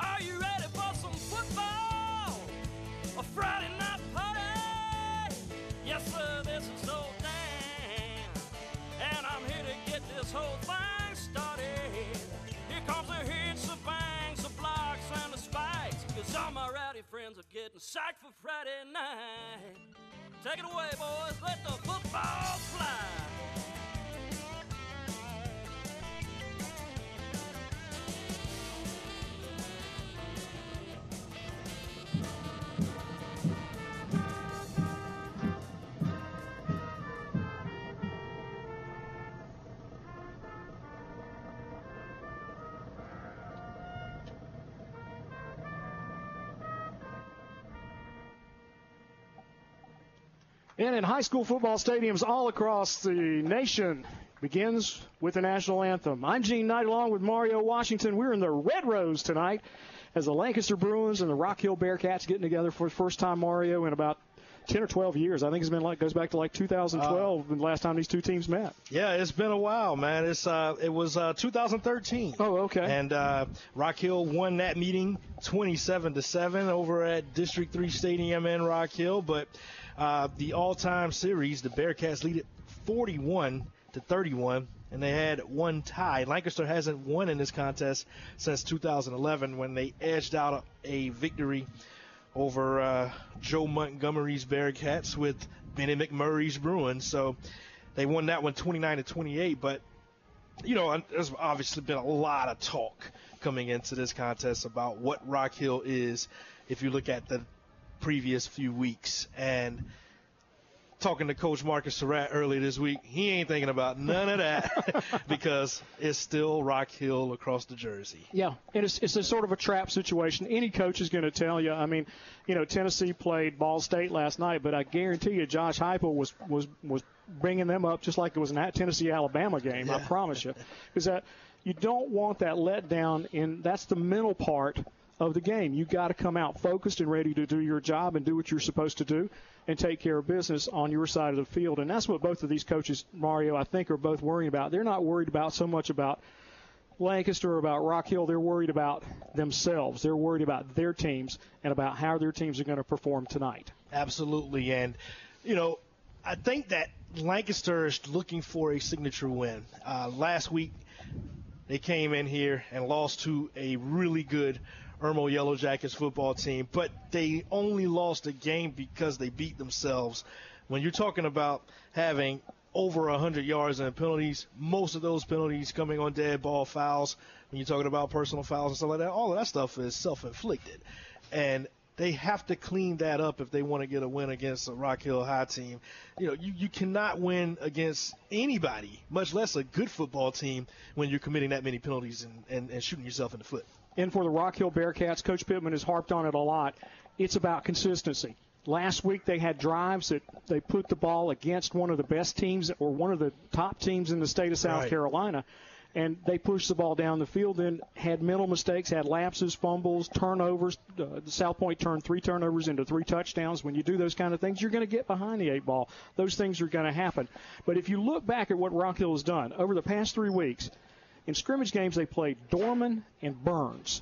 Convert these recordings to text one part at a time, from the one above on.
Are you ready for some football? A Friday night party? Yes, sir, this is so damn. And I'm here to get this whole thing started. Here comes the hits, the bangs, the blocks, and the spikes. Cause all my rowdy friends are getting psyched for Friday night. Take it away, boys. Let the football fly. And in high school football stadiums all across the nation begins with the national anthem. I'm Gene Knight along with Mario Washington. We're in the Red Rose tonight as the Lancaster Bruins and the Rock Hill Bearcats getting together for the first time, Mario, in about 10 or 12 years. I think it's been like goes back to like 2012 uh, the last time these two teams met. Yeah, it's been a while, man. It's uh it was uh 2013. Oh, okay. And uh Rock Hill won that meeting 27 to 7 over at District 3 Stadium in Rock Hill, but uh, the all-time series, the Bearcats lead it 41 to 31, and they had one tie. Lancaster hasn't won in this contest since 2011 when they edged out a, victory over uh, Joe Montgomery's Bearcats with Benny McMurray's Bruins. So they won that one 29 to 28. But you know, there's obviously been a lot of talk coming into this contest about what Rock Hill is. If you look at the previous few weeks. And talking to Coach Marcus Surratt earlier this week, he ain't thinking about none of that because it's still Rock Hill across the Jersey. Yeah, and it's, it's a sort of a trap situation. Any coach is going to tell you. I mean, you know, Tennessee played Ball State last night, but I guarantee you, Josh Heupel was was was bringing them up just like it was an at Tennessee Alabama game. Yeah. I promise you, because that you don't want that letdown. In that's the mental part of the game. You got to come out focused and ready to do your job and do what you're supposed to do and take care of business on your side of the field. And that's what both of these coaches, Mario, I think, are both worrying about. They're not worried about so much about Lancaster or about Rock Hill. They're worried about themselves. They're worried about their teams and about how their teams are going to perform tonight. Absolutely. And, you know, I think that Lancaster is looking for a signature win. Uh, last week, they came in here and lost to a really good Irmo Yellow Jackets football team, but they only lost a game because they beat themselves. When you're talking about having over 100 yards and penalties, most of those penalties coming on dead ball fouls, when you're talking about personal fouls and stuff like that, all of that stuff is self inflicted. And they have to clean that up if they want to get a win against a Rock Hill High team. You know, you, you cannot win against anybody, much less a good football team, when you're committing that many penalties and, and, and shooting yourself in the foot. And for the Rock Hill Bearcats, Coach Pittman has harped on it a lot. It's about consistency. Last week they had drives that they put the ball against one of the best teams or one of the top teams in the state of South right. Carolina, and they pushed the ball down the field. Then had mental mistakes, had lapses, fumbles, turnovers. Uh, South Pointe turned three turnovers into three touchdowns. When you do those kind of things, you're going to get behind the eight ball. Those things are going to happen. But if you look back at what Rock Hill has done over the past three weeks, in scrimmage games, they played Dorman and Byrnes.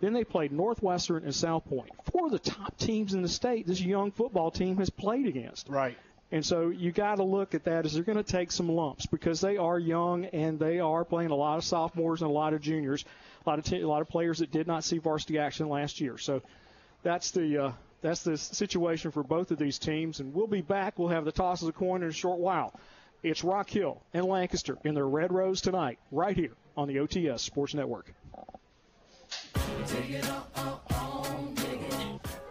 Then they played Northwestern and South Pointe. Four of the top teams in the state this young football team has played against. Right. And so you got to look at that as they're going to take some lumps because they are young and they are playing a lot of sophomores and a lot of juniors, a lot of t- a lot of players that did not see varsity action last year. So that's the uh, that's the situation for both of these teams. And we'll be back. We'll have the toss of the coin in a short while. It's Rock Hill and Lancaster in their Red Rose tonight, right here on the OTS Sports Network.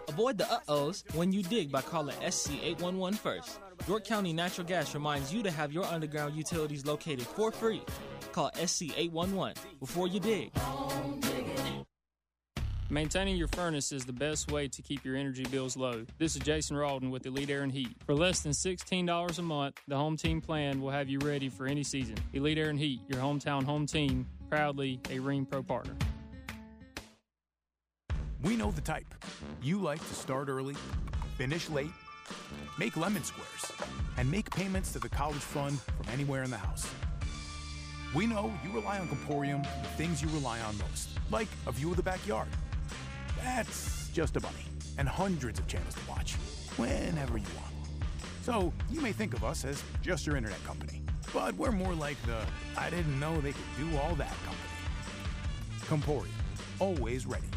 Avoid the uh-ohs when you dig by calling SC811 first. York County Natural Gas reminds you to have your underground utilities located for free. Call SC811 before you dig. Maintaining your furnace is the best way to keep your energy bills low. This is Jason Rawdon with Elite Air and Heat. For less than $16 a month, the Home Team plan will have you ready for any season. Elite Air and Heat, your hometown home team, proudly a Rheem Pro partner. We know the type. You like to start early, finish late, make lemon squares, and make payments to the college fund from anywhere in the house. We know you rely on Comporium the things you rely on most, like a view of the backyard That's just a bunny, and hundreds of channels to watch, whenever you want. So you may think of us as just your internet company, but we're more like the I didn't know they could do all that company. Comporium, always ready.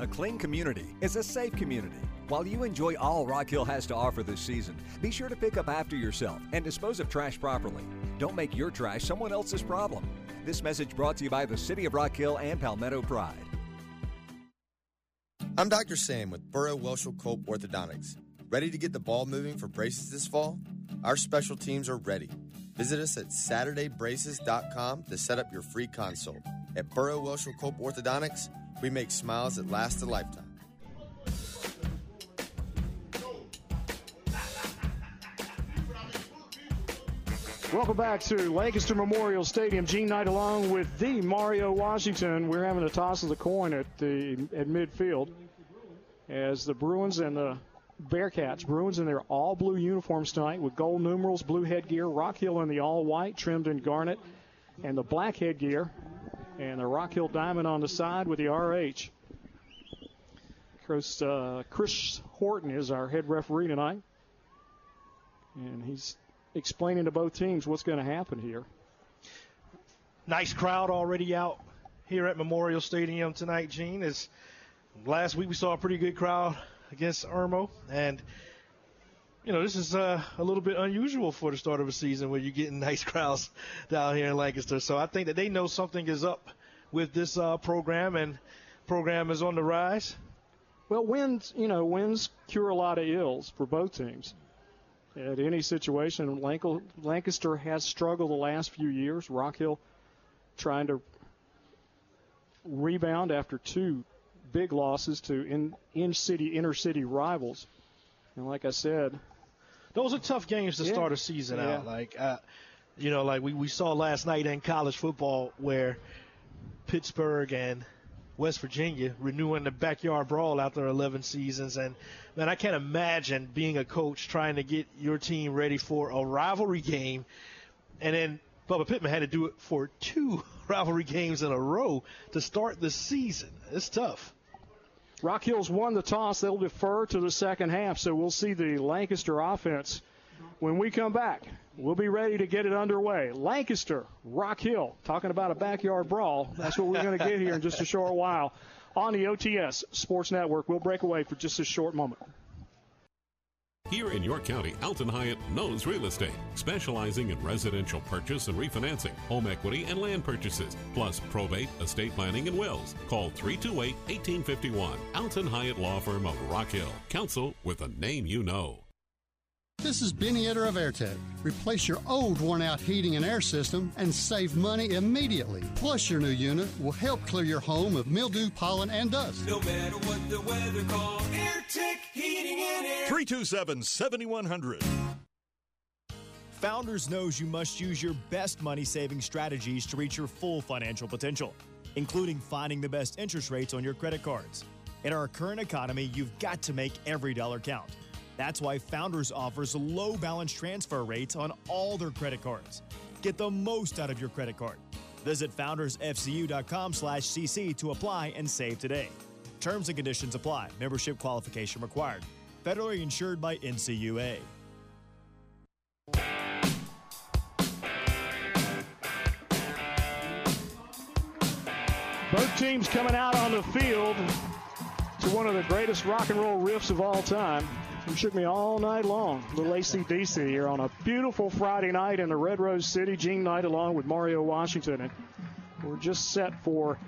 A clean community is a safe community. While you enjoy all Rock Hill has to offer this season, be sure to pick up after yourself and dispose of trash properly. Don't make your trash someone else's problem. This message brought to you by the City of Rock Hill and Palmetto Pride. I'm Dr. Sam with Burrow Welshel Cope Orthodontics. Ready to get the ball moving for braces this fall? Our special teams are ready. Visit us at SaturdayBraces.com to set up your free consult. At Burrow Welshel Cope Orthodontics, we make smiles that last a lifetime. Welcome back to Lancaster Memorial Stadium. Gene Knight along with the Mario Washington. We're having a toss of the coin at the at midfield as the Bruins and the Bearcats. Bruins in their all blue uniforms tonight with gold numerals, blue headgear. Rock Hill in the all white, trimmed in garnet, and the black headgear, and the Rock Hill diamond on the side with the RH. Chris, uh, Chris Horton is our head referee tonight, and he's explaining to both teams what's going to happen here. Nice crowd already out here at Memorial Stadium tonight, Gene. As last week we saw a pretty good crowd against Irmo, and you know this is uh, a little bit unusual for the start of a season where you're getting nice crowds down here in Lancaster. So I think that they know something is up with this uh, program, and program is on the rise. Well, wins, you know, wins cure a lot of ills for both teams at any situation. Lancaster has struggled the last few years. Rock Hill trying to rebound after two big losses to in in city inner city rivals. And like I said, those are tough games to yeah. start a season yeah. out. Like uh, you know, like we, we saw last night in college football where Pittsburgh and West Virginia renewing the backyard brawl after 11 seasons. And man, I can't imagine being a coach trying to get your team ready for a rivalry game, and then Bubba Pittman had to do it for two rivalry games in a row to start the season. It's tough. Rock Hills won the toss. They'll defer to the second half, so we'll see the Lancaster offense when we come back. We'll be ready to get it underway. Lancaster, Rock Hill, talking about a backyard brawl. That's what we're going to get here in just a short while on the OTS Sports Network. We'll break away for just a short moment. Here in York County, Alton Hyatt knows real estate, specializing in residential purchase and refinancing, home equity, and land purchases, plus probate, estate planning, and wills. Call 328 1851. Alton Hyatt Law Firm of Rock Hill. Counsel with a name you know. This is Benny Etter of AirTech. Replace your old worn out heating and air system and save money immediately. Plus, your new unit will help clear your home of mildew, pollen, and dust. No matter what the weather calls, AirTech Heating and Air. 327 7100. Founders knows you must use your best money saving strategies to reach your full financial potential, including finding the best interest rates on your credit cards. In our current economy, you've got to make every dollar count. That's why Founders offers low balance transfer rates on all their credit cards. Get the most out of your credit card. Visit foundersfcu.com/cc to apply and save today. Terms and conditions apply. Membership qualification required. Federally insured by NCUA. Both teams coming out on the field to one of the greatest rock and roll riffs of all time. It shook me all night long. Little ACDC here on a beautiful Friday night in the Red Rose City. Gene Knight along with Mario Washington. And we're just set for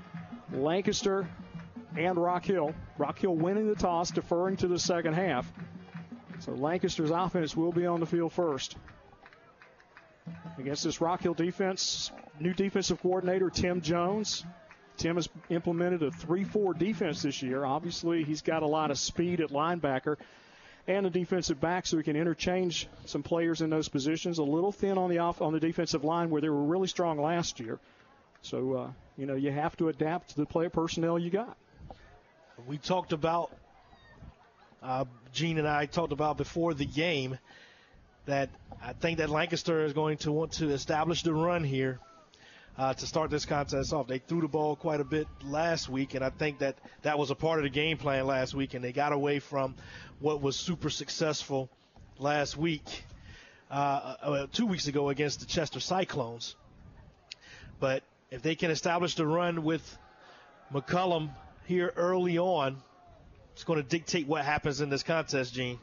Lancaster and Rock Hill. Rock Hill winning the toss, deferring to the second half. So Lancaster's offense will be on the field first. Against this Rock Hill defense, new defensive coordinator Tim Jones. Tim has implemented a 3 4 defense this year. Obviously, he's got a lot of speed at linebacker and a defensive back, so we can interchange some players in those positions. A little thin on the off on the defensive line where they were really strong last year. So uh, you know you have to adapt to the player personnel you got. We talked about uh, Gene and I talked about before the game that I think that Lancaster is going to want to establish the run here. Uh, to start this contest off. They threw the ball quite a bit last week, and I think that that was a part of the game plan last week, and they got away from what was super successful last week, uh, uh, two weeks ago against the Chester Cyclones. But if they can establish the run with McCullum here early on, it's going to dictate what happens in this contest, Gene.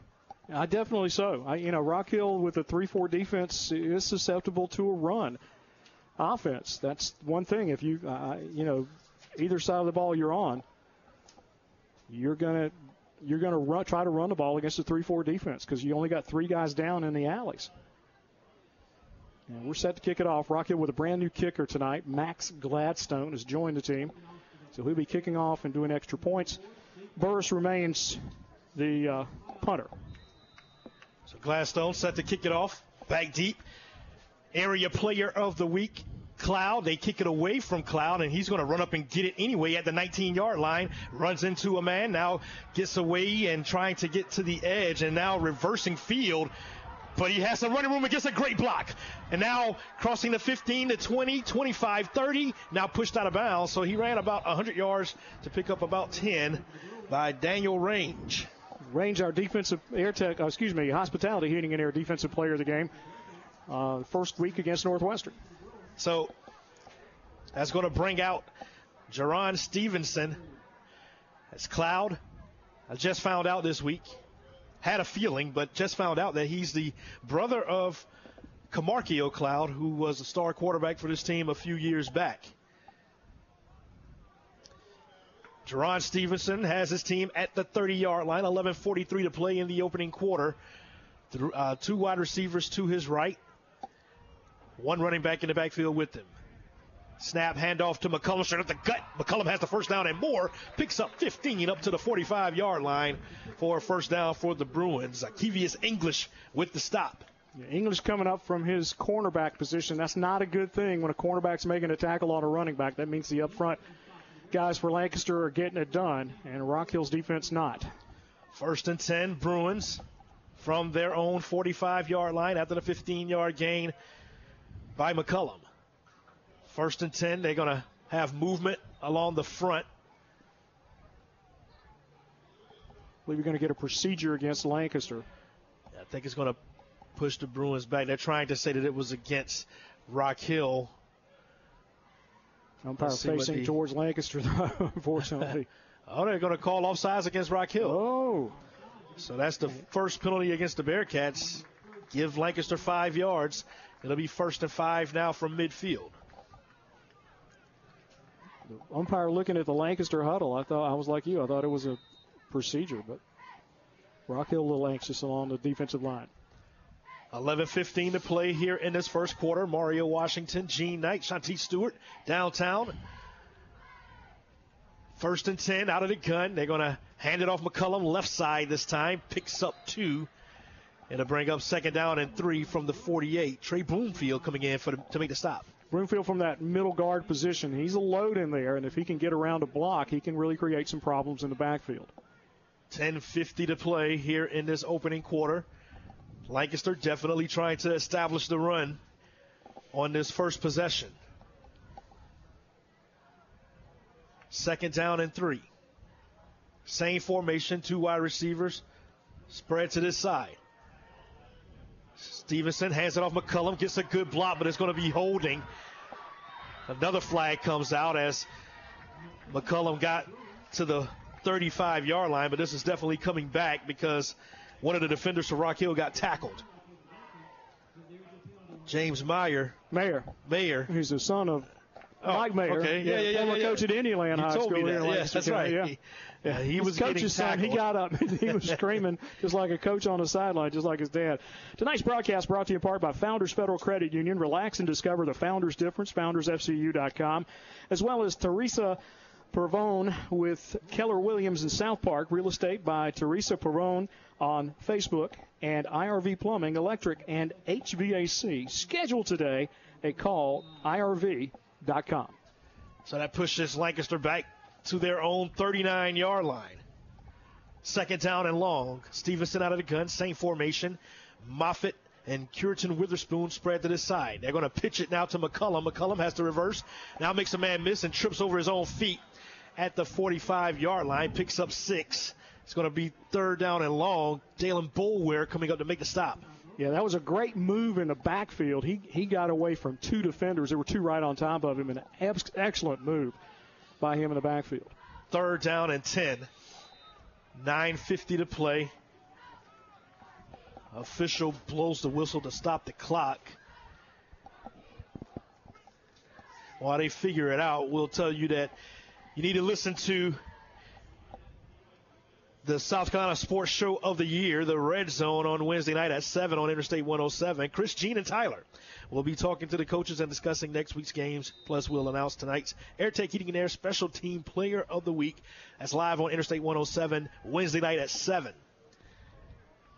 I definitely so. I, you know, Rock Hill with a 3-4 defense is susceptible to a run offense. That's one thing. If you, uh, you know, either side of the ball you're on, you're gonna you're gonna run, try to run the ball against a 3-4 defense because you only got three guys down in the alleys. And we're set to kick it off. Rock Hill with a brand new kicker tonight. Max Gladstone has joined the team, so he'll be kicking off and doing extra points. Burris remains the uh, punter. So Gladstone set to kick it off. Back deep. Area player of the week, Cloud. They kick it away from Cloud, and he's going to run up and get it anyway at the 19 yard line. Runs into a man, now gets away and trying to get to the edge, and now reversing field. But he has some running room and gets a great block. And now crossing the 15 to 20, 25, 30, now pushed out of bounds. So he ran about 100 yards to pick up about 10 by Daniel Range. Range, our defensive air tech, uh, excuse me, hospitality heating and air defensive player of the game. Uh, first week against Northwestern. So that's going to bring out Jerron Stevenson as Cloud. I just found out this week, had a feeling, but just found out that he's the brother of Camarcio Cloud, who was a star quarterback for this team a few years back. Jerron Stevenson has his team at the 30 yard line, 11.43 to play in the opening quarter. Through, uh, two wide receivers to his right, one running back in the backfield with him. Snap handoff to McCullum straight up the gut. McCullum has the first down and more. Picks up 15 up to the 45 yard line for a first down for the Bruins. Kevius English with the stop. English coming up from his cornerback position. That's not a good thing when a cornerback's making a tackle on a running back. That means the up front guys for Lancaster are getting it done, and Rock Hill's defense not. First and 10, Bruins from their own 45 yard line after the 15 yard gain by McCullum. First and 10, they're going to have movement along the front. I believe you're going to get a procedure against Lancaster. I think it's going to push the Bruins back. They're trying to say that it was against Rock Hill. Umpire facing the... towards Lancaster, though, unfortunately. oh, they're going to call offsides against Rock Hill. Oh. So that's the first penalty against the Bearcats. Give Lancaster five yards. It'll be first and five now from midfield. The umpire looking at the Lancaster huddle. I thought I was like you. I thought it was a procedure, but Rock Hill a little anxious along the defensive line. 11:15 to play here in this first quarter. Mario Washington, Gene Knight, Shanti Stewart downtown. First and 10 out of the gun. They're going to hand it off McCullum left side this time. Picks up two. And to bring up second down and three from the 48. Trey Bloomfield coming in for the, to make the stop. Bloomfield from that middle guard position. He's a load in there, and if he can get around a block, he can really create some problems in the backfield. 10:50 to play here in this opening quarter. Lancaster definitely trying to establish the run on this first possession. Second down and three. Same formation, two wide receivers, spread to this side. Stevenson hands it off McCullum, gets a good block, but it's going to be holding. Another flag comes out as McCullum got to the 35 yard line, but this is definitely coming back because one of the defenders for Rock Hill got tackled. James Meyer. Mayer. Mayer. He's the son of oh, Mike Mayer. Okay. Yeah, yeah, yeah. Former yeah, coach at Indian Land High School. That. Yes, that's right. Yeah. He, yeah, he was coach's son. He got up. he was screaming just like a coach on the sideline, just like his dad. Tonight's broadcast brought to you in part by Founders Federal Credit Union. Relax and discover the Founders difference. FoundersFCU.com, as well as Teresa Pervone with Keller Williams in South Park. Real estate by Teresa Pervone on Facebook and IRV Plumbing, Electric, and HVAC. Schedule today a call irv.com. So that pushes Lancaster back to their own 39 yard line. Second down and long. Stevenson out of the gun, same formation. Moffitt and Curitan Witherspoon spread to this side. They're going to pitch it now to McCullum. McCullum has to reverse. Now makes a man miss and trips over his own feet at the 45 yard line. Picks up six. It's going to be third down and long. Dalen Boulware coming up to make the stop. Yeah, that was a great move in the backfield. He he got away from two defenders. There were two right on top of him, and an excellent move by him in the backfield. Third down and 10. 9.50 to play. Official blows the whistle to stop the clock. While they figure it out, we'll tell you that you need to listen to the South Carolina Sports Show of the Year, the Red Zone, on Wednesday night at 7 on Interstate 107. Chris, Gene, and Tyler will be talking to the coaches and discussing next week's games. Plus, we'll announce tonight's AirTech Heating and Air Special Team Player of the Week. That's live on Interstate 107 Wednesday night at 7.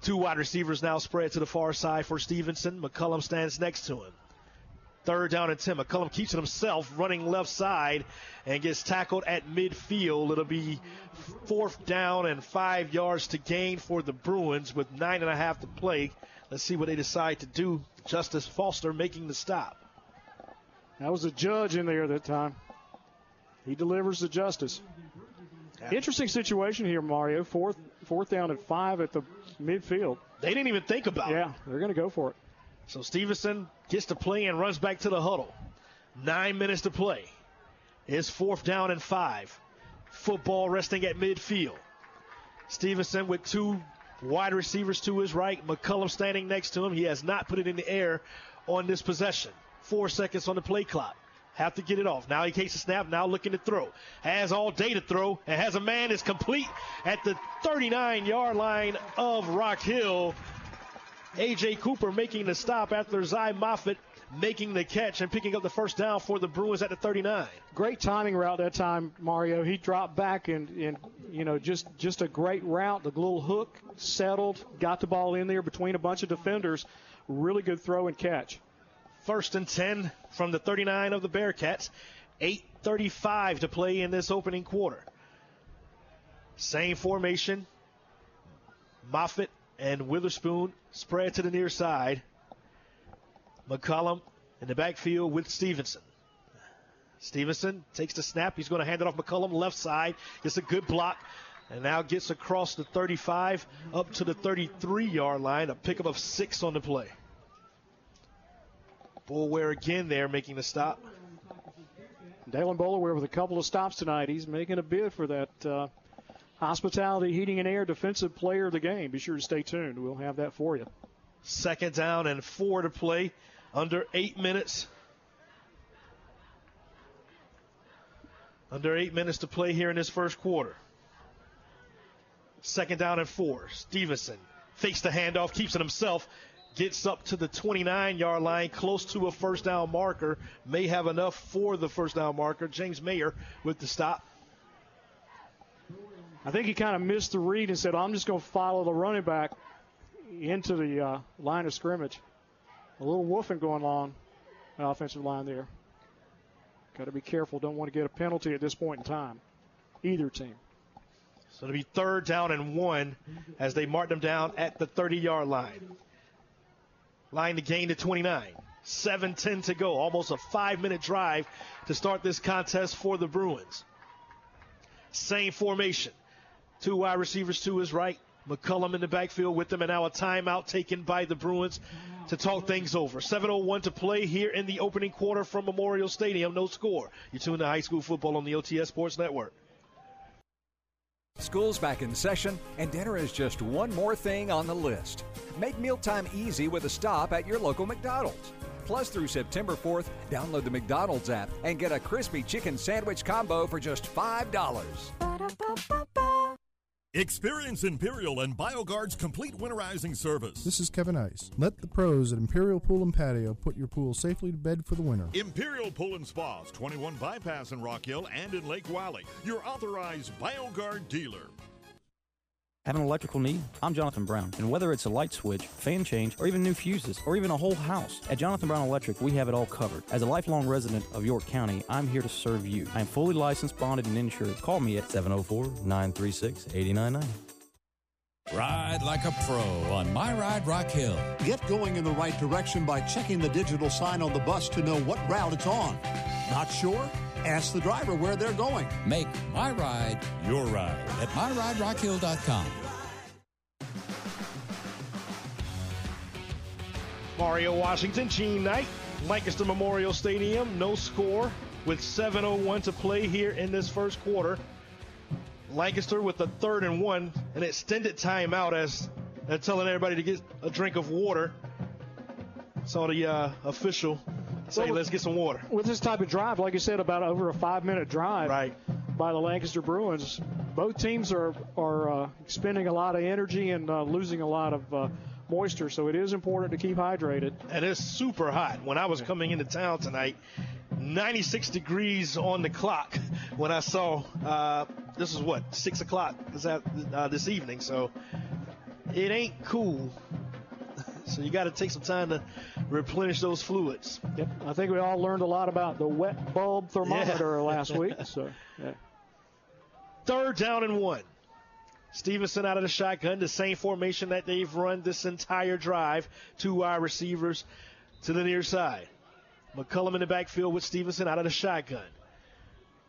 Two wide receivers now spread to the far side for Stevenson. McCullum stands next to him. Third down and 10. McCullum keeps it himself, running left side, and gets tackled at midfield. It'll be fourth down and five yards to gain for the Bruins with nine and a half to play. Let's see what they decide to do. Justice Foster making the stop. That was a judge in there that time. He delivers the justice. Interesting situation here, Mario. Fourth, fourth down and five at the midfield. They didn't even think about yeah, it. Yeah, they're going to go for it. So Stevenson gets to play and runs back to the huddle. Nine minutes to play. It's fourth down and five. Football resting at midfield. Stevenson with two wide receivers to his right. McCullum standing next to him. He has not put it in the air on this possession. Four seconds on the play clock. Have to get it off. Now he takes a snap. Now looking to throw. Has all day to throw and has a man is complete at the 39 yard line of Rock Hill. A.J. Cooper making the stop after Zy Moffitt making the catch and picking up the first down for the Bruins at the 39. Great timing route that time, Mario. He dropped back and, and you know just just a great route. The little hook settled, got the ball in there between a bunch of defenders. Really good throw and catch. First and 10 from the 39 of the Bearcats. 8:35 to play in this opening quarter. Same formation. Moffitt and Witherspoon spread to the near side. McCollum in the backfield with Stevenson. Stevenson takes the snap. He's going to hand it off McCollum left side. Gets a good block. And now gets across the 35 up to the 33 yard line. A pickup of six on the play. Boulware again there making the stop. Dalen Boulware with a couple of stops tonight. He's making a bid for that uh, Hospitality Heating and Air Defensive Player of the Game. Be sure to stay tuned. We'll have that for you. Second down and four to play. Under eight minutes. Under eight minutes to play here in this first quarter. Second down and four. Stevenson fakes the handoff, keeps it himself, gets up to the 29 yard line, close to a first down marker. May have enough for the first down marker. James Mayer with the stop. I think he kind of missed the read and said, I'm just going to follow the running back into the uh, line of scrimmage. A little woofing going on the offensive line there. Got to be careful. Don't want to get a penalty at this point in time. Either team. So it'll be third down and one as they mark them down at the 30 yard line. Line to gain to 29. 7 10 to go. Almost a five minute drive to start this contest for the Bruins. Same formation. Two wide receivers to his right. McCullum in the backfield with them, and now a timeout taken by the Bruins to talk things over. 7.01 to play here in the opening quarter from Memorial Stadium. No score. You tune to high school football on the OTS Sports Network. School's back in session, and dinner is just one more thing on the list. Make mealtime easy with a stop at your local McDonald's. Plus, through September 4th, download the McDonald's app and get a crispy chicken sandwich combo for just $5. Experience Imperial and BioGuard's complete winterizing service. This is Kevin Ice. Let the pros at Imperial Pool and Patio put your pool safely to bed for the winter. Imperial Pool and Spas, 21 Bypass in Rock Hill and in Lake Wylie. Your authorized BioGuard dealer. Have an electrical need? I'm Jonathan Brown, and whether it's a light switch, fan change, or even new fuses, or even a whole house, at Jonathan Brown Electric, we have it all covered. As a lifelong resident of York County, I'm here to serve you. I am fully licensed, bonded, and insured. Call me at 704 936 8099. Ride like a pro on My Ride Rock Hill. Get going in the right direction by checking the digital sign on the bus to know what route it's on. Not sure? Ask the driver where they're going. Make My Ride your ride at MyRideRockHill.com. Mario Washington, Gene Knight, Lancaster Memorial Stadium, no score with 7.01 to play here in this first quarter. Lancaster with a third and one, an extended timeout as they're telling everybody to get a drink of water. Saw the uh, official say, Well, let's get some water. With this type of drive, like you said, about over a five-minute drive right. by the Lancaster Bruins, both teams are are uh, expending a lot of energy and uh, losing a lot of uh, moisture. So it is important to keep hydrated. And it's super hot. When I was coming into town tonight, 96 degrees on the clock when I saw uh, this is what six o'clock this, uh, this evening. So it ain't cool. So you got to take some time to replenish those fluids. Yep. I think we all learned a lot about the wet bulb thermometer last week. So yeah. Third down and one. Stevenson out of the shotgun, the same formation that they've run this entire drive. Two wide receivers to the near side. McCullum in the backfield with Stevenson out of the shotgun.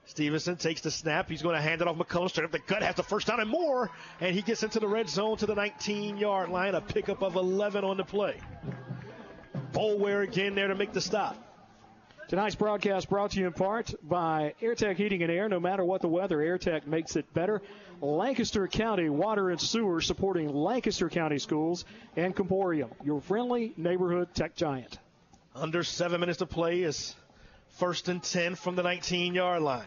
Stevenson takes the snap. He's going to hand it off McCullum straight up the gut. Has the first down and more. And he gets into the red zone to the 19 yard line. A pickup of 11 on the play. Bolware again there to make the stop. Tonight's broadcast brought to you in part by AirTech Heating and Air. No matter what the weather, AirTech makes it better. Lancaster County Water and Sewer supporting Lancaster County Schools and Comporium, your friendly neighborhood tech giant. Under seven minutes to play is first and 10 from the 19 yard line.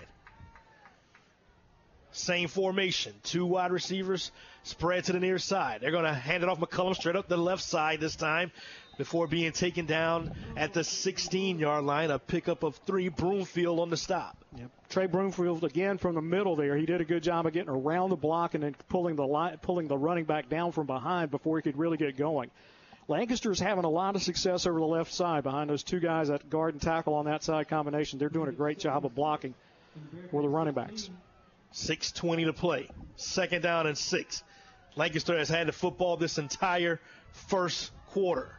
Same formation. Two wide receivers spread to the near side. They're going to hand it off McCullum straight up the left side this time before being taken down at the 16 yard line. A pickup of three. Broomfield on the stop. Yep. Trey Broomfield again from the middle there. He did a good job of getting around the block and then pulling the line, pulling the running back down from behind before he could really get going. Lancaster's having a lot of success over the left side behind those two guys at guard and tackle on that side combination. They're doing a great job of blocking for the running backs. 6.20 to play. Second down and six. Lancaster has had the football this entire first quarter.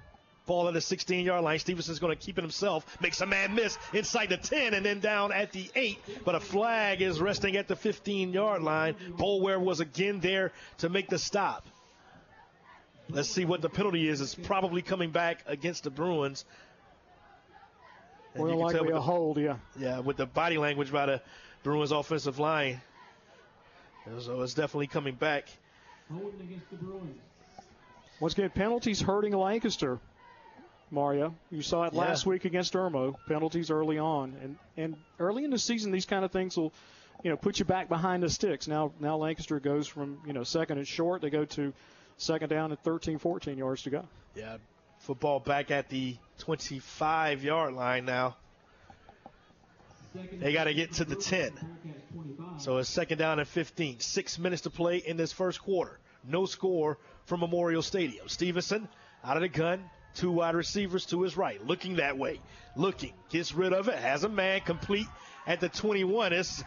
Ball at the 16 yard line. Stevenson's going to keep it himself. Makes a man miss inside the 10 and then down at the 8. But a flag is resting at the 15 yard line. Bolware was again there to make the stop. Let's see what the penalty is. It's probably coming back against the Bruins. And More can likely tell with a the- hold, yeah. yeah, with the body language by the Bruins offensive line. So it's definitely coming back. Once again, penalties hurting Lancaster. Mario, you saw it Yeah. last week against Irmo. Penalties early on, and and early in the season, these kind of things will, you know, put you back behind the sticks. Now now Lancaster goes from you know second and short, they go to second down and 13, 14 yards to go. Yeah, football back at the 25 yard line now. They got to get to the 10. So it's second down and 15. Six minutes to play in this first quarter. No score from Memorial Stadium. Stevenson out of the gun. Two wide receivers to his right. Looking that way. Looking. Gets rid of it. Has a man complete at the 21. It's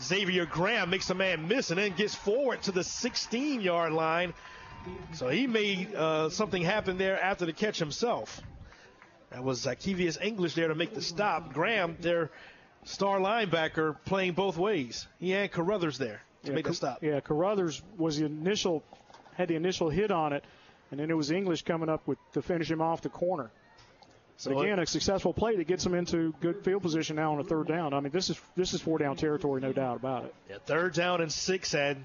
Xavier Graham makes a man miss and then gets forward to the 16 yard line. So he made uh, something happen there after the catch himself. That was Zykevius English there to make the stop. Graham, their star linebacker, playing both ways. He had Carruthers there to make the stop. Yeah, Carruthers was the initial, had the initial hit on it, and then it was English coming up with to finish him off the corner. So So again, a successful play that gets them into good field position now on a third down. I mean, this is this is four down territory, no doubt about it. Yeah, third down and six, and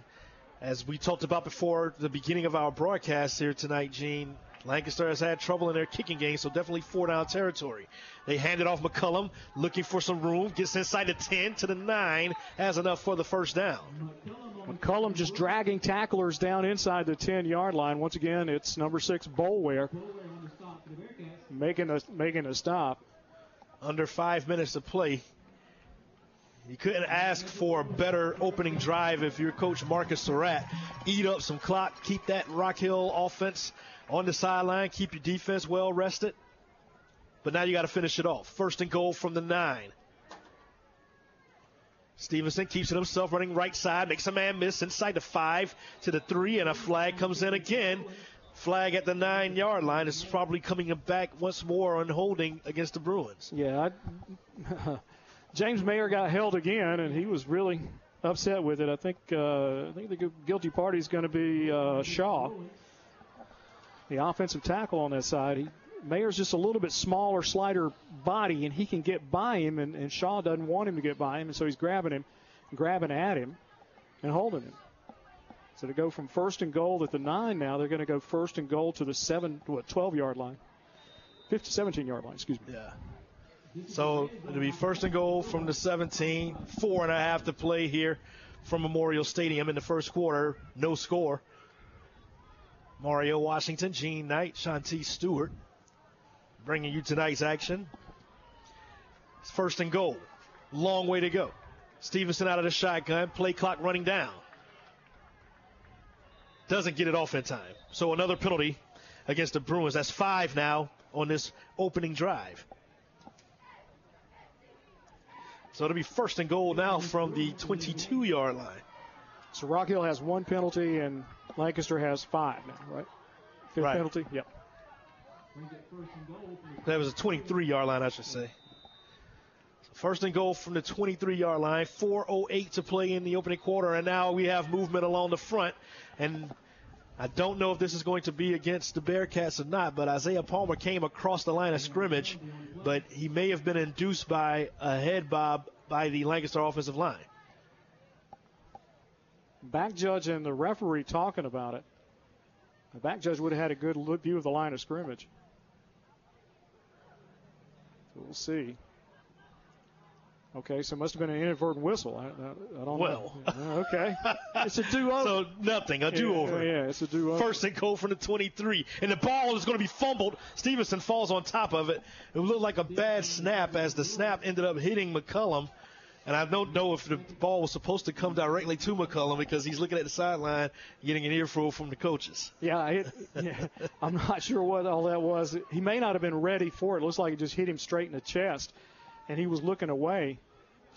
as we talked about before the beginning of our broadcast here tonight, Gene, Lancaster has had trouble in their kicking game, so definitely four down territory. They hand it off McCullum, looking for some room, gets inside the 10 to the 9, has enough for the first down. McCullum just dragging tacklers down inside the 10 yard line. Once again, it's number six Bolware making a making a stop. Under five minutes to play. You couldn't ask for a better opening drive if you're Coach Marcus Surratt. Eat up some clock, keep that Rock Hill offense on the sideline, keep your defense well rested. But now you got to finish it off. First and goal from the nine. Stevenson keeps it himself running right side, makes a man miss inside the five to the three, and a flag comes in again. Flag at the nine yard line is probably coming back once more on holding against the Bruins. Yeah, I, James Mayer got held again, and he was really upset with it. I think uh, I think the guilty party is going to be uh, Shaw, the offensive tackle on that side. He, Mayer's just a little bit smaller, slighter body, and he can get by him, and, and Shaw doesn't want him to get by him, and so he's grabbing him, grabbing at him, and holding him. So to go from first and goal at the nine now, they're going to go first and goal to the seven, what, 12 yard line, 50, 17 yard line, excuse me. Yeah. So it'll be first and goal from the 17. Four and a half to play here from Memorial Stadium in the first quarter. No score. Mario Washington, Gene Knight, Shanti Stewart bringing you tonight's action. It's first and goal. Long way to go. Stevenson out of the shotgun. Play clock running down. Doesn't get it off in time. So another penalty against the Bruins. That's five now on this opening drive. So it'll be first and goal now from the 22 yard line. So Rock Hill has one penalty, and Lancaster has five now, right? Fifth Right. penalty? Yep. That was a 23 yard line, I should say. First and goal from the 23 yard line. 4.08 to play in the opening quarter, and now we have movement along the front. And I don't know if this is going to be against the Bearcats or not, but Isaiah Palmer came across the line of scrimmage, but he may have been induced by a head bob by the Lancaster offensive line. Back judge and the referee talking about it. The back judge would have had a good view of the line of scrimmage. We'll see. Okay, so it must have been an inadvertent whistle. I, I, I don't Well. know. Uh, okay. It's a do over. So nothing, a do over. Yeah, yeah, it's a do over. First and goal from the 23. And the ball is going to be fumbled. Stevenson falls on top of it. It looked like a bad snap as the snap ended up hitting McCullum. And I don't know if the ball was supposed to come directly to McCullum because he's looking at the sideline getting an earful from the coaches. Yeah, it, yeah, I'm not sure what all that was. He may not have been ready for it. It looks like it just hit him straight in the chest, and he was looking away.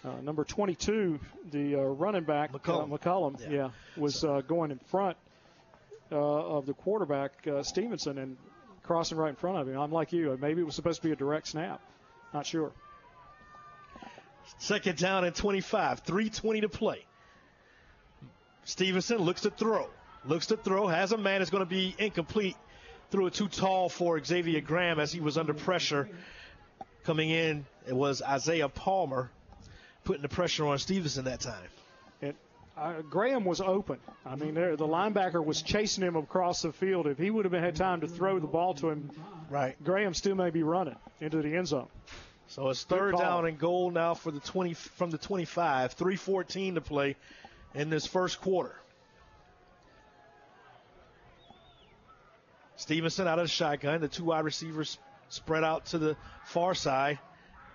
Uh, number 22, the uh, running back McCollum, uh, McCullum, yeah, was uh, going in front uh, of the quarterback uh, Stevenson and crossing right in front of him. I'm like you. Maybe it was supposed to be a direct snap. Not sure. Second down and 25. 3.20 to play. Stevenson looks to throw. Looks to throw. Has a man. It's going to be incomplete. Threw it too tall for Xavier Graham as he was under pressure. Coming in, it was Isaiah Palmer putting the pressure on Stevenson that time. It, uh, Graham was open. I mean, there, the linebacker was chasing him across the field. If he would have had time to throw the ball to him, right, Graham still may be running into the end zone. So it's Good third call. down and goal now for the 20 from the 25. 3:14 to play in this first quarter. Stevenson out of the shotgun. The two wide receivers spread out to the far side.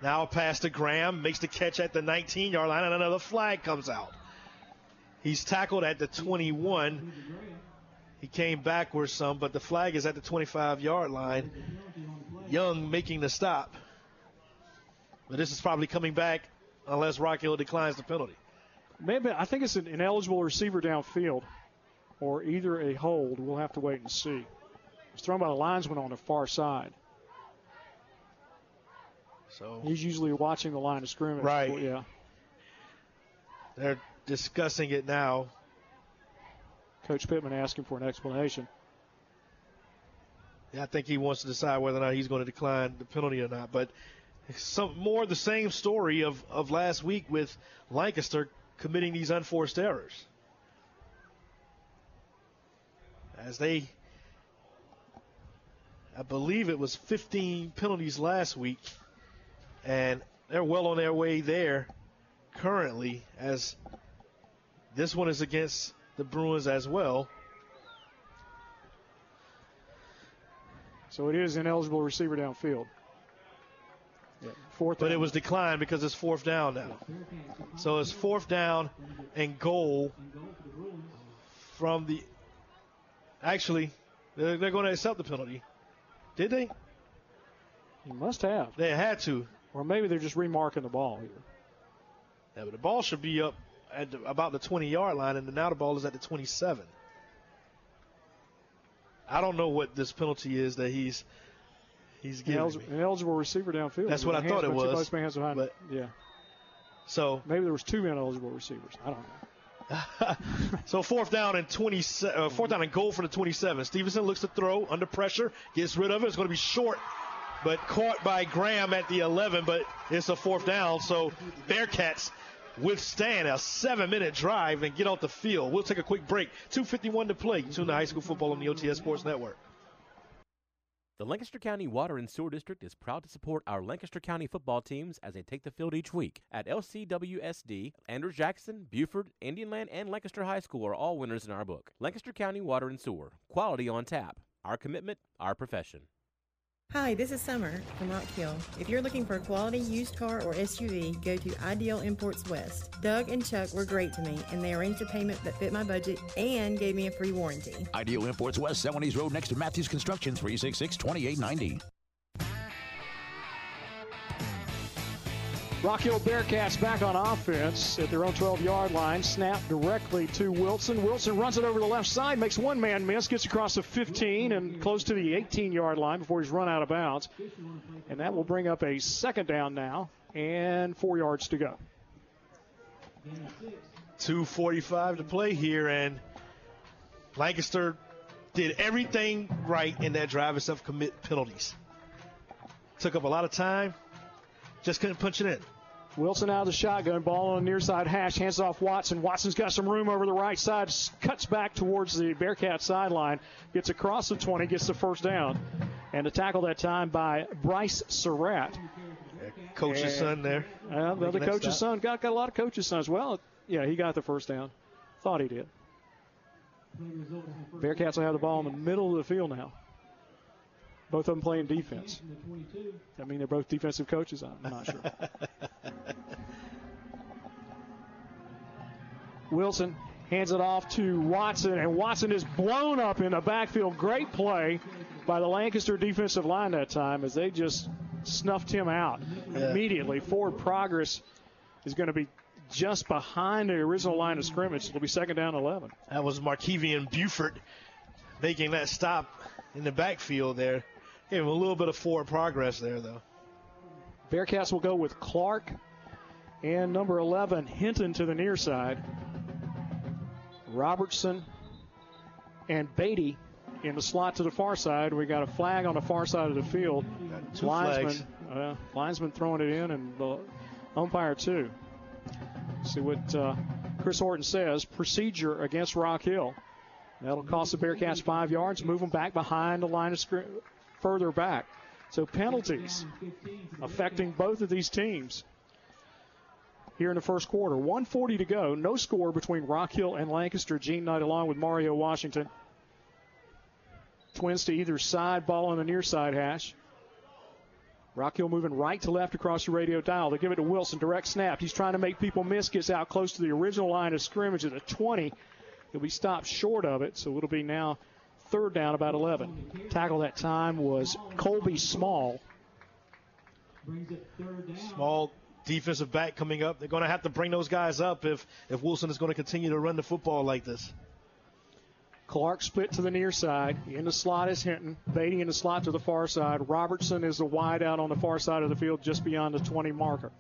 Now a pass to Graham makes the catch at the 19 yard line, and another flag comes out. He's tackled at the 21. He came backwards some, but the flag is at the 25 yard line. Young making the stop. But this is probably coming back unless Rock Hill declines the penalty. Maybe I think it's an ineligible receiver downfield, or either a hold. We'll have to wait and see. It's thrown by the linesman on the far side. So He's usually watching the line of scrimmage. Right. Yeah. they're discussing it now. Coach Pittman asking for an explanation. Yeah, I think he wants to decide whether or not he's going to decline the penalty or not. But some more the same story of, of last week with Lancaster committing these unforced errors. As they, I believe it was 15 penalties last week, and they're well on their way there currently. As this one is against the Bruins as well. So it is an eligible receiver downfield. Yeah, fourth. But down. it was declined because it's fourth down now. So it's fourth down and goal from the. Actually, they're, they're going to accept the penalty. Did they? You must have. They had to. Or maybe they're just remarking the ball here. Yeah, but the ball should be up at the, about the 20 yard line, and now the ball is at the 27. I don't know what this penalty is that he's he's An, giving. eligible, me. an eligible receiver downfield. That's what I thought it was, Both hands behind. but- yeah. So maybe there was two ineligible receivers. I don't know. So fourth down and 20, uh, fourth down and goal for the 27. Stevenson looks to throw under pressure, gets rid of it. It's going to be short, but caught by Graham at the 11. But it's a fourth down, so Bearcats withstand a seven-minute drive and get off the field. We'll take a quick break. 2:51 to play. Tune to high school football on the OTS Sports Network. The Lancaster County Water and Sewer District is proud to support our Lancaster County football teams as they take the field each week. At LCWSD, Andrews Jackson, Buford, Indian Land, and Lancaster High School are all winners in our book. Lancaster County Water and Sewer, quality on tap. Our commitment, our profession. Hi, this is Summer from Rock Hill. If you're looking for a quality used car or SUV, go to Ideal Imports West. Doug and Chuck were great to me, and they arranged a payment that fit my budget and gave me a free warranty. Ideal Imports West, Celanese Road next to Matthews Construction, 366 2890. Rock Hill Bearcats back on offense at their own 12 yard line. Snap directly to Wilson. Wilson runs it over the left side, makes one man miss, gets across the 15 and close to the 18 yard line before he's run out of bounds. And that will bring up a second down now and four yards to go. 2:45 to play here, and Lancaster did everything right in that drive except commit penalties. Took up a lot of time, just couldn't punch it in. Wilson out of the shotgun, ball on the near side hash, hands off Watson. Watson's got some room over the right side, cuts back towards the Bearcat sideline, gets across the 20, gets the first down. And a tackle that time by Bryce Surratt. Coach's And- son there. Well, the other coach's son got, got a lot of coaches' sons. Well, yeah, he got the first down. Thought he did. Bearcats will have the ball in the middle of the field now. Both of them playing defense. I mean, they're both defensive coaches. I'm not sure. Wilson hands it off to Watson, and Watson is blown up in the backfield. Great play by the Lancaster defensive line that time as they just snuffed him out Yeah. immediately. Forward progress is going to be just behind the original line of scrimmage. It'll be second down 11. That was Markevian Buford making that stop in the backfield there. Gave him a little bit of forward progress there, though. Bearcats will go with Clark and number 11, Hinton to the near side. Robertson and Beatty in the slot to the far side. We got a flag on the far side of the field. two linesman, uh, linesman throwing it in, and the umpire too. See what uh, Chris Horton says. Procedure against Rock Hill. That'll cost the Bearcats five yards. Move them back behind the line of scrimmage, further back. So penalties affecting both of these teams here in the first quarter. 140 to go. No score between Rock Hill and Lancaster. Gene Knight along with Mario Washington. Twins to either side, ball on the near side hash. Rock Hill moving right to left across the radio dial. They give it to Wilson. Direct snap. He's trying to make people miss. Gets out close to the original line of scrimmage at the 20. He'll be stopped short of it, so it'll be now third down, about 11. Tackle that time was Colby Small. Small defensive back coming up. They're going to have to bring those guys up if, if Wilson is going to continue to run the football like this. Clark split to the near side. In the slot is Hinton. Beatty in the slot to the far side. Robertson is the wide out on the far side of the field just beyond the 20 marker.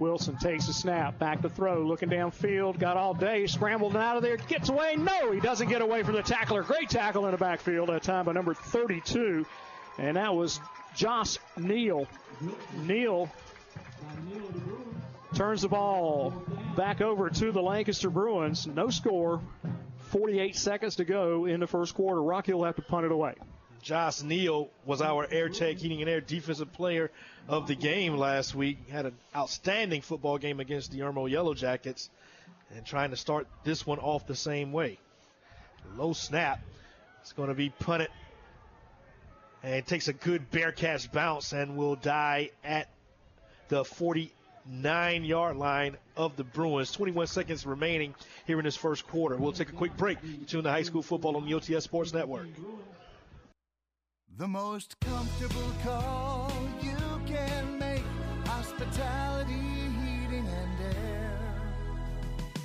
Wilson takes a snap, back to throw, looking downfield, got all day, scrambled out of there, gets away. No, he doesn't get away from the tackler. Great tackle in the backfield that time by number 32, and that was Josh Neal. Neal turns the ball back over to the Lancaster Bruins. No score. 48 seconds to go in the first quarter. Rock Hill will have to punt it away. Josh Neal was our Air Tech Heating and Air Defensive Player of the game last week. Had an outstanding football game against the Irmo Yellow Jackets and trying to start this one off the same way. Low snap. It's going to be punted. And takes a good bear Bearcats bounce and will die at the 49 yard line of the Bruins. 21 seconds remaining here in this first quarter. We'll take a quick break. You tune to high school football on the OTS Sports Network. The most comfortable call you can make. Hospitality, heating, and air.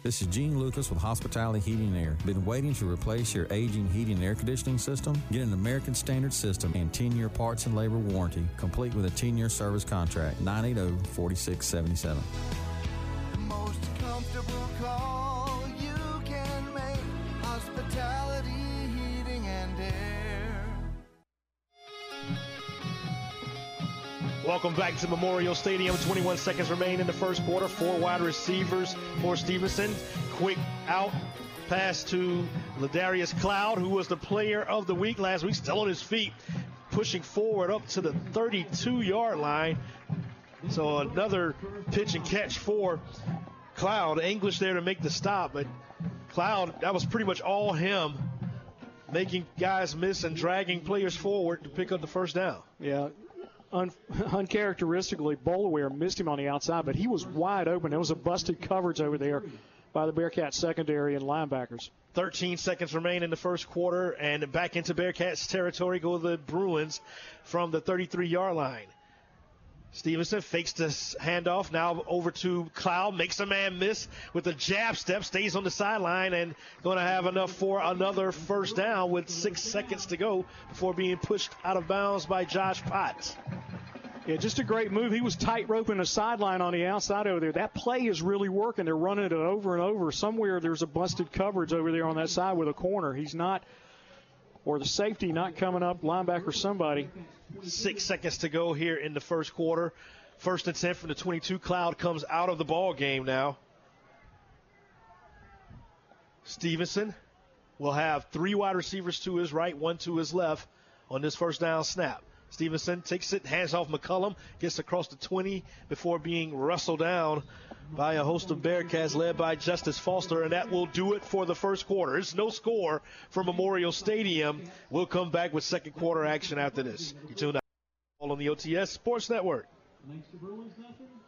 This is Gene Lucas with Hospitality Heating and Air. Been waiting to replace your aging heating and air conditioning system? Get an American Standard system and 10 year parts and labor warranty, complete with a 10 year service contract. 980 4677. Welcome back to Memorial Stadium. 21 seconds remain in the first quarter. Four wide receivers for Stevenson. Quick out pass to Ladarius Cloud, who was the player of the week last week, still on his feet, pushing forward up to the 32 yard line. So another pitch and catch for Cloud. English there to make the stop, but Cloud, that was pretty much all him, making guys miss and dragging players forward to pick up the first down. Yeah, un- uncharacteristically, Bolaware missed him on the outside, but he was wide open. There was a busted coverage over there by the Bearcats secondary and linebackers. 13 seconds remain in the first quarter, and back into Bearcats territory go the Bruins from the 33 yard line. Stevenson fakes this handoff. Now over to Cloud, makes a man miss with a jab step, stays on the sideline, and going to have enough for another first down with six seconds to go before being pushed out of bounds by Josh Potts. Yeah, just a great move. He was tight roping the sideline on the outside over there. That play is really working. They're running it over and over. Somewhere there's a busted coverage over there on that side with a corner. He's not, or the safety not coming up, linebacker somebody. Six seconds to go here in the first quarter. First and 10 from the 22. Cloud comes out of the ball game now. Stevenson will have three wide receivers to his right, one to his left on this first down snap. Stevenson takes it, hands off McCullum, gets across the 20 before being wrestled down by a host of Bearcats led by Justice Foster, and that will do it for the first quarter. There's no score for Memorial Stadium. We'll come back with second quarter action after this. You tune out all on the OTS Sports Network.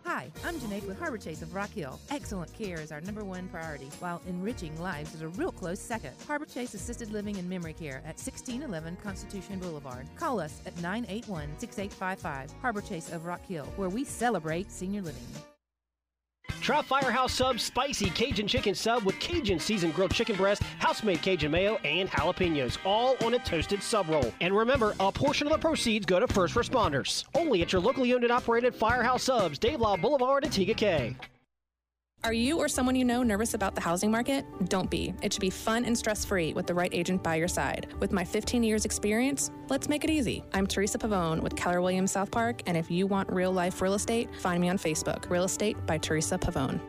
Hi, I'm Janae with Harbor Chase of Rock Hill. Excellent care is our number one priority, while enriching lives is a real close second. Harbor Chase Assisted Living and Memory Care at 1611 Constitution Boulevard. Call us at 981 6855. Harbor Chase of Rock Hill, where we celebrate senior living. Try Firehouse Sub's spicy Cajun chicken sub with Cajun seasoned grilled chicken breast, house-made Cajun mayo, and jalapenos, all on a toasted sub roll. And remember, a portion of the proceeds go to first responders. Only at your locally owned and operated Firehouse Subs, Dave Lyle Boulevard in Tega Cay. Are you or someone you know nervous about the housing market? Don't be. It should be fun and stress free with the right agent by your side. With my 15 years experience, let's make it easy. I'm Teresa Pavone with Keller Williams South Park, and if you want real life real estate, find me on Facebook. Real Estate by Teresa Pavone.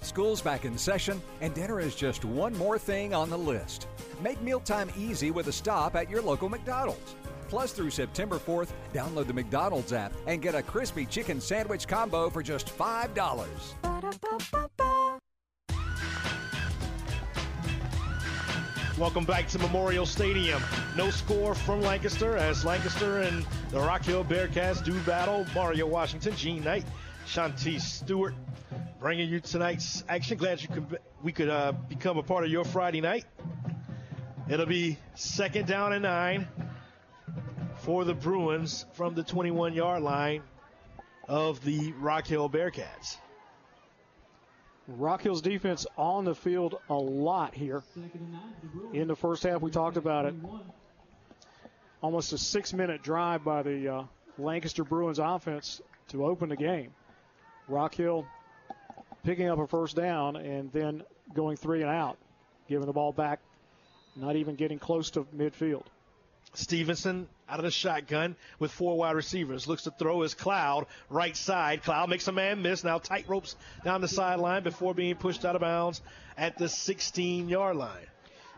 School's back in session, and dinner is just one more thing on the list. Make mealtime easy with a stop at your local McDonald's. Plus, through September 4th, download the McDonald's app and get a crispy chicken sandwich combo for just $5. Welcome back to Memorial Stadium. No score from Lancaster as Lancaster and the Rock Hill Bearcats do battle. Mario Washington, Gene Knight, Shantice Stewart bringing you tonight's action. Glad you could, we could uh, become a part of your Friday night. It'll be second down and nine for the Bruins from the 21 yard line of the Rock Hill Bearcats. Rock Hill's defense on the field a lot here. In the first half, we talked about it. Almost a six minute drive by the uh, Lancaster Bruins offense to open the game. Rock Hill picking up a first down and then going three and out, giving the ball back, not even getting close to midfield. Stevenson out of the shotgun with four wide receivers. Looks to throw his Cloud right side. Cloud makes a man miss. Now tight ropes down the sideline before being pushed out of bounds at the 16 yard line.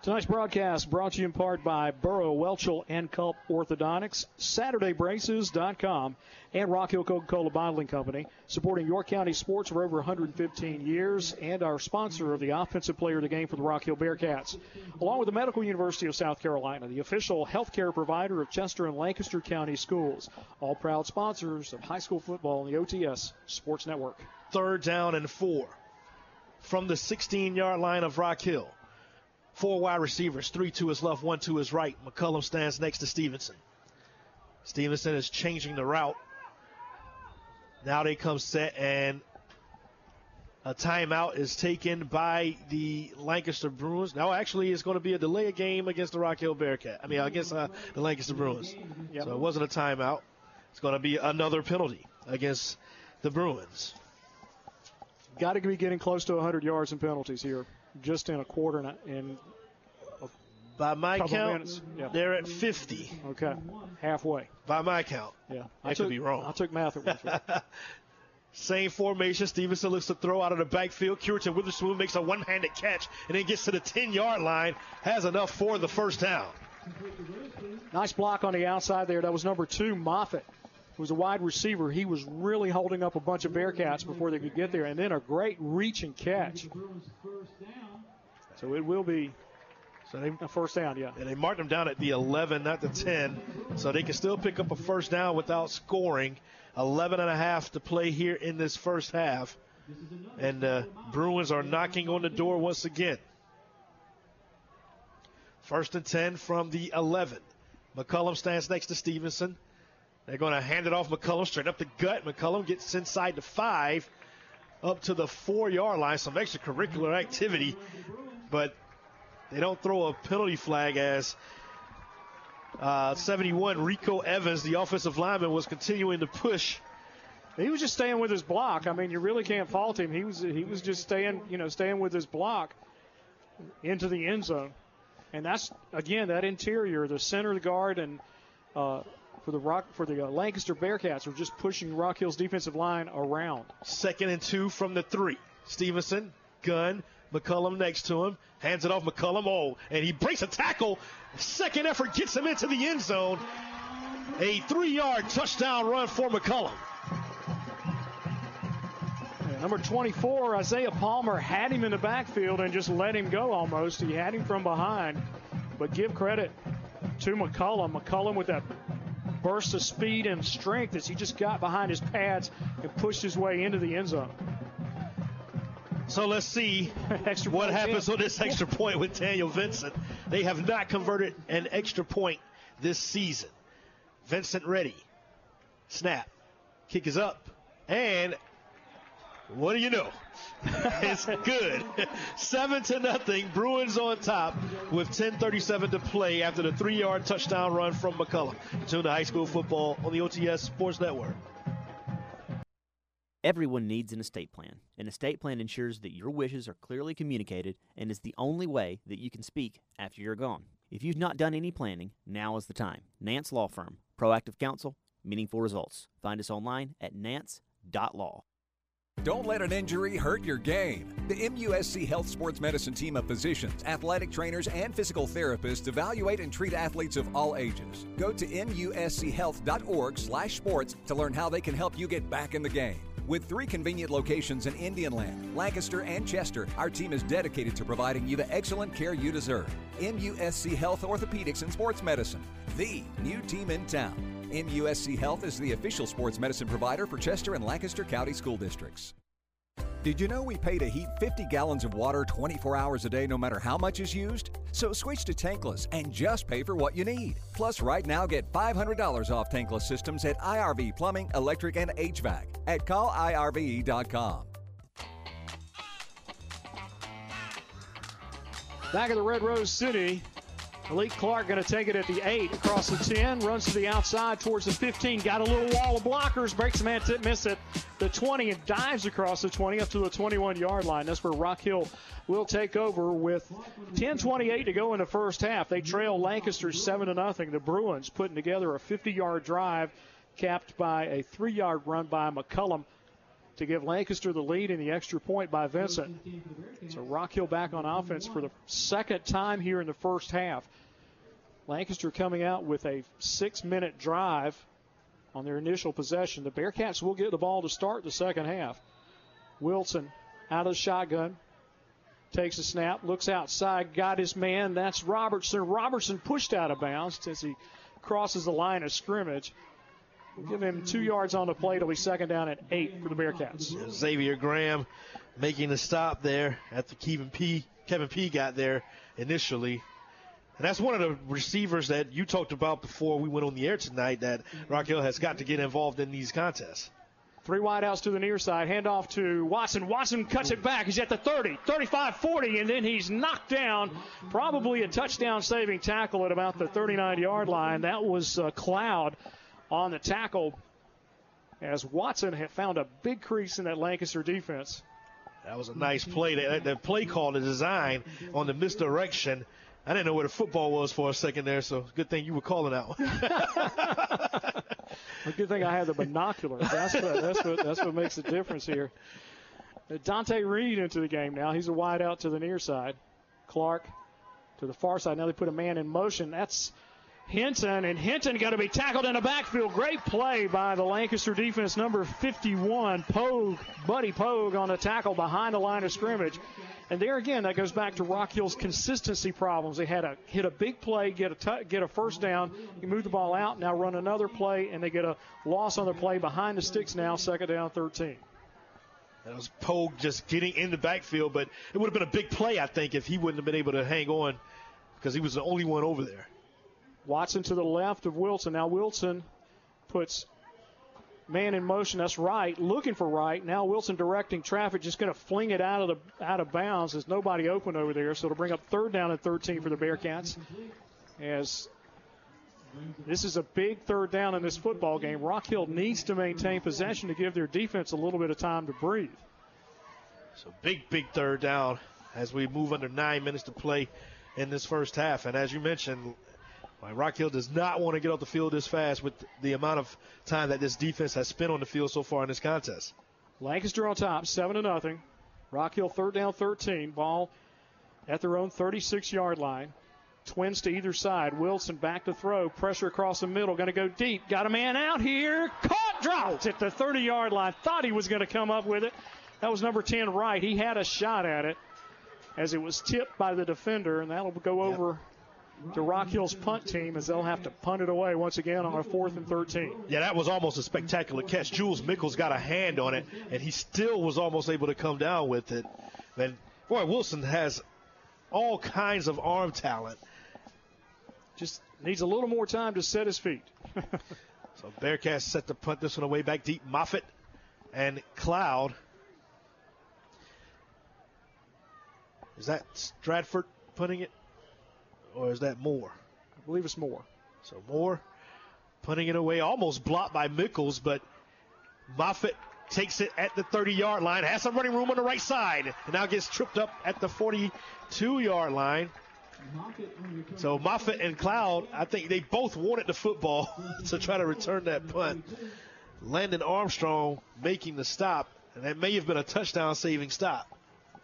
Tonight's broadcast brought to you in part by Burrow, Welchel, and Culp Orthodontics, SaturdayBraces.com, and Rock Hill Coca-Cola Bottling Company, supporting York County sports for over 115 years, and our sponsor of the offensive player of the game for the Rock Hill Bearcats. Along with the Medical University of South Carolina, the official healthcare provider of Chester and Lancaster County schools, all proud sponsors of high school football on the OTS Sports Network. Third down and four from the 16 yard line of Rock Hill. Four wide receivers, three to his left, one to his right. McCullum stands next to Stevenson. Stevenson is changing the route. Now they come set and A timeout is taken by the Lancaster Bruins. Now, actually, it's going to be a delay game against the Rock Hill Bearcat. I mean, against uh, the Lancaster Bruins. Yep. So it wasn't a timeout. It's going to be another penalty against the Bruins. Got to be getting close to 100 yards in penalties here, just in a quarter and, a, in By my count, yeah. they're at 50. okay halfway. By my count. Yeah, I, took, could be wrong. I took math at right? Same formation. Stevenson looks to throw out of the backfield. Curitan Witherspoon makes a one-handed catch and then gets to the 10-yard line. Has enough for the first down. Nice block on the outside there. That was number two, Moffitt. Was a wide receiver. He was really holding up a bunch of Bearcats before they could get there, and then a great reach and catch. So it will be So they, a first down, yeah. and they marked them down at the 11, not the 10. So they can still pick up a first down without scoring. 11 and a half to play here in this first half. And uh, Bruins are knocking on the door once again. First and 10 from the 11. McCullum stands next to Stevenson. They're going to hand it off McCullum straight up the gut. McCullum gets inside the five, up to the four yard line. Some extracurricular activity, but they don't throw a penalty flag as uh, 71 Rico Evans, the offensive lineman, was continuing to push. He was just staying with his block. I mean, you really can't fault him. He was he was just staying, you know, staying with his block into the end zone. And that's again that interior, the center guard, and uh, for the rock for the uh, Lancaster Bearcats are just pushing Rock Hill's defensive line around. Second and two from the three. Stevenson, gun, McCullum next to him, hands it off McCullum. Oh, and he breaks a tackle. Second effort gets him into the end zone. A three-yard touchdown run for McCullum. Number 24, Isaiah Palmer had him in the backfield and just let him go almost. He had him from behind. But give credit to McCullum. McCullum with that burst of speed and strength as he just got behind his pads and pushed his way into the end zone. So let's see what happens in. on this extra point with Daniel Vincent. They have not converted an extra point this season. Vincent ready. Snap. Kick is up. And what do you know? it's good. Seven to nothing. Bruins on top with 10:37 to play after the three-yard touchdown run from McCullum. Tune to high school football on the OTS Sports Network. Everyone needs an estate plan. An estate plan ensures that your wishes are clearly communicated and is the only way that you can speak after you're gone. If you've not done any planning, now is the time. Nance Law Firm, proactive counsel, meaningful results. Find us online at nance.law. Don't let an injury hurt your game. The MUSC Health Sports Medicine team of physicians, athletic trainers, and physical therapists evaluate and treat athletes of all ages. Go to muschealth.org/sports to learn how they can help you get back in the game. With three convenient locations in Indian Land, Lancaster, and Chester, our team is dedicated to providing you the excellent care you deserve. MUSC Health Orthopedics and Sports Medicine, the new team in town. MUSC Health is the official sports medicine provider for Chester and Lancaster County School Districts. Did you know we pay to heat 50 gallons of water 24 hours a day no matter how much is used? So switch to tankless and just pay for what you need. Plus, right now get $500 off tankless systems at IRV Plumbing, Electric, and HVAC at callirve.com. Back at the Red Rose City, Malik Clark going to take it at the 8 across the 10, runs to the outside towards the 15, got a little wall of blockers, breaks a man to miss it, the 20, and dives across the 20 up to the 21 yard line. That's where Rock Hill will take over with 10:28 to go in the first half. They trail Lancaster 7 to nothing. The Bruins putting together a 50 yard drive, capped by a three yard run by McCullum to give Lancaster the lead in the extra point by Vincent. So Rock Hill back on offense for the second time here in the first half. Lancaster coming out with a six minute drive on their initial possession. The Bearcats will get the ball to start the second half. Wilson out of the shotgun. Takes a snap, looks outside, got his man. That's Robertson. Robertson pushed out of bounds as he crosses the line of scrimmage. We'll give him two yards on the play. It'll be second down at eight for the Bearcats. Xavier Graham making the stop there after Kevin P. Kevin P. got there initially. And that's one of the receivers that you talked about before we went on the air tonight that Rock Hill has got to get involved in these contests. Three wideouts to the near side. Handoff to Watson. Watson cuts it back. He's at the 30, 35, 40, and then he's knocked down. Probably a touchdown saving tackle at about the 39 yard line. That was uh, Cloud on the tackle as Watson had found a big crease in that Lancaster defense. That was a nice play. The, the play call, the design on the misdirection. I didn't know where the football was for a second there, so good thing you were calling out. A good thing I had the binoculars. That's what, that's what, that's what makes the difference here. Dante Reed into the game now. He's a wide out to the near side. Clark to the far side. Now they put a man in motion. That's Hinton, and Hinton got to be tackled in the backfield. Great play by the Lancaster defense, number 51, Pogue, Buddy Pogue on a tackle behind the line of scrimmage. And there again, that goes back to Rock Hill's consistency problems. They had a hit a big play, get a t- get a first down, you move the ball out, now run another play, and they get a loss on the play behind the sticks now, second down, 13. That was Pogue just getting in the backfield, but it would have been a big play, I think, if he wouldn't have been able to hang on because he was the only one over there. Watson to the left of Wilson. Now Wilson puts man in motion. That's right, looking for right. Now Wilson directing traffic, just going to fling it out of the out of bounds. There's nobody open over there, so it'll bring up third down and 13 for the Bearcats. As this is a big third down in this football game. Rock Hill needs to maintain possession to give their defense a little bit of time to breathe. So big, big third down as we move under nine minutes to play in this first half. And as you mentioned, Rock Hill does not want to get off the field this fast with the amount of time that this defense has spent on the field so far in this contest. Lancaster on top, seven to nothing. Rock Hill third down, 13. Ball at their own 36 yard line. Twins to either side. Wilson back to throw. Pressure across the middle. Going to go deep. Got a man out here. Caught. Dropped at the 30 yard line. Thought he was going to come up with it. That was number 10 right. He had a shot at it as it was tipped by the defender, and that'll go over to Rock Hill's punt team as they'll have to punt it away once again on a fourth and 13. Yeah, that was almost a spectacular catch. Jules Mickles got a hand on it, and he still was almost able to come down with it. And boy, Wilson has all kinds of arm talent. Just needs a little more time to set his feet. so Bearcats set to punt this one away back deep. Moffitt and Cloud. Is that Stratford punting it? Or is that Moore? I believe it's Moore. So Moore punting it away, almost blocked by Mickles, but Moffitt takes it at the 30 yard line, has some running room on the right side, and now gets tripped up at the 42 yard line. So Moffitt and Cloud, I think they both wanted the football to try to return that punt. Landon Armstrong making the stop, and that may have been a touchdown saving stop.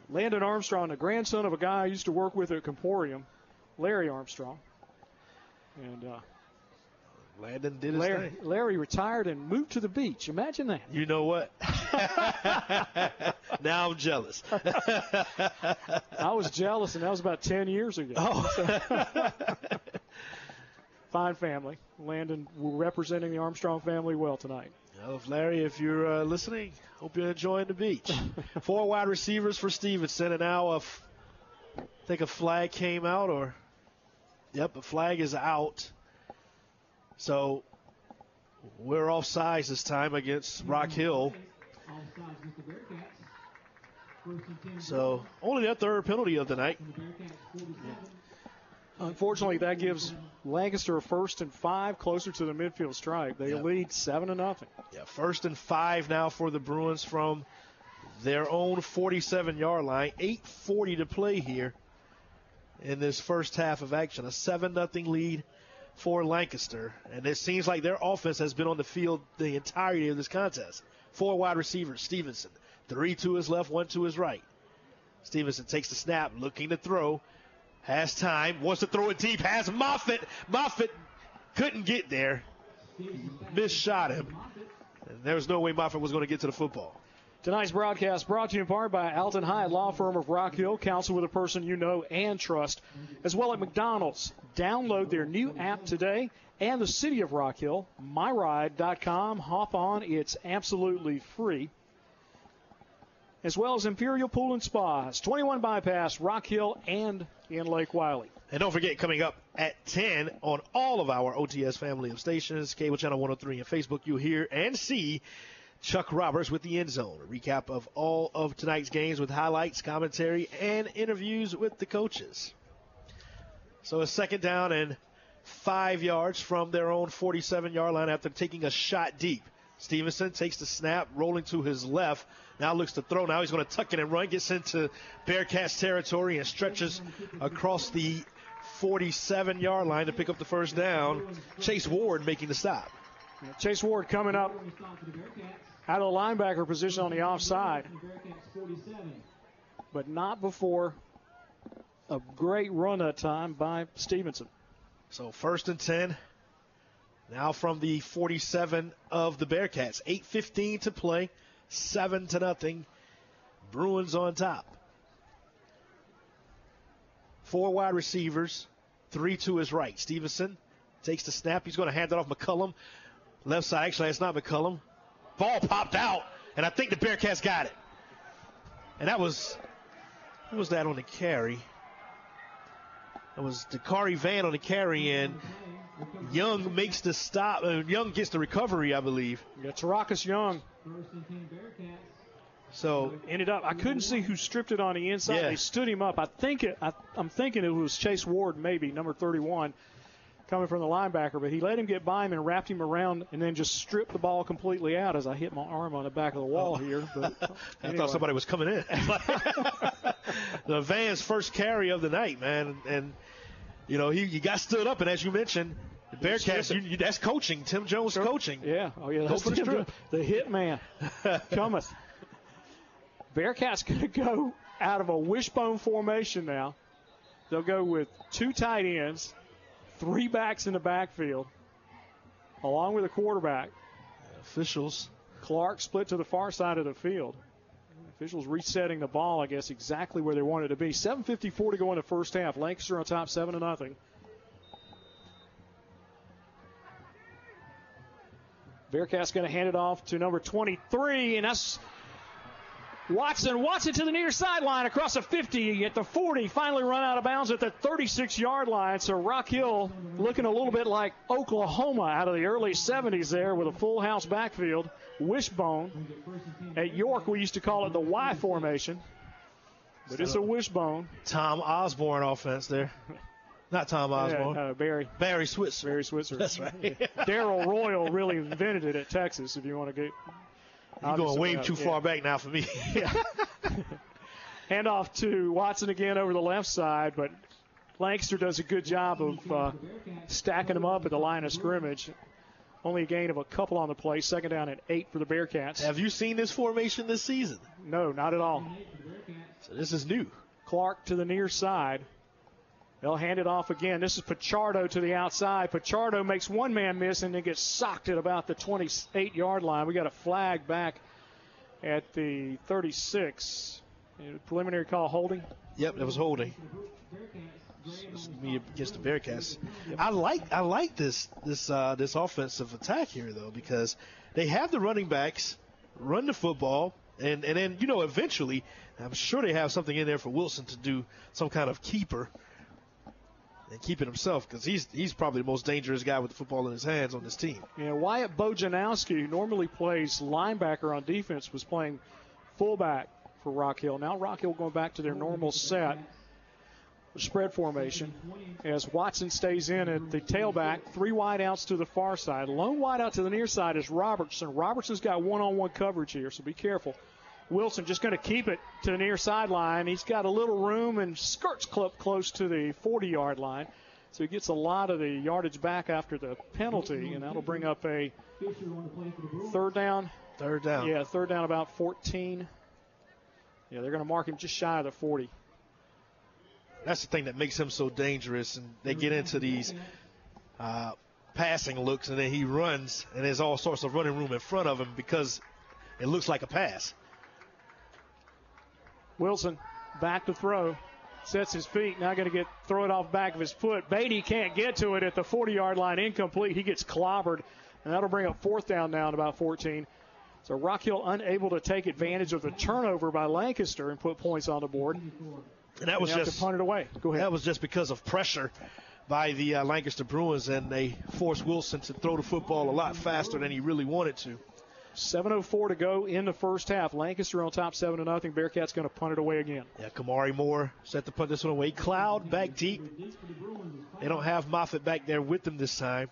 Landon Armstrong, the grandson of a guy I used to work with at Comporium, Larry Armstrong. And uh, Landon did his Larry, thing. Larry retired and moved to the beach. Imagine that. You know what? now I'm jealous. I was jealous, and that was about 10 years ago. Oh. Fine family. Landon representing the Armstrong family well tonight. Well, if Larry, if you're uh, listening, hope you're enjoying the beach. Four wide receivers for Stevenson, and now a f- I think a flag came out, or yep, a flag is out. So we're off sides this time against Rock Hill. So only that third penalty of the night. Unfortunately, that gives Lancaster a first and five closer to the midfield stripe. They Yep. lead seven to nothing. Yeah, first and five now for the Bruins from their own 47 yard line. 8.40 to play here in this first half of action. A 7 0 lead for Lancaster. And it seems like their offense has been on the field the entirety of this contest. Four wide receivers Stevenson, three to his left, one to his right. Stevenson takes the snap, looking to throw. Has time, wants to throw it deep, has Moffitt. Moffitt couldn't get there. Missed shot him. And there was no way Moffitt was going to get to the football. Tonight's broadcast brought to you in part by Alton Hyatt Law Firm of Rock Hill, counsel with a person you know and trust, as well as McDonald's. Download their new app today and the city of Rock Hill, myride.com. Hop on, it's absolutely free. As well as Imperial Pool and Spas, 21 Bypass, Rock Hill, and in Lake Wylie. And don't forget, coming up at 10 on all of our OTS family of stations, cable channel 103 and Facebook, you'll hear and see Chuck Roberts with the end zone. A recap of all of tonight's games with highlights, commentary, and interviews with the coaches. So a second down and five yards from their own 47 yard line after taking a shot deep. Stevenson takes the snap, rolling to his left. Now looks to throw. Now he's going to tuck it and run. Gets into Bearcats territory and stretches across the 47 yard line to pick up the first down. Chase Ward making the stop. Chase Ward coming up out of the linebacker position on the offside, but not before a great run that time by Stevenson. So first and 10. Now from the 47 of the Bearcats. 8.15 to play. 7 to nothing. Bruins on top. Four wide receivers. Three to his right. Stevenson takes the snap. He's going to hand it off McCullum. Left side. Actually, it's not McCullum. Ball popped out, and I think the Bearcats got it. And that was, who was that on the carry? That was Dakari Van on the carry, and Young makes the stop. Uh, Young gets the recovery, I believe. Yeah, Tarakas Young. So ended up. I couldn't see who stripped it on the inside. Yeah. They stood him up. I think it. I, I'm thinking it was Chase Ward, maybe number 31, coming from the linebacker. But he let him get by him and wrapped him around, and then just stripped the ball completely out as I hit my arm on the back of the wall oh. here. But I thought somebody was coming in. the Van's first carry of the night, man, and you know he, he got stood up, and as you mentioned, Bearcats, you, you, that's coaching. Tim Jones coaching. Yeah, oh yeah, Go that's for the the, strip. the hit man cometh. Bearcats going to go out of a wishbone formation now. They'll go with two tight ends, three backs in the backfield, along with a quarterback. Officials. Clark split to the far side of the field. Officials resetting the ball, I guess, exactly where they wanted it to be. 7.54 to go in the first half. Lancaster on top, 7 to nothing. Bearcats going to hand it off to number 23, and that's Watson. Watson to the near sideline across the 50 at the 40. Finally run out of bounds at the 36 yard line. So Rock Hill looking a little bit like Oklahoma out of the early 70s there with a full house backfield. Wishbone. At York, we used to call it the Y formation. But it's a wishbone. Tom Osborne offense there. Not Tom Osborne. Yeah, uh, Barry. Barry Switzer. Barry Switzer. That's right. Darrell Royal really invented it at Texas, if you want to get. You're going way too uh, far back now for me. Hand off to Watson again over the left side, but Lancaster does a good job of uh, stacking them up at the line of scrimmage. Only a gain of a couple on the play. Second down at eight for the Bearcats. Have you seen this formation this season? No, not at all. So this is new. Clark to the near side. They'll hand it off again. This is Pichardo to the outside. Pichardo makes one man miss and then gets socked at about the 28 yard line. We got a flag back at the 36. Uh, Preliminary call holding. Yep, that was holding. Me against the Bearcats. I like I like this this uh, this offensive attack here though because they have the running backs run the football and and then you know eventually I'm sure they have something in there for Wilson to do some kind of keeper and keeping himself because he's he's probably the most dangerous guy with the football in his hands on this team. Yeah, Wyatt Bojanowski, who normally plays linebacker on defense, was playing fullback for Rock Hill. Now Rock Hill going back to their normal set spread formation as Watson stays in at the tailback. Three wideouts to the far side. Lone wideout to the near side is Robertson. Robertson's got one-on-one coverage here, so be careful. Wilson just going to keep it to the near sideline. He's got a little room and skirts clip close to the 40-yard line. So he gets a lot of the yardage back after the penalty, and that'll bring up a third down. Third down. Yeah, third down about 14. Yeah, they're going to mark him just shy of the 40. That's the thing that makes him so dangerous, and they get into these uh, passing looks, and then he runs, and there's all sorts of running room in front of him because it looks like a pass. Wilson back to throw. Sets his feet. Now going to get throw it off back of his foot. Beatty can't get to it at the 40 yard line. Incomplete. He gets clobbered. And that'll bring up fourth down down about 14. So Rock Hill unable to take advantage of the turnover by Lancaster and put points on the board. And that was Now just to punt it away. Go ahead. That was just because of pressure by the uh, Lancaster Bruins, and they forced Wilson to throw the football a lot faster than he really wanted to. 7.04 to go in the first half. Lancaster on top 7 to nothing. Bearcats going to punt it away again. Yeah, Kamari Moore set to punt this one away. Cloud back deep. They don't have Moffitt back there with them this time.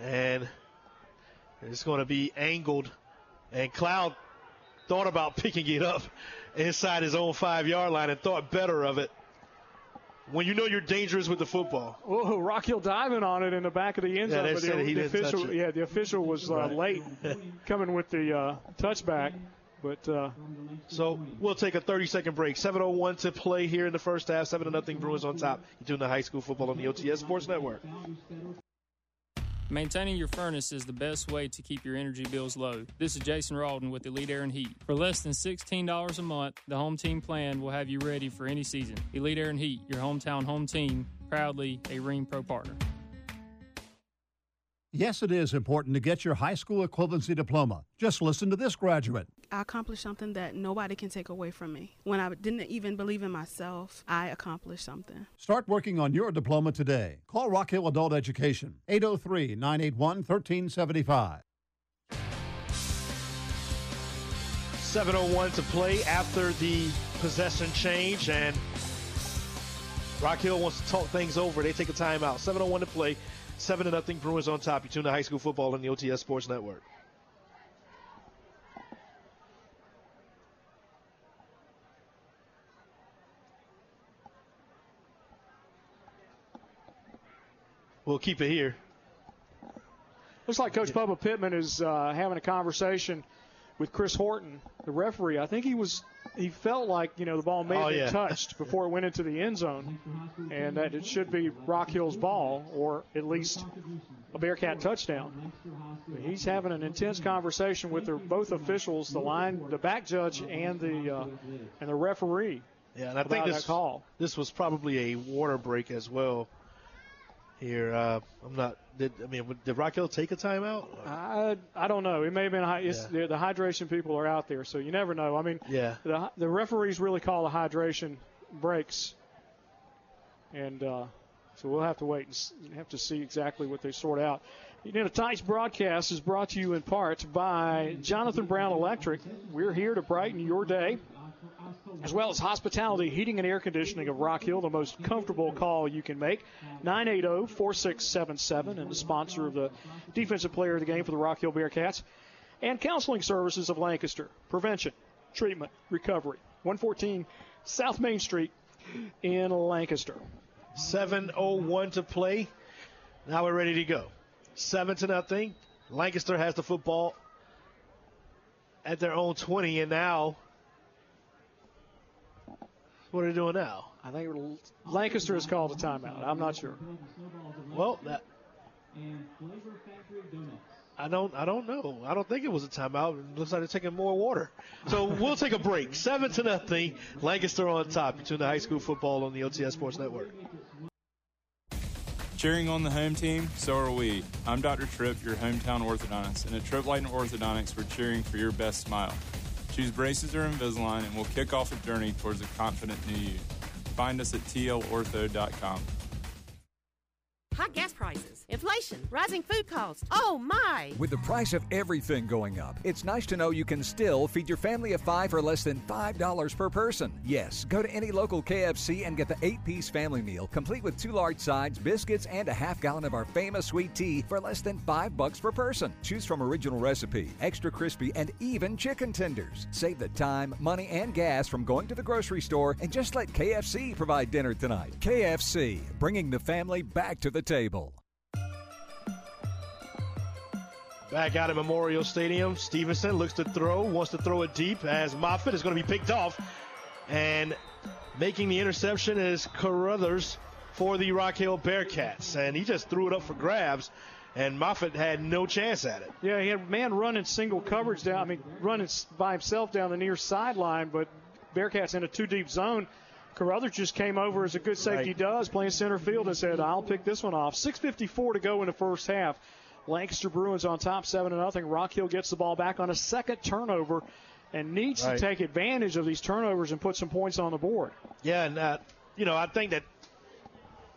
And it's going to be angled. And Cloud thought about picking it up inside his own five yard line and thought better of it when you know you're dangerous with the football. Oh, Rock Hill diving on it in the back of the end Yeah, zone. said the, the official, yeah, the official was uh, Right. late coming with the uh, touchback. But uh, So we'll take a 30 second break. 7:01 to play here in the first half. Seven to nothing. Bruins on top. You're doing the high school football on the OTS Sports Network. Maintaining your furnace is the best way to keep your energy bills low. This is Jason Rawdon with Elite Air and Heat. For less than $16 a month, the Home Team plan will have you ready for any season. Elite Air and Heat, your hometown home team, proudly a Rheem Pro partner. Yes, it is important to get your high school equivalency diploma. Just listen to this graduate. I accomplished something that nobody can take away from me. When I didn't even believe in myself, I accomplished something. Start working on your diploma today. Call Rock Hill Adult Education, 803 981 1375. 7:01 to play after the possession change, and Rock Hill wants to talk things over. They take a timeout. 7:01 to play. Seven to nothing. Bruins on top. You tune to high school football on the OTS Sports Network. We'll keep it here. looks like Coach Bubba Pittman is uh, having a conversation with Chris Horton, the referee. I think he was he felt like you know the ball may have Oh, been yeah. touched before it went into the end zone, and that it should be Rock Hill's ball or at least a Bearcat touchdown. He's having an intense conversation with both officials, the line, the back judge, and the uh, and the referee. Yeah, and I think this call. this was probably a water break as well. Here, uh, I'm not. Did I mean did Rock Hill take a timeout? I I don't know. It may have been high. It's, Yeah. the, the hydration people are out there, so you never know. I mean, Yeah. the the referees really call the hydration breaks, and uh, so we'll have to wait and have to see exactly what they sort out. You know, tonight's broadcast is brought to you in part by Jonathan Brown Electric. We're here to brighten your day, as well as hospitality, heating, and air conditioning of Rock Hill, the most comfortable call you can make. 980 4677, and the sponsor of the defensive player of the game for the Rock Hill Bearcats. And counseling services of Lancaster, prevention, treatment, recovery. 114 South Main Street in Lancaster. 7:01 to play. Now we're ready to go. Seven to nothing. Lancaster has the football at their own 20, and now what are they doing now? I think Lancaster has called a timeout. I'm not sure. Well, that I don't. I don't know. I don't think it was a timeout. It looks like they're taking more water. So we'll take a break. Seven to nothing. Lancaster on top. Between the high school football on the OTS Sports Network. Cheering on the home team, so are we. I'm Dr. Tripp, your hometown orthodontist, and at Tripp Light and Orthodontics, we're cheering for your best smile. Choose braces or Invisalign, and we'll kick off a journey towards a confident new you. Find us at tlortho.com. High gas prices, inflation, rising food costs. Oh my! With the price of everything going up, it's nice to know you can still feed your family of five for less than $5 per person. Yes, go to any local KFC and get the eight piece family meal, complete with two large sides, biscuits, and a half gallon of our famous sweet tea for less than five bucks per person. Choose from original recipe, extra crispy, and even chicken tenders. Save the time, money, and gas from going to the grocery store and just let KFC provide dinner tonight. KFC, bringing the family back to the table. Back out at Memorial Stadium, Stevenson looks to throw, wants to throw it deep as Moffitt is going to be picked off. And making the interception is Carruthers for the Rock Hill Bearcats. And he just threw it up for grabs, and Moffitt had no chance at it. Yeah, he had man running single coverage down. I mean, running by himself down the near sideline, but Bearcats in a two deep zone. Carruthers just came over as a good safety Right. does, playing center field, and said, "I'll pick this one off." 6:54 to go in the first half. Lancaster Bruins on top, seven to nothing. Rock Hill gets the ball back on a second turnover, and needs Right. to take advantage of these turnovers and put some points on the board. Yeah, and uh, you know, I think that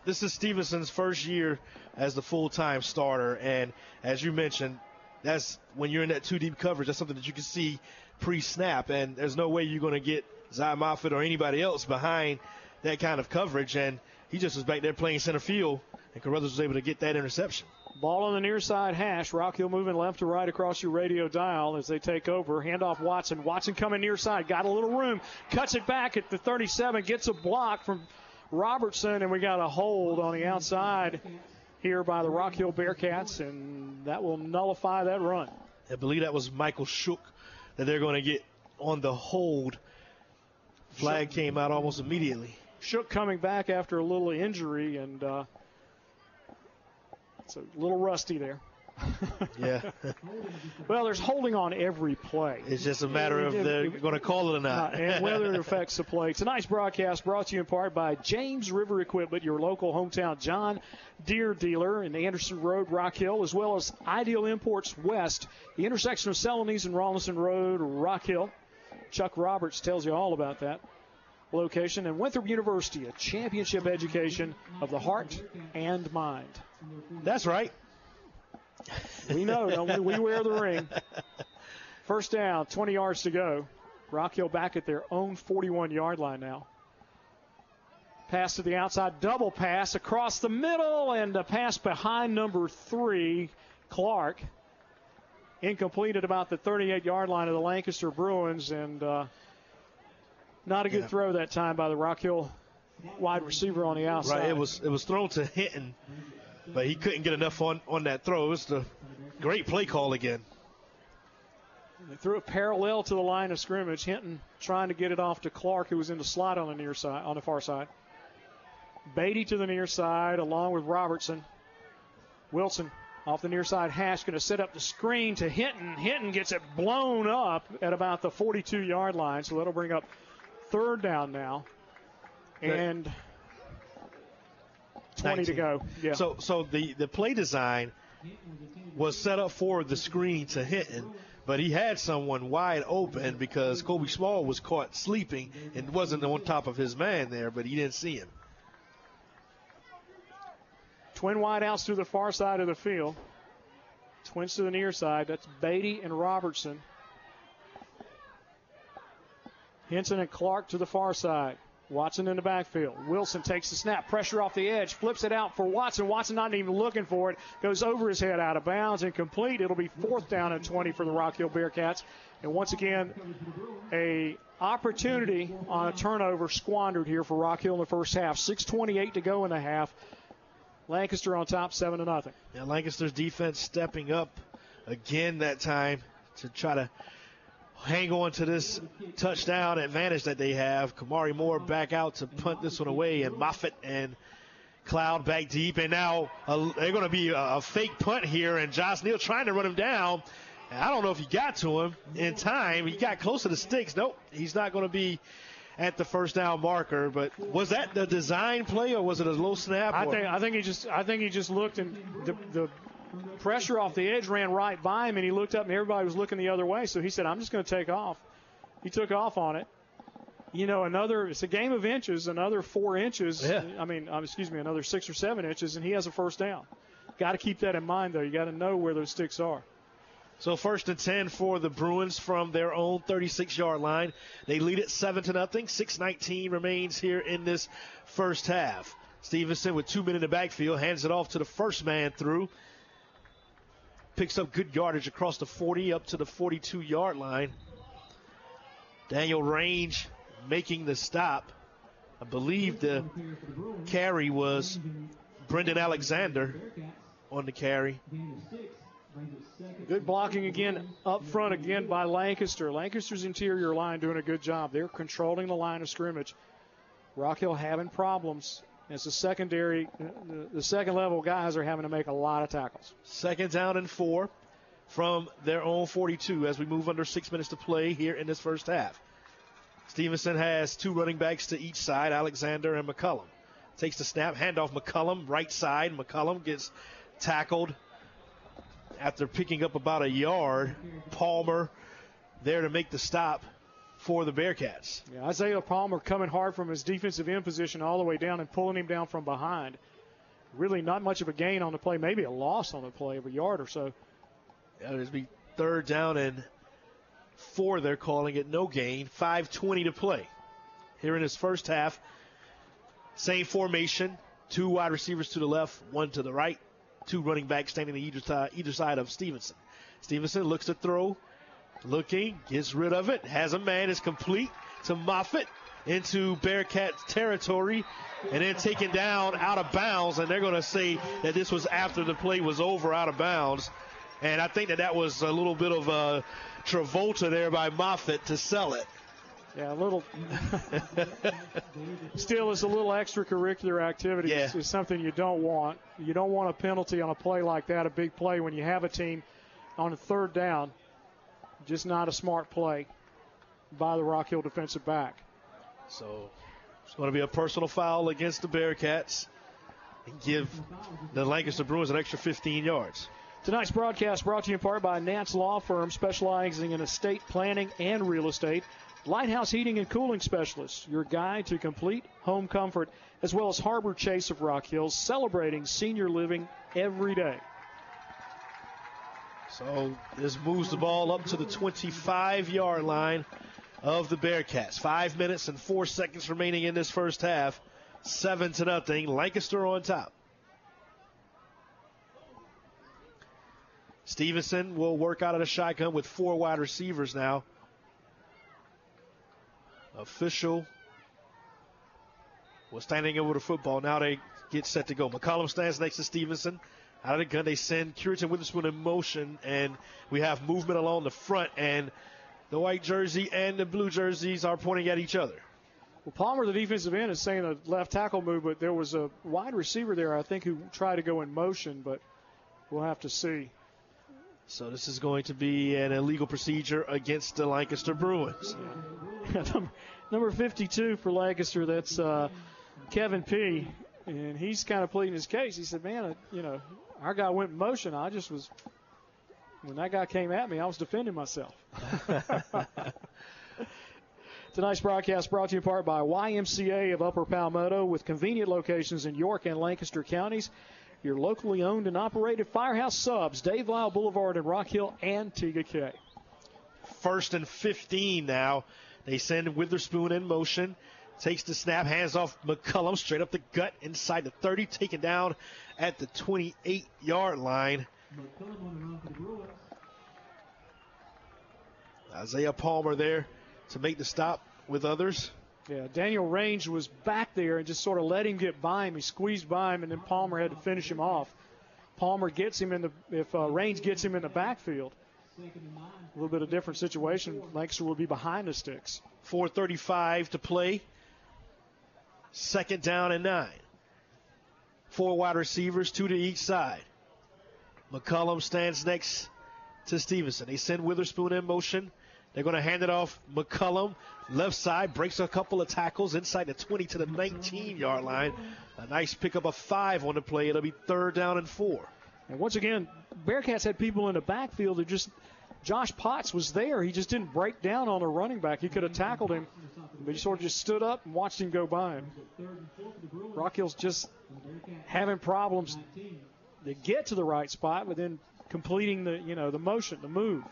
this is Stevenson's first year as the full-time starter, and as you mentioned, that's when you're in that two deep coverage. That's something that you can see pre-snap, and there's no way you're going to get Zay Moffitt or anybody else behind that kind of coverage. And he just was back there playing center field, and Carruthers was able to get that interception. Ball on the near side hash. Rock Hill moving left to right across your radio dial as they take over. Handoff Watson. Watson coming near side. Got a little room. Cuts it back at the 37. Gets a block from Robertson, and we got a hold on the outside here by the Rock Hill Bearcats, and that will nullify that run. I believe that was Michael Shook that they're going to get on the hold. Flag Shook. came out almost immediately. Shook coming back after a little injury, and uh, it's a little rusty there. yeah. well, there's holding on every play. It's just a matter of they're going to call it or not. Uh, and whether it affects the play. Tonight's broadcast brought to you in part by James River Equipment, your local hometown John Deere dealer in Anderson Road, Rock Hill, as well as Ideal Imports West, the intersection of Celanese and Rawlinson Road, Rock Hill. Chuck Roberts tells you all about that location. And Winthrop University, a championship education of the heart and mind. That's right. We know, don't we? We wear the ring. First down, 20 yards to go. Rock Hill back at their own 41 yard line now. Pass to the outside, double pass across the middle, and a pass behind number three, Clark. Incomplete at about the 38 yard line of the Lancaster Bruins, and uh, not a good yeah. throw that time by the Rock Hill wide receiver on the outside. Right, it was it was thrown to Hinton, but he couldn't get enough on, on that throw. It was the great play call again. They threw it parallel to the line of scrimmage. Hinton trying to get it off to Clark, who was in the slot on the near side, on the far side. Beatty to the near side, along with Robertson. Wilson off the near side hash, going to set up the screen to Hinton. Hinton gets it blown up at about the 42 yard line, so that'll bring up third down now. And 20 19. to go. Yeah. So so the, the play design was set up for the screen to Hinton, but he had someone wide open because Kobe Small was caught sleeping and wasn't on top of his man there, but he didn't see him. Twin wideouts to the far side of the field. Twins to the near side. That's Beatty and Robertson. Henson and Clark to the far side. Watson in the backfield. Wilson takes the snap, pressure off the edge, flips it out for Watson. Watson not even looking for it, goes over his head out of bounds, incomplete. It'll be fourth down and 20 for the Rock Hill Bearcats. And once again, a opportunity on a turnover squandered here for Rock Hill in the first half. 6:28 to go in the half. Lancaster on top, seven to nothing. Yeah, Lancaster's defense stepping up again that time to try to hang on to this touchdown advantage that they have. Kamari Moore back out to punt this one away, and Moffitt and Cloud back deep. And now uh, they're going to be a, a, fake punt here, and Josh Neal trying to run him down. I don't know if he got to him in time. He got close to the sticks. Nope, he's not going to be at the first down marker. But was that the design play, or was it a low snap? I think I think he just I think he just looked and the, the pressure off the edge ran right by him, and he looked up, and everybody was looking the other way. So he said, "I'm just going to take off." He took off on it. You know, another it's a game of inches, another four inches. Yeah. I mean, um, excuse me, another six or seven inches, and he has a first down. Got to keep that in mind, though. You got to know where those sticks are. So first and ten for the Bruins from their own 36-yard line. They lead it seven to nothing. 6:19 remains here in this first half. Stevenson with two men in the backfield hands it off to the first man through picks up good yardage across the 40 up to the 42 yard line. Daniel Range making the stop. I believe the carry was Brendan Alexander on the carry. Good blocking again up front again by Lancaster. Lancaster's interior line doing a good job. They're controlling the line of scrimmage. Rock Hill having problems as uh, the secondary, the second level guys are having to make a lot of tackles. Second down and four from their own 42 as we move under six minutes to play here in this first half. Stevenson has two running backs to each side, Alexander and McCullum. Takes the snap, handoff McCullum, right side. McCullum gets tackled after picking up about a yard. Palmer there to make the stop for the Bearcats. Yeah, Isaiah Palmer coming hard from his defensive end position all the way down and pulling him down from behind. Really not much of a gain on the play, maybe a loss on the play of a yard or so. It'll be third down and four. They're calling it no gain. 5:20 to play. Here in his first half, same formation. Two wide receivers to the left, one to the right. Two running backs standing either either side of Stevenson. Stevenson looks to throw, looking, gets rid of it, has a man, is complete to Moffitt into Bearcat territory, and then taken down out of bounds. And they're going to say that this was after the play was over, out of bounds. And I think that that was a little bit of a Travolta there by Moffitt to sell it. Yeah, a little. Still, it's a little extracurricular activity. Yeah. It's, it's something you don't want. You don't want a penalty on a play like that, a big play, when you have a team on a third down. Just not a smart play by the Rock Hill defensive back. So it's going to be a personal foul against the Bearcats and give the Lancaster Bruins an extra 15 yards. Tonight's broadcast brought to you in part by Nance Law Firm, specializing in estate planning and real estate. Lighthouse Heating and Cooling Specialists, your guide to complete home comfort, as well as Harbor Chase of Rock Hills, celebrating senior living every day. So this moves the ball up to the 25 yard line of the Bearcats. Five minutes and four seconds remaining in this first half. Seven to nothing. Lancaster on top. Stevenson will work out of the shotgun with four wide receivers now. Official was standing over the football. Now they get set to go. McCollum stands next to Stevenson. Out of the gun, they send Curitan Witherspoon in motion, and we have movement along the front, and the white jersey and the blue jerseys are pointing at each other. Well, Palmer, the defensive end, is saying a left tackle move, but there was a wide receiver there, I think, who tried to go in motion, but we'll have to see. So this is going to be an illegal procedure against the Lancaster Bruins. number, number 52 for Lancaster, that's uh, Kevin P. And he's kind of pleading his case. He said, "Man, you know, our guy went in motion. I just was when that guy came at me, I was defending myself." Tonight's broadcast brought to you in part by YMCA of Upper Palmetto with convenient locations in York and Lancaster counties. Your locally owned and operated Firehouse Subs, Dave Lyle Boulevard in Rock Hill and Tega Cay. First and 15 now. They send Witherspoon in motion. Takes the snap, hands off McCullum straight up the gut inside the 30, taken down at the 28 yard line. Isaiah Palmer there to make the stop with others. Yeah, Daniel Range was back there and just sort of let him get by him. He squeezed by him, and then Palmer had to finish him off. Palmer gets him in the if uh, Range gets him in the backfield. A little bit of different situation. Lancaster will be behind the sticks. 4:35 to play. Second down and nine. Four wide receivers, two to each side. McCullum stands next to Stevenson. They send Witherspoon in motion. They're going to hand it off. McCullum, left side, breaks a couple of tackles inside the 20 to the 19 yard line. A nice pickup of five on the play. It'll be third down and four. And once again, Bearcats had people in the backfield that just. Josh Potts was there. He just didn't break down on a running back. He could have tackled him, but he sort of just stood up and watched him go by him. Rock Hill's just having problems to get to the right spot, but then completing the you know the motion, the move.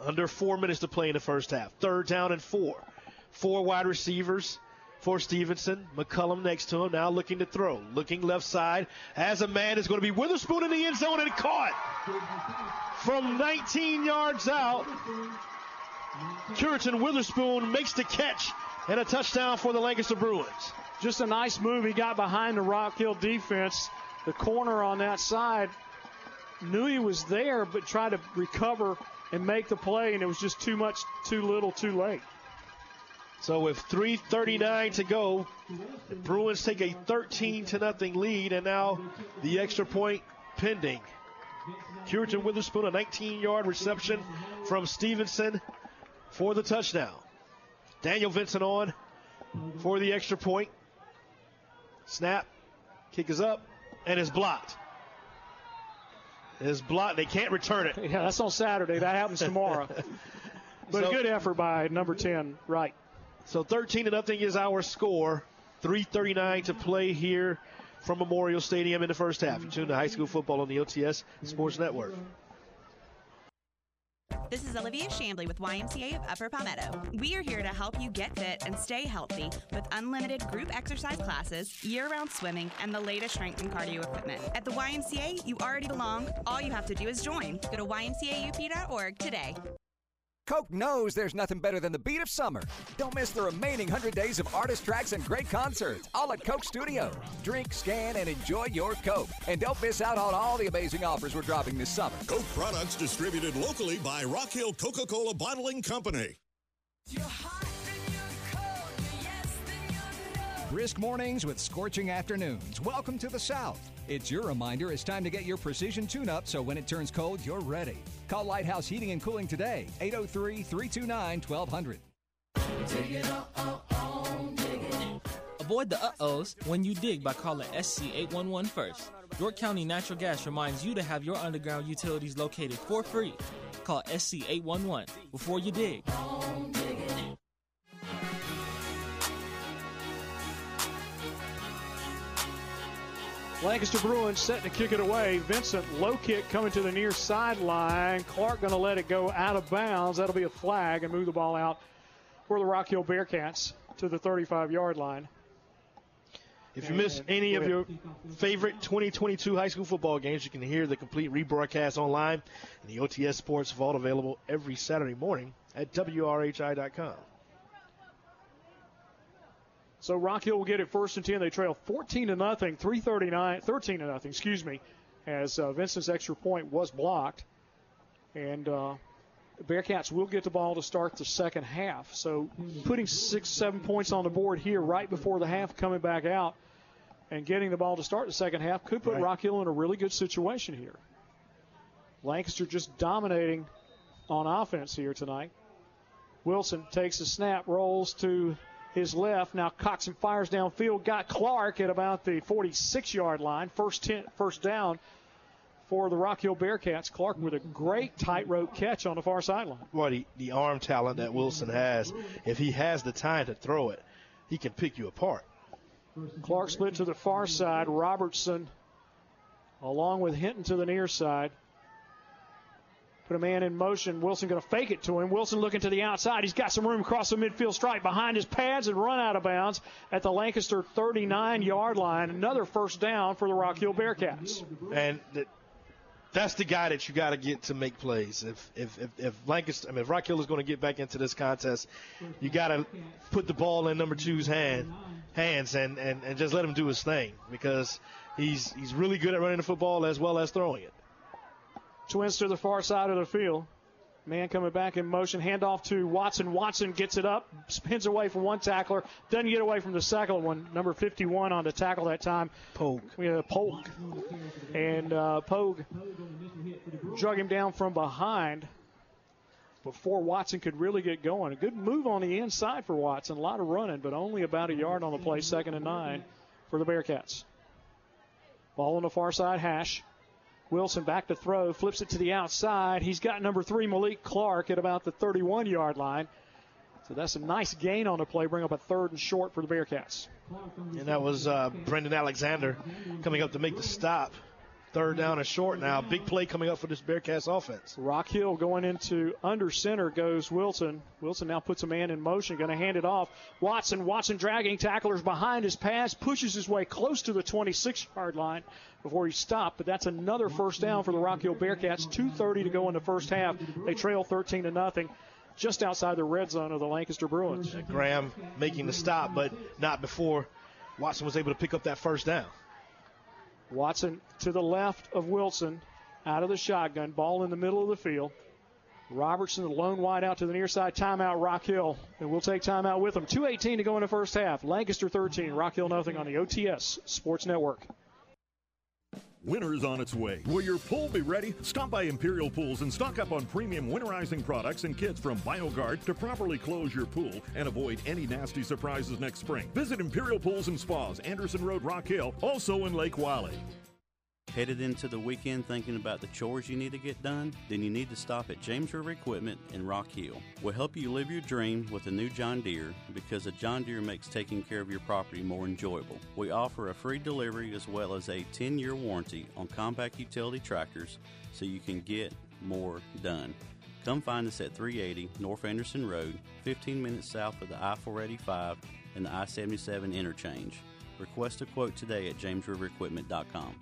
Under four minutes to play in the first half. Third down and four. Four wide receivers for Stevenson. McCullum next to him, now looking to throw. Looking left side. As a man is going to be Witherspoon in the end zone and caught from 19 yards out. Curitan Witherspoon makes the catch and a touchdown for the Lancaster Bruins. Just a nice move. He got behind the Rock Hill defense. The corner on that side knew he was there, but tried to recover and make the play, and it was just too much, too little, too late. So with 3:39 to go, the Bruins take a 13 to nothing lead, and now the extra point pending. Curitan Witherspoon, a 19-yard reception from Stevenson for the touchdown. Daniel Vincent on for the extra point. Snap, kick is up, and is blocked. Is blocked. They can't return it. Yeah, that's on Saturday. That happens tomorrow. But So- a good effort by number 10, right. So 13 to nothing is our score. 3:39 to play here from Memorial Stadium in the first half. You tune to high school football on the OTS Sports Network. This is Olivia Shambly with YMCA of Upper Palmetto. We are here to help you get fit and stay healthy with unlimited group exercise classes, year round swimming, and the latest strength and cardio equipment. At the YMCA, you already belong. All you have to do is join. Go to ymcaup.org today. Coke knows there's nothing better than the beat of summer. Don't miss the remaining 100 days of artist tracks and great concerts, all at Coke Studio. Drink, scan, and enjoy your Coke. And don't miss out on all the amazing offers we're dropping this summer. Coke products distributed locally by Rock Hill Coca Cola Bottling Company. Brisk mornings with scorching afternoons. Welcome to the South. It's your reminder it's time to get your precision tune up so when it turns cold, you're ready. Call Lighthouse Heating and Cooling today, 803 329 1200. Avoid the uh-ohs when you dig by calling SC811 first. York County Natural Gas reminds you to have your underground utilities located for free. Call SC811 before you dig. Lancaster Bruins setting to kick it away. Vincent, low kick coming to the near sideline. Clark going to let it go out of bounds. That'll be a flag and move the ball out for the Rock Hill Bearcats to the 35 yard line. If you miss any of your favorite 2022 high school football games, you can hear the complete rebroadcast online in the OTS Sports Vault available every Saturday morning at WRHI.com. So Rock Hill will get it first and 10. They trail 14 to nothing, 339, 13 to nothing, excuse me, as uh, Vincent's extra point was blocked. And uh, the Bearcats will get the ball to start the second half. So putting six, seven points on the board here right before the half, coming back out and getting the ball to start the second half could put Right. Rock Hill in a really good situation here. Lancaster just dominating on offense here tonight. Wilson takes a snap, rolls to his left. Now Coxon fires downfield. Got Clark at about the 46 yard line. First, ten, first down for the Rock Hill Bearcats. Clark with a great tightrope catch on the far sideline. Well, the, the arm talent that Wilson has, if he has the time to throw it, he can pick you apart. Clark split to the far side. Robertson, along with Hinton to the near side. Put a man in motion. Wilson going to fake it to him. Wilson looking to the outside. He's got some room across the midfield stripe behind his pads and run out of bounds at the Lancaster 39 yard line. Another first down for the Rock Hill Bearcats. And that, that's the guy that you got to get to make plays. If if if, if Lancaster, I mean, if Rock Hill is going to get back into this contest, you got to put the ball in number two's hand, hands and, and, and just let him do his thing because he's he's really good at running the football as well as throwing it. Twins to the far side of the field. Man coming back in motion. Handoff to Watson. Watson gets it up, spins away from one tackler, doesn't get away from the second one. Number 51 on the tackle that time. Pogue. Yeah, Pogue. And uh, Pogue drug him down from behind before Watson could really get going. A good move on the inside for Watson. A lot of running, but only about a yard on the play. Second and nine for the Bearcats. Ball on the far side, hash. Wilson back to throw, flips it to the outside. He's got number three, Malik Clark, at about the 31 yard line. So that's a nice gain on the play, bring up a third and short for the Bearcats. And that was uh, Brendan Alexander coming up to make the stop. Third down and short now. Big play coming up for this Bearcats offense. Rock Hill going into under center goes Wilson. Wilson now puts a man in motion, going to hand it off. Watson, Watson dragging tacklers behind his pass, pushes his way close to the 26 yard line before he stopped. But that's another first down for the Rock Hill Bearcats. 2:30 to go in the first half. They trail 13 to nothing, just outside the red zone of the Lancaster Bruins. Graham making the stop, but not before Watson was able to pick up that first down. Watson to the left of Wilson, out of the shotgun, ball in the middle of the field. Robertson, the lone wide out to the near side, timeout Rock Hill, and we'll take timeout with them. 2:18 to go in the first half. Lancaster 13, Rock Hill nothing on the OTS Sports Network. Winter's on its way. Will your pool be ready? Stop by Imperial Pools and stock up on premium winterizing products and kits from BioGuard to properly close your pool and avoid any nasty surprises next spring. Visit Imperial Pools and Spas, Anderson Road, Rock Hill, also in Lake Wylie. Headed into the weekend thinking about the chores you need to get done? Then you need to stop at James River Equipment in Rock Hill. We'll help you live your dream with a new John Deere because a John Deere makes taking care of your property more enjoyable. We offer a free delivery as well as a 10 year warranty on compact utility tractors so you can get more done. Come find us at 380 North Anderson Road, 15 minutes south of the I 485 and the I 77 interchange. Request a quote today at jamesriverequipment.com.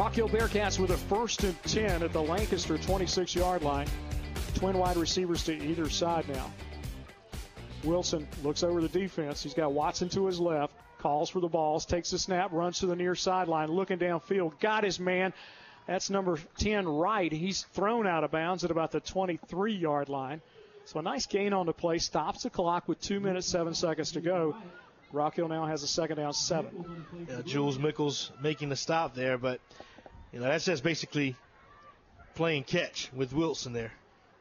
Rock Hill Bearcats with a first and 10 at the Lancaster 26 yard line. Twin wide receivers to either side now. Wilson looks over the defense. He's got Watson to his left, calls for the balls, takes the snap, runs to the near sideline, looking downfield, got his man. That's number 10 right. He's thrown out of bounds at about the 23 yard line. So a nice gain on the play, stops the clock with two minutes, seven seconds to go. Rock Hill now has a second down, seven. Yeah, Jules Mickles making the stop there, but you know that's just basically playing catch with Wilson there.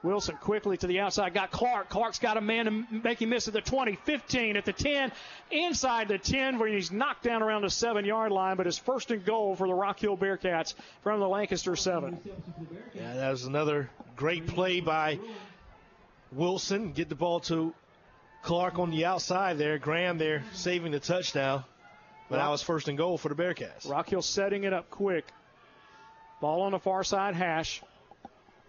Wilson quickly to the outside, got Clark. Clark's got a man to make him miss at the 20, 15, at the 10, inside the 10, where he's knocked down around the seven yard line, but his first and goal for the Rock Hill Bearcats from the Lancaster 7. Yeah, that was another great play by Wilson. Get the ball to Clark on the outside there. Graham there saving the touchdown. But that was first and goal for the Bearcats. Rock Hill setting it up quick. Ball on the far side hash.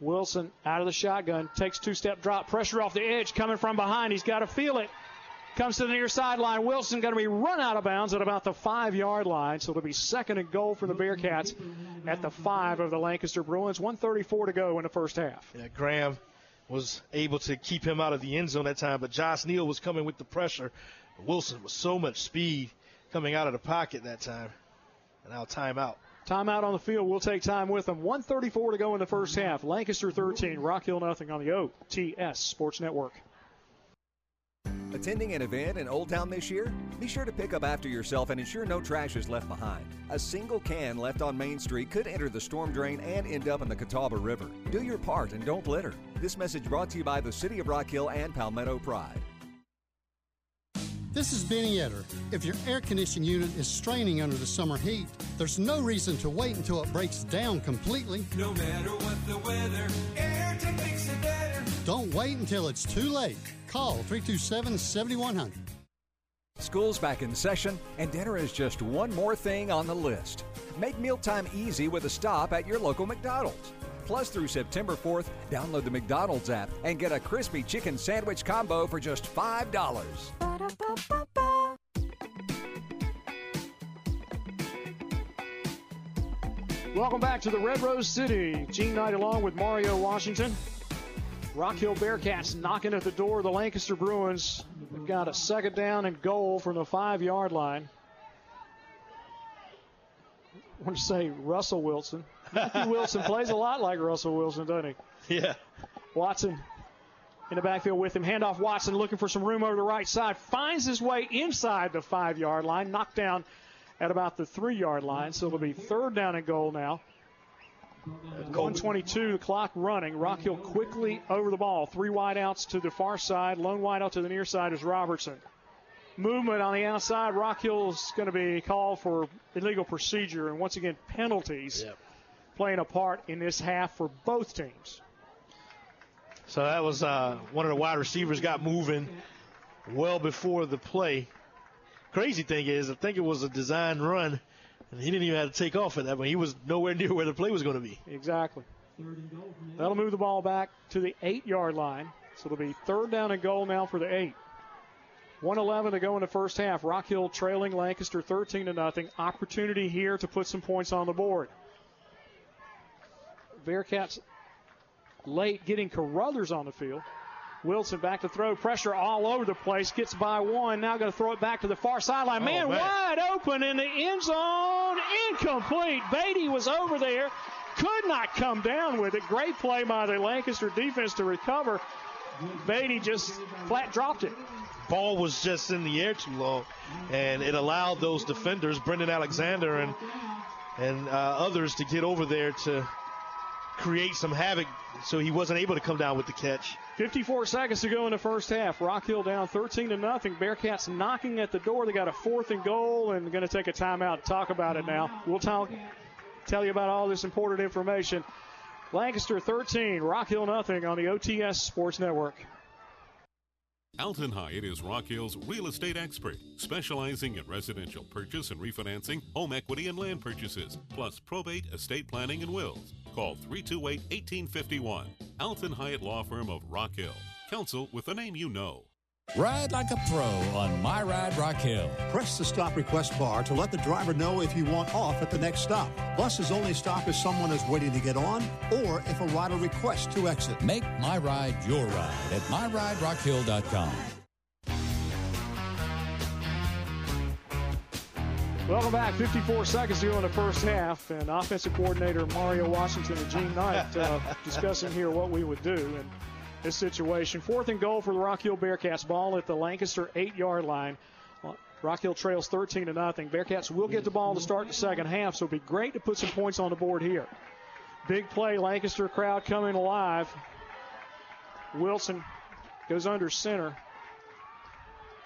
Wilson out of the shotgun, takes two step drop, pressure off the edge coming from behind. He's got to feel it. Comes to the near sideline. Wilson going to be run out of bounds at about the five yard line. So it'll be second and goal for the Bearcats at the five of the Lancaster Bruins. 134 to go in the first half. Yeah, Graham was able to keep him out of the end zone that time, but Josh Neal was coming with the pressure. Wilson was so much speed coming out of the pocket that time. And now timeout. Timeout on the field. We'll take time with them. 134 to go in the first half. Lancaster 13, Rock Hill nothing on the OTS Sports Network. Attending an event in Old Town this year? Be sure to pick up after yourself and ensure no trash is left behind. A single can left on Main Street could enter the storm drain and end up in the Catawba River. Do your part and don't litter. This message brought to you by the City of Rock Hill and Palmetto Pride. This is Benny Etter. If your air conditioning unit is straining under the summer heat, there's no reason to wait until it breaks down completely. No matter what the weather, AirTech makes it better. Don't wait until it's too late. Call 327 7100. School's back in session, and dinner is just one more thing on the list. Make mealtime easy with a stop at your local McDonald's. Plus, through September 4th, download the McDonald's app and get a crispy chicken sandwich combo for just $5. Welcome back to the Red Rose City. Gene Knight along with Mario Washington. Rock Hill Bearcats knocking at the door of the Lancaster Bruins. They've got a second down and goal from the five yard line. I want to say Russell Wilson. Matthew Wilson plays a lot like Russell Wilson, doesn't he? Yeah. Watson in the backfield with him. Handoff Watson looking for some room over the right side. Finds his way inside the five yard line. Knocked down at about the three yard line. So it'll be third down and goal now. 122, the clock running. Rock Hill quickly over the ball. Three wideouts to the far side. Lone wideout to the near side is Robertson. Movement on the outside. Rock Hill is going to be called for illegal procedure. And once again, penalties yep. Playing a part in this half for both teams. So that was uh, one of the wide receivers got moving well before the play. Crazy thing is, I think it was a design run, and he didn't even have to take off at that, one. he was nowhere near where the play was going to be. Exactly. That'll move the ball back to the eight yard line. So it'll be third down and goal now for the eight. 111 to go in the first half. Rock Hill trailing Lancaster 13 to nothing. Opportunity here to put some points on the board. Bearcats late getting Carruthers on the field. Wilson back to throw. Pressure all over the place. Gets by one. Now going to throw it back to the far sideline. Man, man, wide open in the end zone. Incomplete. Beatty was over there. Could not come down with it. Great play by the Lancaster defense to recover. Beatty just flat dropped it. Ball was just in the air too long, and it allowed those defenders, Brendan Alexander and and uh, others, to get over there to create some havoc. So he wasn't able to come down with the catch. 54 seconds to go in the first half. Rock Hill down 13 to nothing. Bearcats knocking at the door. They got a fourth and goal and going to take a timeout to talk about it now. We'll talk, tell you about all this important information. Lancaster 13, Rock Hill nothing on the OTS Sports Network. Alton Hyatt is Rock Hill's real estate expert, specializing in residential purchase and refinancing, home equity and land purchases, plus probate, estate planning, and wills. Call 328 1851. Alton Hyatt Law Firm of Rock Hill. Counsel with a name you know. Ride like a pro on My Ride Rock Hill. Press the stop request bar to let the driver know if you want off at the next stop. Buses only stop if someone is waiting to get on or if a rider requests to exit. Make My Ride your ride at MyRideRockHill.com. Welcome back. 54 seconds to go in the first half, and offensive coordinator Mario Washington and Gene Knight uh, discussing here what we would do in this situation. Fourth and goal for the Rock Hill Bearcats. Ball at the Lancaster eight-yard line. Rock Hill trails 13 to nothing. Bearcats will get the ball to start the second half, so it'd be great to put some points on the board here. Big play, Lancaster crowd coming alive. Wilson goes under center.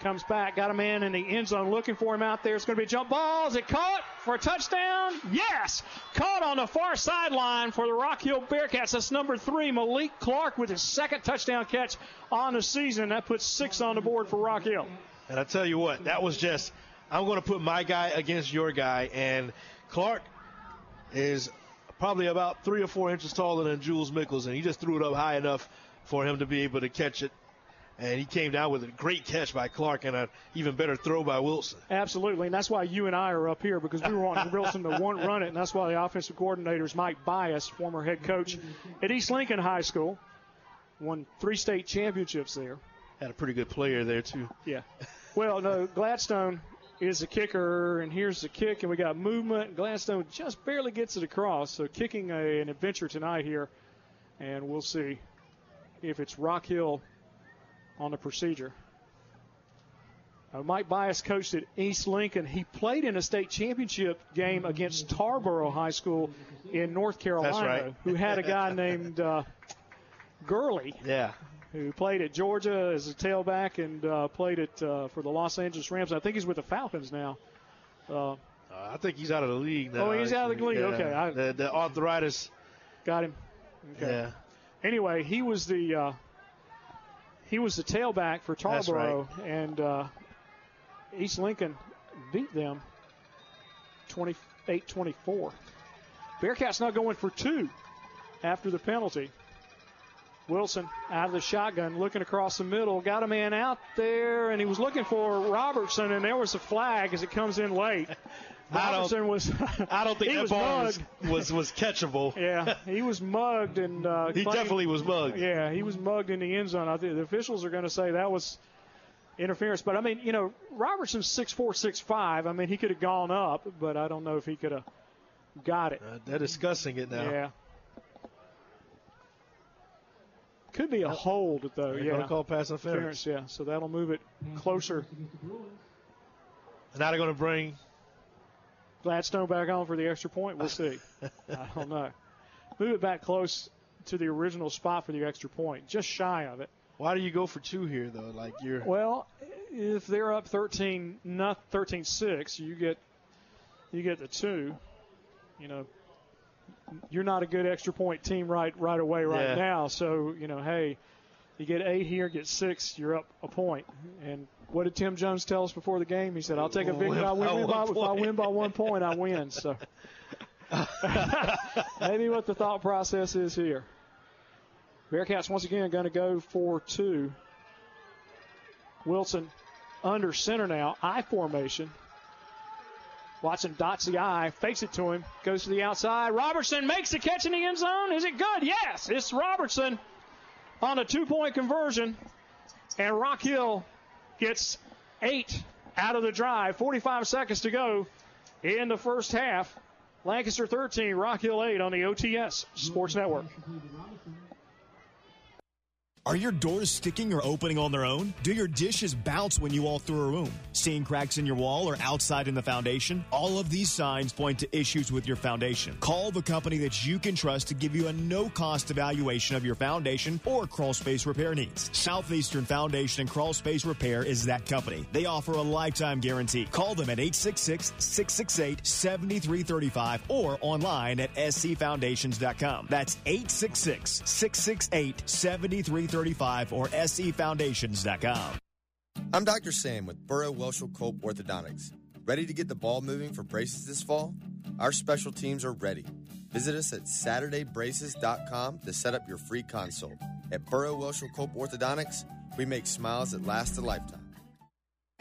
Comes back, got a man in the end zone looking for him out there. It's going to be a jump ball. Is it caught for a touchdown? Yes! Caught on the far sideline for the Rock Hill Bearcats. That's number three, Malik Clark, with his second touchdown catch on the season. That puts six on the board for Rock Hill. And I tell you what, that was just, I'm going to put my guy against your guy. And Clark is probably about three or four inches taller than Jules Mickles, and he just threw it up high enough for him to be able to catch it and he came down with a great catch by Clark and an even better throw by Wilson. Absolutely, and that's why you and I are up here because we were wanting Wilson to one run it, and that's why the offensive coordinator is Mike Bias, former head coach at East Lincoln High School, won three state championships there. Had a pretty good player there too. Yeah. Well, no, Gladstone is a kicker, and here's the kick, and we got movement. Gladstone just barely gets it across, so kicking a, an adventure tonight here, and we'll see if it's Rock Hill on the procedure. Uh, Mike Bias coached at East Lincoln. He played in a state championship game against Tarboro High School in North Carolina, right. who had a guy named uh, Gurley. Yeah. Who played at Georgia as a tailback and uh, played it uh, for the Los Angeles Rams. I think he's with the Falcons now. Uh, I think he's out of the league now. Oh, he's out of the league. Yeah. Okay, I, the, the arthritis got him. Okay. Yeah. Anyway, he was the uh, he was the tailback for Tarboro, and uh, East Lincoln beat them 28-24. Bearcats now going for two after the penalty. Wilson out of the shotgun, looking across the middle, got a man out there, and he was looking for Robertson, and there was a flag as it comes in late. I don't- was. I don't think he that was ball was, mugged. was was catchable. Yeah, he was mugged and uh, He claimed- definitely was mugged. Yeah, he was mugged in the end zone. I think the officials are going to say that was interference. But I mean, you know, Robertson's six four, six five. I mean, he could have gone up, but I don't know if he could have got it. Uh, they're discussing it now. Yeah. Could be a hold though. They're yeah. gonna call pass interference. Yeah. So that'll move it closer. And Now they're going to bring Gladstone back on for the extra point. We'll see. I don't know. Move it back close to the original spot for the extra point, just shy of it. Why do you go for two here though? Like you're Well, if they're up 13 not 13-6, you get you get the two. You know, you're not a good extra point team right right away right Yeah. now. So you know, hey, you get eight here, get six, you're up a point. And what did Tim Jones tell us before the game? He said, "I'll take a victory. I win, By win by, one if I point." win by one point, I win." So maybe what the thought process is here. Bearcats once again going to go for two. Wilson under center now, I formation. Watson dots the eye, fakes it to him, goes to the outside. Robertson makes the catch in the end zone. Is it good? Yes, it's Robertson on a two point conversion. And Rock Hill gets eight out of the drive. 45 seconds to go in the first half. Lancaster 13, Rock Hill 8 on the OTS Sports Network. Are your doors sticking or opening on their own? Do your dishes bounce when you walk through a room? Seeing cracks in your wall or outside in the foundation? All of these signs point to issues with your foundation. Call the company that you can trust to give you a no cost evaluation of your foundation or crawl space repair needs. Southeastern Foundation and Crawl Space Repair is that company. They offer a lifetime guarantee. Call them at 866 668 7335 or online at scfoundations.com. That's 866 668 7335 or sefoundations.com. I'm Dr. Sam with Burrow Welshel Cope Orthodontics. Ready to get the ball moving for braces this fall? Our special teams are ready. Visit us at SaturdayBraces.com to set up your free consult. At Burrow Welshel Cope Orthodontics, we make smiles that last a lifetime.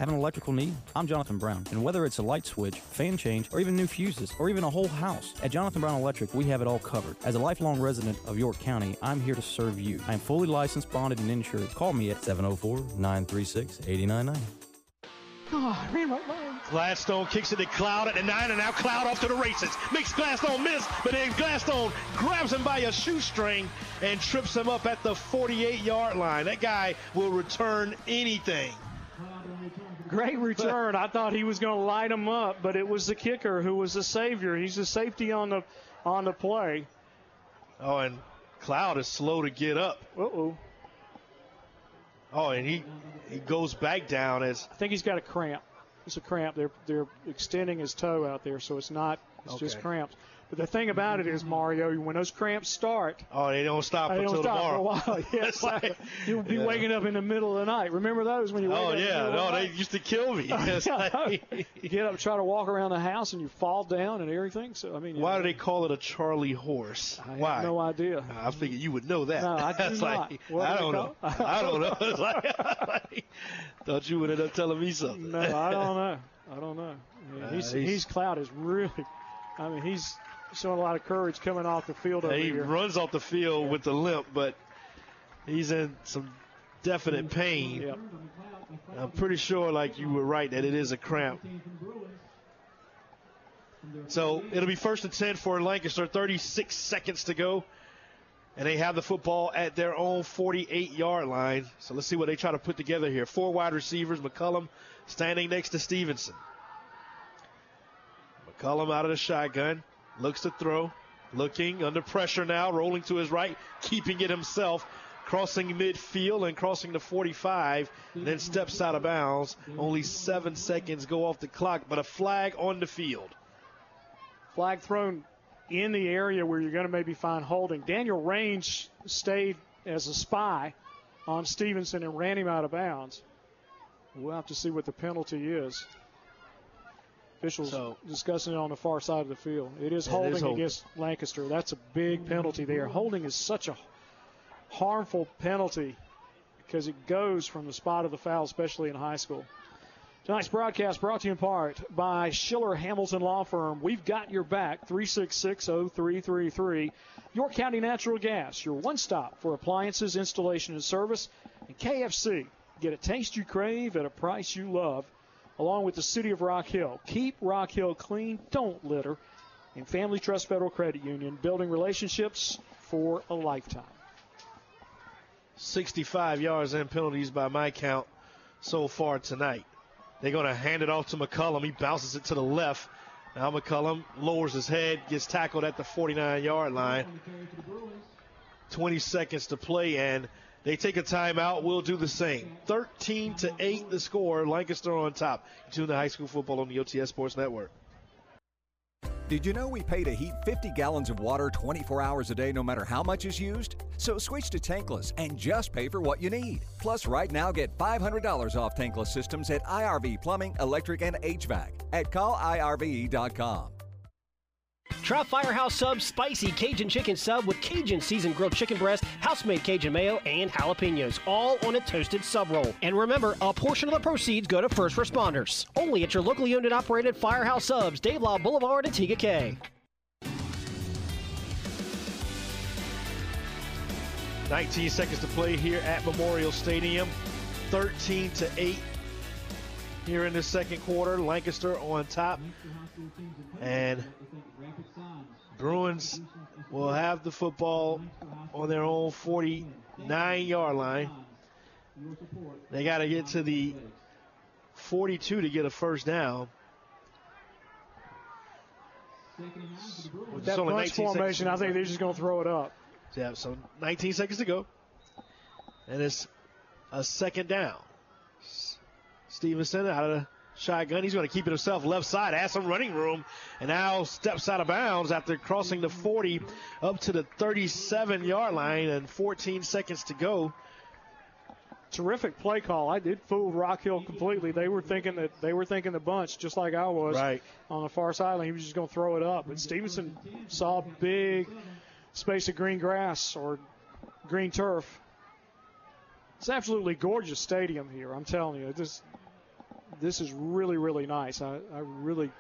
Have an electrical need? I'm Jonathan Brown, and whether it's a light switch, fan change, or even new fuses, or even a whole house, at Jonathan Brown Electric, we have it all covered. As a lifelong resident of York County, I'm here to serve you. I am fully licensed, bonded, and insured. Call me at 704 936 8099. Oh, I ran line. Gladstone kicks it to Cloud at the nine, and now Cloud off to the races. Makes Gladstone miss, but then Gladstone grabs him by a shoestring and trips him up at the 48 yard line. That guy will return anything. Great return. I thought he was going to light him up, but it was the kicker who was the savior. He's the safety on the on the play. Oh, and Cloud is slow to get up. Uh oh. Oh, and he he goes back down as I think he's got a cramp. It's a cramp. They're they're extending his toe out there, so it's not. It's just cramps. But the thing about it is, Mario, when those cramps start, oh they don't stop they until don't stop tomorrow. for a while. Yeah, it's like you'll be Yeah. waking up in the middle of the night. Remember those when you wake Oh up in the yeah, no, the they used to kill me. You get up, try to walk around the house, and you fall down and everything. So I mean, Why do they call it a Charlie horse? I have Why? no idea. I figured you would know that. No, I do not. like, I do don't know. I don't know. Thought you would end up telling me something. No, I don't know. I don't know. Yeah, Uh, he's, he's- he's Cloud is really. I mean, he's showing a lot of courage coming off the field over he here. runs off the field with the limp, but he's in some definite mm-hmm. pain. Yep. I'm pretty sure, like you were right, that it is a cramp. So it'll be first and 10 for Lancaster, 36 seconds to go. And they have the football at their own 48 yard line. So let's see what they try to put together here. Four wide receivers, McCullum standing next to Stevenson. McCullum out of the shotgun, looks to throw, looking under pressure now, rolling to his right, keeping it himself, crossing midfield and crossing the 45, and then steps out of bounds. Only seven seconds go off the clock, but a flag on the field. Flag thrown in the area where you're going to maybe find holding. Daniel Range stayed as a spy on Stevenson and ran him out of bounds. We'll have to see what the penalty is. Officials discussing it on the far side of the field. It is It is holding holding. against Lancaster. That's a big penalty there. Holding is such a harmful penalty because it goes from the spot of the foul, especially in high school. Tonight's broadcast brought to you in part by Schiller Hamilton Law Firm. We've got your back, 366 0333. York County Natural Gas, your one stop for appliances, installation, and service. And KFC, get a taste you crave at a price you love, along with the City of Rock Hill. Keep Rock Hill clean, don't litter. And Family Trust Federal Credit Union, building relationships for a lifetime. 65 yards and penalties by my count so far tonight. They're going to hand it off to McCullum. He bounces it to the left. Now McCullum lowers his head, gets tackled at the 49 yard line. 20 seconds to play, and they take a timeout. We'll do the same. 13 to 8 the score. Lancaster on top. Tune to high school football on the OTS Sports Network. Did you know we pay to heat 50 gallons of water 24 hours a day no matter how much is used? So switch to tankless and just pay for what you need. Plus, right now get $500 off tankless systems at IRV Plumbing, Electric, and HVAC at callirve.com. Try Firehouse Sub's spicy Cajun chicken sub with Cajun seasoned grilled chicken breast, house-made Cajun mayo, and jalapenos, all on a toasted sub roll. And remember, a portion of the proceeds go to first responders. Only at your locally owned and operated Firehouse Subs, Dave Lyle Boulevard, and Tega Cay. 19 seconds to play here at Memorial Stadium. 13 to 8 here in the second quarter. Lancaster on top. And Bruins will have the football on their own 49 yard line. They got to get to the 42 to get a first down. With that bunch formation, I think they're just going to throw it up. Yeah, so 19 seconds to go. And it's a second down. Stevenson out of the shotgun. He's going to keep it himself left side, has some running room, and now steps out of bounds after crossing the 40 up to the 37 yard line and 14 seconds to go. Terrific play call. I did fool Rock Hill completely. They were thinking that they were thinking the bunch just like I was right. on the far sideline. He was just going to throw it up, but Stevenson saw a big space of green grass or green turf. It's absolutely gorgeous stadium here. I'm telling you, this this is really really nice. I, I really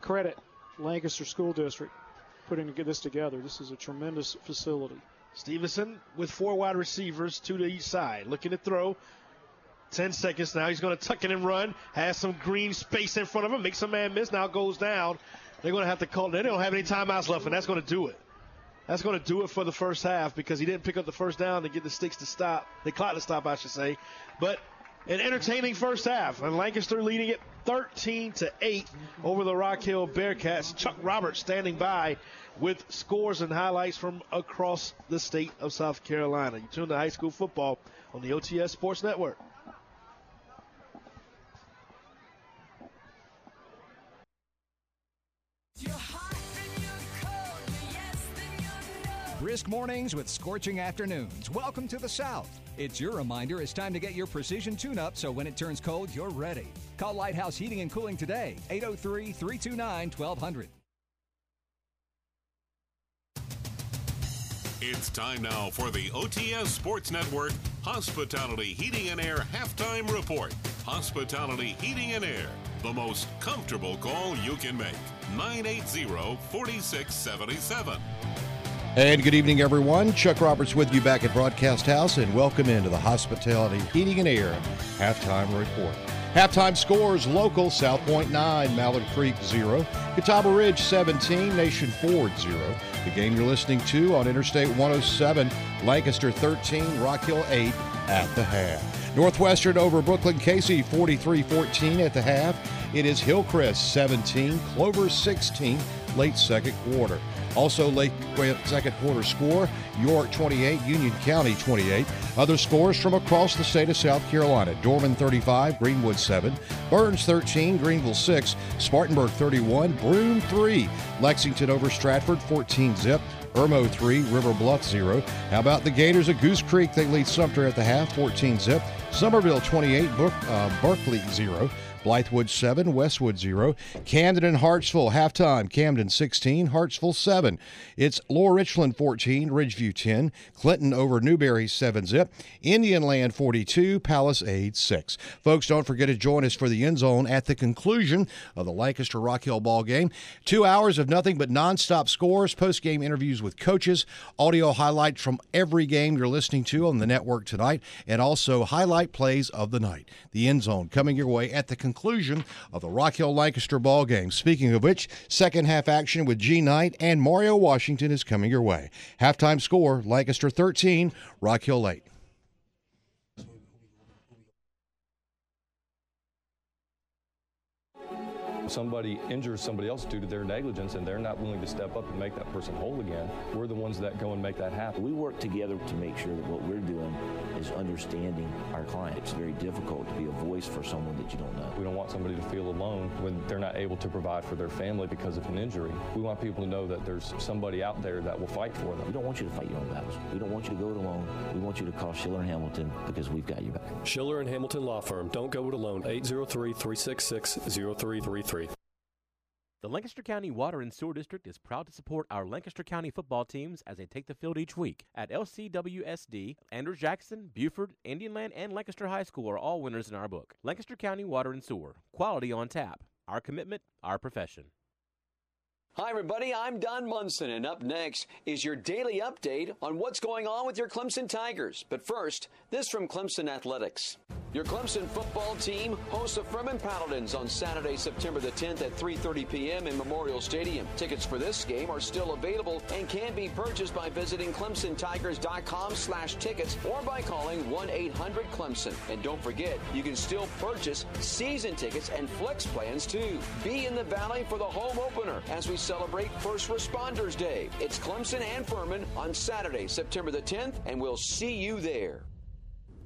credit Lancaster School District putting this together. This is a tremendous facility. Stevenson with four wide receivers, two to each side, looking to throw. 10 seconds now. He's going to tuck it and run. Has some green space in front of him. Makes a man miss. Now goes down. They're going to have to call. They don't have any timeouts left, and that's going to do it. That's going to do it for the first half because he didn't pick up the first down to get the sticks to stop. The clock to stop, I should say. But an entertaining first half, and Lancaster leading it 13 to 8 over the Rock Hill Bearcats. Chuck Roberts standing by with scores and highlights from across the state of South Carolina. You tune to high school football on the OTS Sports Network. Brisk mornings with scorching afternoons. Welcome to the South. It's your reminder it's time to get your precision tune up so when it turns cold, you're ready. Call Lighthouse Heating and Cooling today, 803 329 1200. It's time now for the OTS Sports Network Hospitality Heating and Air Halftime Report. Hospitality Heating and Air, the most comfortable call you can make. 980 4677. And good evening, everyone. Chuck Roberts with you back at Broadcast House, and welcome into the Hospitality Heating and Air Halftime Report. Halftime scores local South Pointe 9, Mallard Creek 0, Catawba Ridge 17, Nation Ford 0. The game you're listening to on Interstate 107, Lancaster 13, Rock Hill 8 at the half. Northwestern over Brookland-Cayce 43 14 at the half. It is Hillcrest 17, Clover 16, late second quarter. Also, late second quarter score York 28, Union County 28. Other scores from across the state of South Carolina Dorman 35, Greenwood 7, Byrnes 13, Greenville 6, Spartanburg 31, Broome 3, Lexington over Stratford 14 zip. Irmo 3, River Bluff 0. How about the Gators of Goose Creek? They lead Sumter at the half, 14 zip. Summerville 28, Brook, uh, Berkeley 0. Blythewood 7, Westwood 0. Camden and Hartsville halftime. Camden 16, Hartsville 7. It's Lower Richland 14, Ridgeview 10. Clinton over Newberry 7 zip. Indian Land 42, Palace Palisade 6. Folks, don't forget to join us for the end zone at the conclusion of the Lancaster Rock Hill ball game. Two hours of nothing but nonstop scores, post game interviews with coaches, audio highlights from every game you're listening to on the network tonight, and also highlight plays of the night. The end zone coming your way at the conclusion conclusion of the Rock Hill Lancaster ball game. Speaking of which, second half action with G Knight and Mario Washington is coming your way. Halftime score Lancaster 13, Rock Hill 8. Somebody injures somebody else due to their negligence and they're not willing to step up and make that person whole again, we're the ones that go and make that happen. We work together to make sure that what we're doing is understanding our client. It's very difficult to be a voice for someone that you don't know. We don't want somebody to feel alone when they're not able to provide for their family because of an injury. We want people to know that there's somebody out there that will fight for them. We don't want you to fight your own battles. We don't want you to go it alone. We want you to call Schiller and Hamilton because we've got you back. Schiller and Hamilton Law Firm. Don't go it alone. 803 366 0333. The Lancaster County Water and Sewer District is proud to support our Lancaster County football teams as they take the field each week. At LCWSD, Andrews Jackson, Buford, Indian Land, and Lancaster High School are all winners in our book. Lancaster County Water and Sewer, quality on tap. Our commitment, our profession. Hi, everybody. I'm Don Munson, and up next is your daily update on what's going on with your Clemson Tigers. But first, this from Clemson Athletics. Your Clemson football team hosts the Furman Paladins on Saturday, September the 10th at 3:30 p.m. in Memorial Stadium. Tickets for this game are still available and can be purchased by visiting clemsontigers.com slash tickets or by calling 1-800-CLEMSON. And don't forget, you can still purchase season tickets and flex plans too. Be in the Valley for the home opener as we celebrate First Responders Day. It's Clemson and Furman on Saturday, September the 10th, and we'll see you there.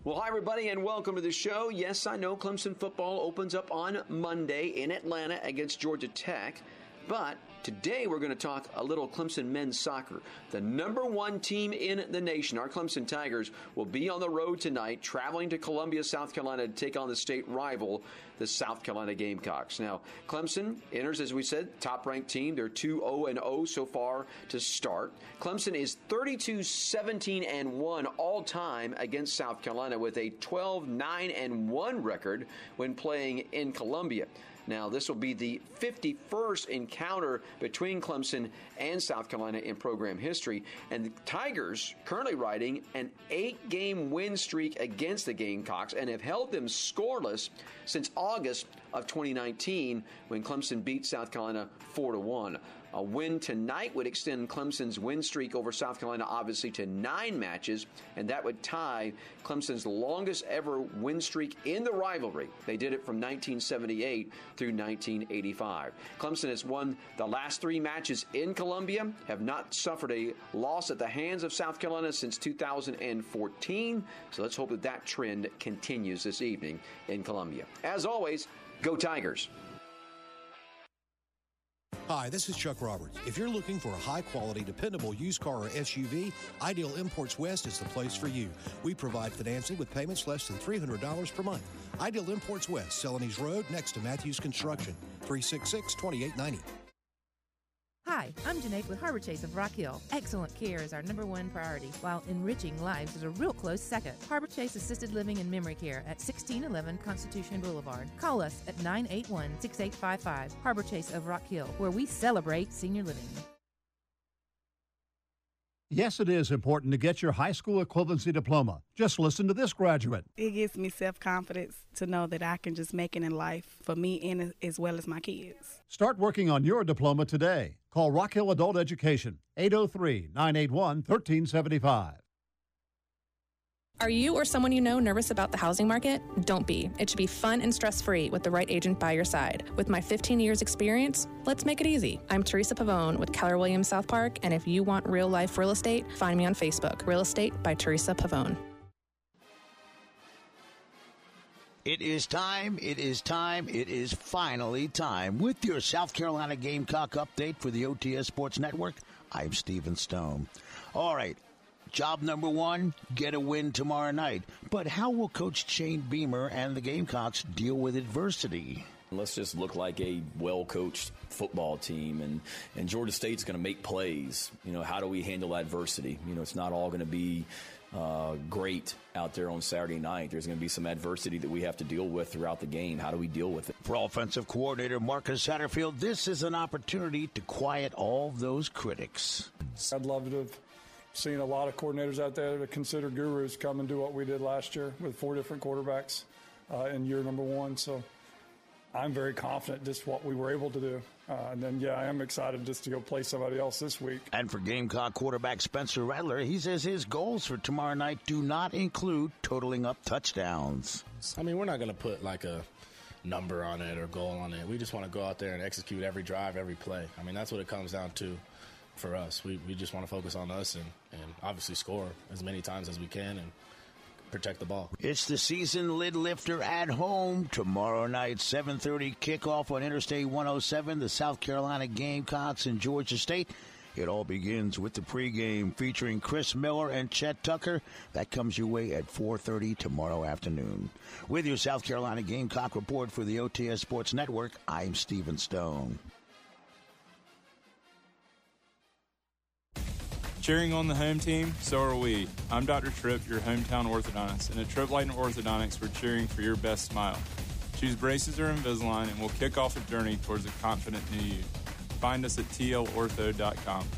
Well, hi, everybody, and welcome to the show. Yes, I know Clemson football opens up on Monday in Atlanta against Georgia Tech, but today we're going to talk a little Clemson men's soccer. The number one team in the nation, our Clemson Tigers, will be on the road tonight, traveling to Columbia, South Carolina to take on the state rival, the South Carolina Gamecocks. Now, Clemson enters, as we said, top ranked team. They're 2 0 0 so far to start. Clemson is 32 17 and 1 all time against South Carolina with a 12 9 and 1 record when playing in Columbia. Now, this will be the 51st encounter between Clemson and South Carolina in program history. And the Tigers currently riding an eight game win streak against the Gamecocks and have held them scoreless since August of 2019 when Clemson beat South Carolina 4 to 1. A win tonight would extend Clemson's win streak over South Carolina, obviously, to nine matches, and that would tie Clemson's longest ever win streak in the rivalry. They did it from 1978 through 1985. Clemson has won the last three matches in Columbia, have not suffered a loss at the hands of South Carolina since 2014. So let's hope that that trend continues this evening in Columbia. As always, go Tigers. Hi, this is Chuck Roberts. If you're looking for a high quality, dependable used car or SUV, Ideal Imports West is the place for you. We provide financing with payments less than $300 per month. Ideal Imports West, Celanese Road, next to Matthews Construction, 366 2890. Hi, I'm Janae with Harbor Chase of Rock Hill. Excellent care is our number one priority, while enriching lives is a real close second. Harbor Chase Assisted Living and Memory Care at 1611 Constitution Boulevard. Call us at 981 6855. Harbor Chase of Rock Hill, where we celebrate senior living. Yes, it is important to get your high school equivalency diploma. Just listen to this graduate. It gives me self confidence to know that I can just make it in life for me and as well as my kids. Start working on your diploma today. Call Rock Hill Adult Education, 803 981 1375. Are you or someone you know nervous about the housing market? Don't be. It should be fun and stress free with the right agent by your side. With my 15 years experience, let's make it easy. I'm Teresa Pavone with Keller Williams South Park, and if you want real life real estate, find me on Facebook. Real Estate by Teresa Pavone. It is time, it is time, it is finally time. With your South Carolina Gamecock update for the OTS Sports Network, I'm Stephen Stone. All right, job number one get a win tomorrow night. But how will Coach Shane Beamer and the Gamecocks deal with adversity? Let's just look like a well coached football team, and, and Georgia State's going to make plays. You know, how do we handle adversity? You know, it's not all going to be uh, great out there on Saturday night. There's going to be some adversity that we have to deal with throughout the game. How do we deal with it? For offensive coordinator Marcus Satterfield, this is an opportunity to quiet all those critics. I'd love to have seen a lot of coordinators out there that consider gurus come and do what we did last year with four different quarterbacks uh, in year number one. So I'm very confident just what we were able to do. Uh, and then, yeah, I am excited just to go play somebody else this week. And for Gamecock quarterback Spencer Rattler, he says his goals for tomorrow night do not include totaling up touchdowns. I mean, we're not going to put like a number on it or goal on it. We just want to go out there and execute every drive, every play. I mean, that's what it comes down to for us. We, we just want to focus on us and, and obviously score as many times as we can and protect the ball. It's the season lid lifter at home tomorrow night, 7:30 kickoff on Interstate 107. The South Carolina Gamecocks and Georgia State. It all begins with the pregame featuring Chris Miller and Chet Tucker. That comes your way at 4:30 tomorrow afternoon. With your South Carolina Gamecock report for the OTS Sports Network, I'm Stephen Stone. Cheering on the home team, so are we. I'm Dr. Tripp, your hometown orthodontist, and at Tripp Light and Orthodontics, we're cheering for your best smile. Choose braces or Invisalign, and we'll kick off a journey towards a confident new you. Find us at tlortho.com.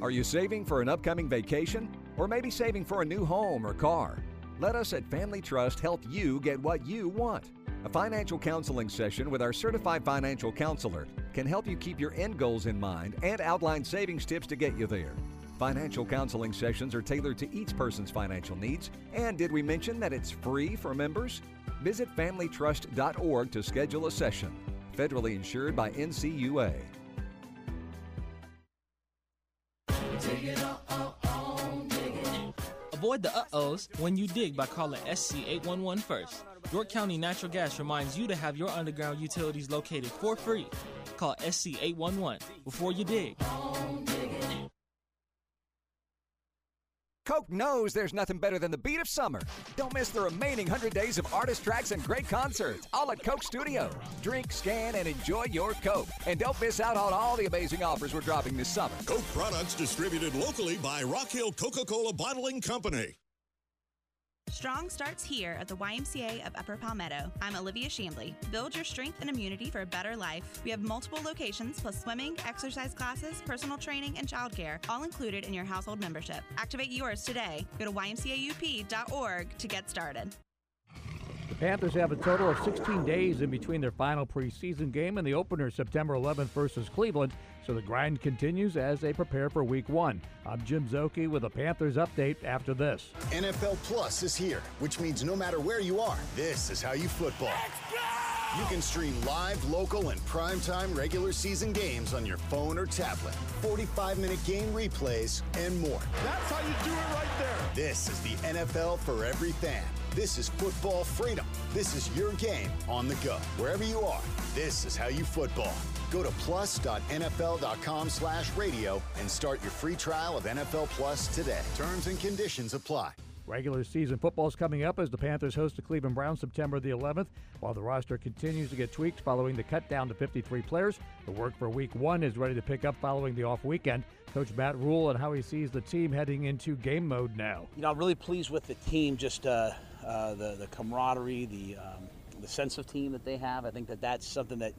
Are you saving for an upcoming vacation? Or maybe saving for a new home or car. Let us at Family Trust help you get what you want. A financial counseling session with our certified financial counselor can help you keep your end goals in mind and outline savings tips to get you there. Financial counseling sessions are tailored to each person's financial needs. And did we mention that it's free for members? Visit FamilyTrust.org to schedule a session. Federally insured by NCUA. Avoid the uh-ohs when you dig by calling SC811 first. York County Natural Gas reminds you to have your underground utilities located for free. Call SC811 before you dig. Coke knows there's nothing better than the beat of summer. Don't miss the remaining 100 days of artist tracks and great concerts, all at Coke Studio. Drink, scan, and enjoy your Coke. And don't miss out on all the amazing offers we're dropping this summer. Coke products distributed locally by Rock Hill Coca Cola Bottling Company. Strong starts here at the YMCA of Upper Palmetto. I'm Olivia Shambly. Build your strength and immunity for a better life. We have multiple locations plus swimming, exercise classes, personal training, and childcare, all included in your household membership. Activate yours today. Go to ymcaup.org to get started. The Panthers have a total of 16 days in between their final preseason game and the opener September 11th versus Cleveland, so the grind continues as they prepare for week one. I'm Jim Szoke with a Panthers update after this. NFL Plus is here, which means no matter where you are, this is how you football. You can stream live, local, and primetime regular season games on your phone or tablet, 45 minute game replays, and more. That's how you do it right there. This is the NFL for every fan. This is football freedom. This is your game on the go. Wherever you are, this is how you football. Go to plus.nfl.com slash radio and start your free trial of NFL Plus today. Terms and conditions apply. Regular season football is coming up as the Panthers host the Cleveland Browns September the 11th. While the roster continues to get tweaked following the cut down to 53 players, the work for week one is ready to pick up following the off weekend. Coach Matt Rhule and how he sees the team heading into game mode now. You know, I'm really pleased with the team, just uh, uh, the, the camaraderie, the, um, the sense of team that they have. I think that that's something that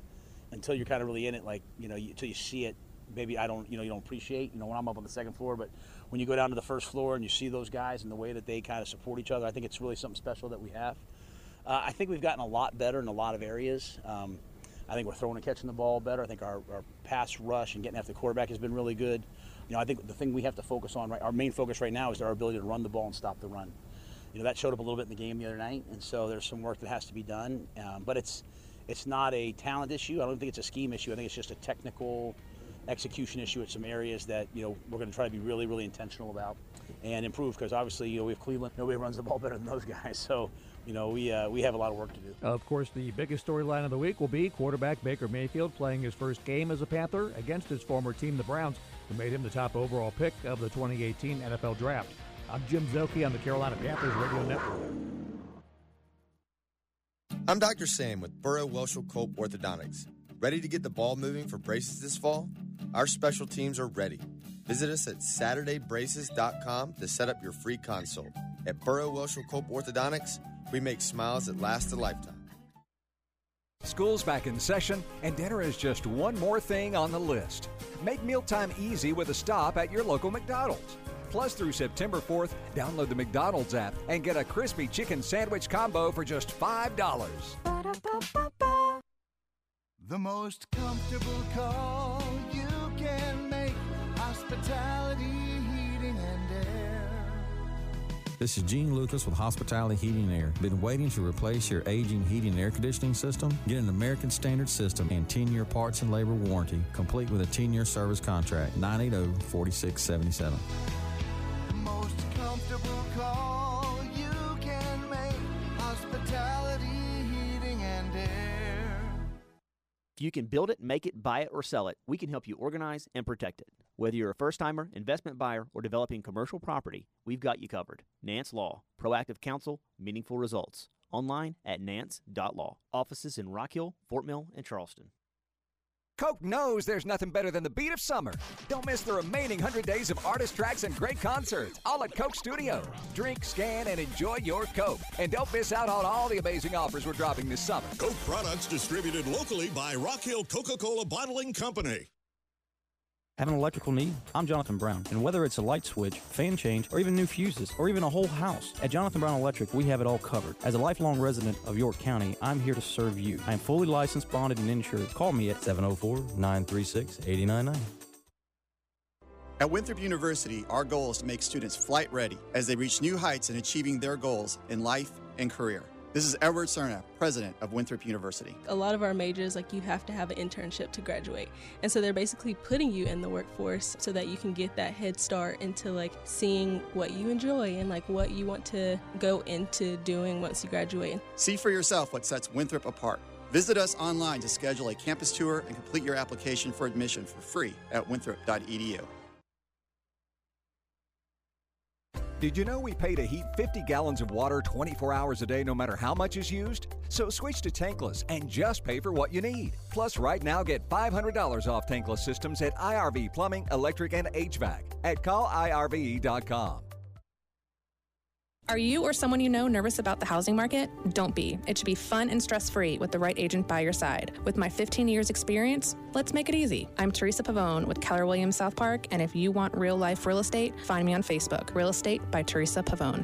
until you're kind of really in it, like, you know, you, until you see it, maybe I don't, you know, you don't appreciate, you know, when I'm up on the second floor, but when you go down to the first floor and you see those guys and the way that they kind of support each other, I think it's really something special that we have. Uh, I think we've gotten a lot better in a lot of areas. Um, I think we're throwing and catching the ball better. I think our, our pass rush and getting after the quarterback has been really good. You know, I think the thing we have to focus on, right, our main focus right now is our ability to run the ball and stop the run. You know, that showed up a little bit in the game the other night, and so there's some work that has to be done. Um, but it's it's not a talent issue. I don't think it's a scheme issue. I think it's just a technical execution issue at some areas that you know we're going to try to be really, really intentional about and improve. Because obviously, you know, we have Cleveland. Nobody runs the ball better than those guys. So, you know, we uh, we have a lot of work to do. Of course, the biggest storyline of the week will be quarterback Baker Mayfield playing his first game as a Panther against his former team, the Browns, who made him the top overall pick of the 2018 NFL Draft. I'm Jim Szoke on the Carolina Panthers Radio Network. I'm Dr. Sam with Burrow Welchel Cope Orthodontics. Ready to get the ball moving for braces this fall? Our special teams are ready. Visit us at SaturdayBraces.com to set up your free consult. At Burrow Welchel Cope Orthodontics, we make smiles that last a lifetime. School's back in session, and dinner is just one more thing on the list. Make mealtime easy with a stop at your local McDonald's. Plus, through September 4th, download the McDonald's app and get a crispy chicken sandwich combo for just $5. The most comfortable call you can make. Hospitality, heating, and air. This is Gene Lucas with Hospitality Heating and Air. Been waiting to replace your aging heating and air conditioning system? Get an American Standard system and 10 year parts and labor warranty, complete with a 10 year service contract. 980 4677. Most comfortable call If you can build it, make it, buy it, or sell it, we can help you organize and protect it. Whether you're a first timer, investment buyer, or developing commercial property, we've got you covered. Nance Law, proactive counsel, meaningful results. Online at nance.law. Offices in Rock Hill, Fort Mill, and Charleston. Coke knows there's nothing better than the beat of summer. Don't miss the remaining 100 days of artist tracks and great concerts, all at Coke Studio. Drink, scan, and enjoy your Coke. And don't miss out on all the amazing offers we're dropping this summer. Coke products distributed locally by Rock Hill Coca Cola Bottling Company. Have an electrical need? I'm Jonathan Brown, and whether it's a light switch, fan change, or even new fuses, or even a whole house, at Jonathan Brown Electric, we have it all covered. As a lifelong resident of York County, I'm here to serve you. I am fully licensed, bonded, and insured. Call me at 704 936 8099. At Winthrop University, our goal is to make students flight ready as they reach new heights in achieving their goals in life and career. This is Edward Serna, president of Winthrop University. A lot of our majors, like you have to have an internship to graduate. And so they're basically putting you in the workforce so that you can get that head start into like seeing what you enjoy and like what you want to go into doing once you graduate. See for yourself what sets Winthrop apart. Visit us online to schedule a campus tour and complete your application for admission for free at winthrop.edu. Did you know we pay to heat 50 gallons of water 24 hours a day no matter how much is used? So switch to tankless and just pay for what you need. Plus, right now get $500 off tankless systems at IRV Plumbing, Electric, and HVAC at callirve.com. Are you or someone you know nervous about the housing market? Don't be. It should be fun and stress free with the right agent by your side. With my 15 years experience, let's make it easy. I'm Teresa Pavone with Keller Williams South Park, and if you want real life real estate, find me on Facebook. Real Estate by Teresa Pavone.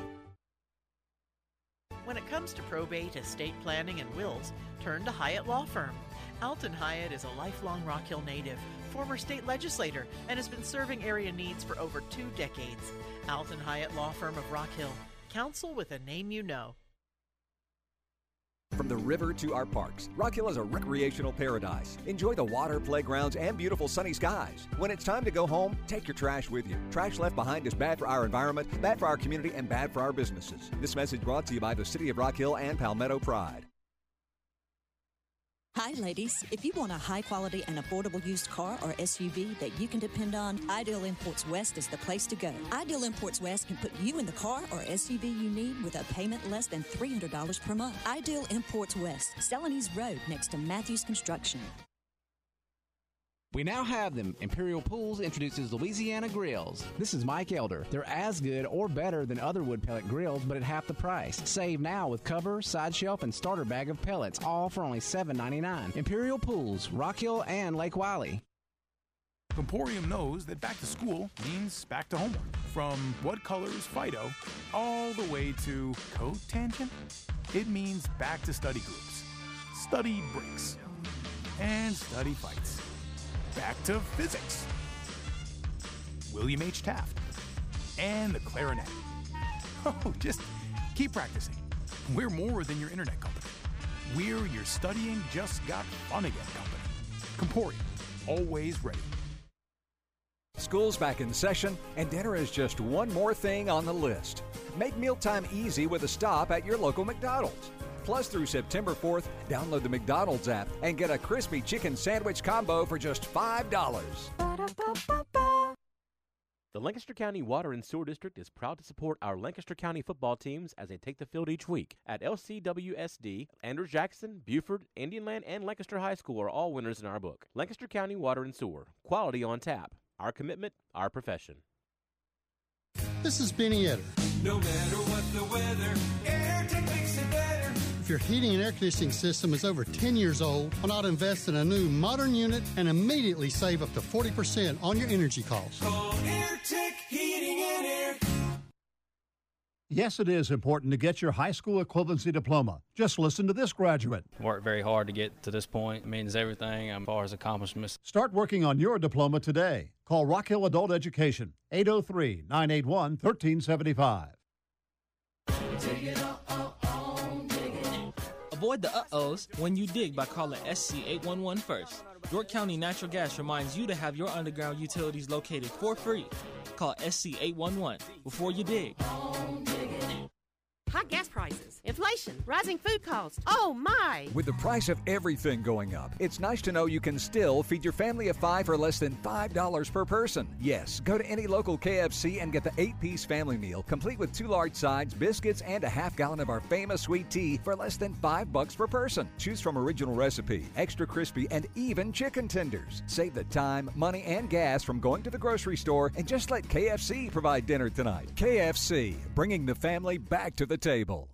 When it comes to probate, estate planning, and wills, turn to Hyatt Law Firm. Alton Hyatt is a lifelong Rock Hill native, former state legislator, and has been serving area needs for over two decades. Alton Hyatt Law Firm of Rock Hill counsel with a name you know. From the river to our parks, Rock Hill is a recreational paradise. Enjoy the water, playgrounds, and beautiful sunny skies. When it's time to go home, take your trash with you. Trash left behind is bad for our environment, bad for our community, and bad for our businesses. This message brought to you by the City of Rock Hill and Palmetto Pride. Hi, ladies. If you want a high quality and affordable used car or SUV that you can depend on, Ideal Imports West is the place to go. Ideal Imports West can put you in the car or SUV you need with a payment less than $300 per month. Ideal Imports West, Celanese Road next to Matthews Construction. We now have them. Imperial Pools introduces Louisiana Grills. This is Mike Elder. They're as good or better than other wood pellet grills, but at half the price. Save now with cover, side shelf, and starter bag of pellets, all for only $7.99. Imperial Pools, Rock Hill, and Lake Wylie. Comporium knows that back to school means back to homework. From what colors Fido all the way to code tangent, it means back to study groups, study breaks, and study fights. Back to physics. William H. Taft. And the clarinet. Oh, just keep practicing. We're more than your internet company. We're your studying just got fun again company. Comporium, always ready. School's back in session, and dinner is just one more thing on the list. Make mealtime easy with a stop at your local McDonald's. Plus, through September 4th, download the McDonald's app and get a crispy chicken sandwich combo for just $5. The Lancaster County Water and Sewer District is proud to support our Lancaster County football teams as they take the field each week. At LCWSD, Andrews Jackson, Buford, Indian Land, and Lancaster High School are all winners in our book. Lancaster County Water and Sewer, quality on tap. Our commitment, our profession. This is Benny Etter. No matter what the weather, AirTech makes it better. If your heating and air conditioning system is over 10 years old, why not invest in a new modern unit and immediately save up to 40% on your energy costs? Call AirTech Heating and Air. Yes, it is important to get your high school equivalency diploma. Just listen to this graduate. Worked very hard to get to this point. It means everything as far as accomplishments. Start working on your diploma today. Call Rock Hill Adult Education, 803 981 1375. Avoid the uh-ohs when you dig by calling SC811 first. York County Natural Gas reminds you to have your underground utilities located for free. Call SC811 before you dig. High gas prices, inflation, rising food costs. Oh my! With the price of everything going up, it's nice to know you can still feed your family of five for less than $5 per person. Yes, go to any local KFC and get the eight piece family meal, complete with two large sides, biscuits, and a half gallon of our famous sweet tea for less than five bucks per person. Choose from original recipe, extra crispy, and even chicken tenders. Save the time, money, and gas from going to the grocery store and just let KFC provide dinner tonight. KFC, bringing the family back to the table.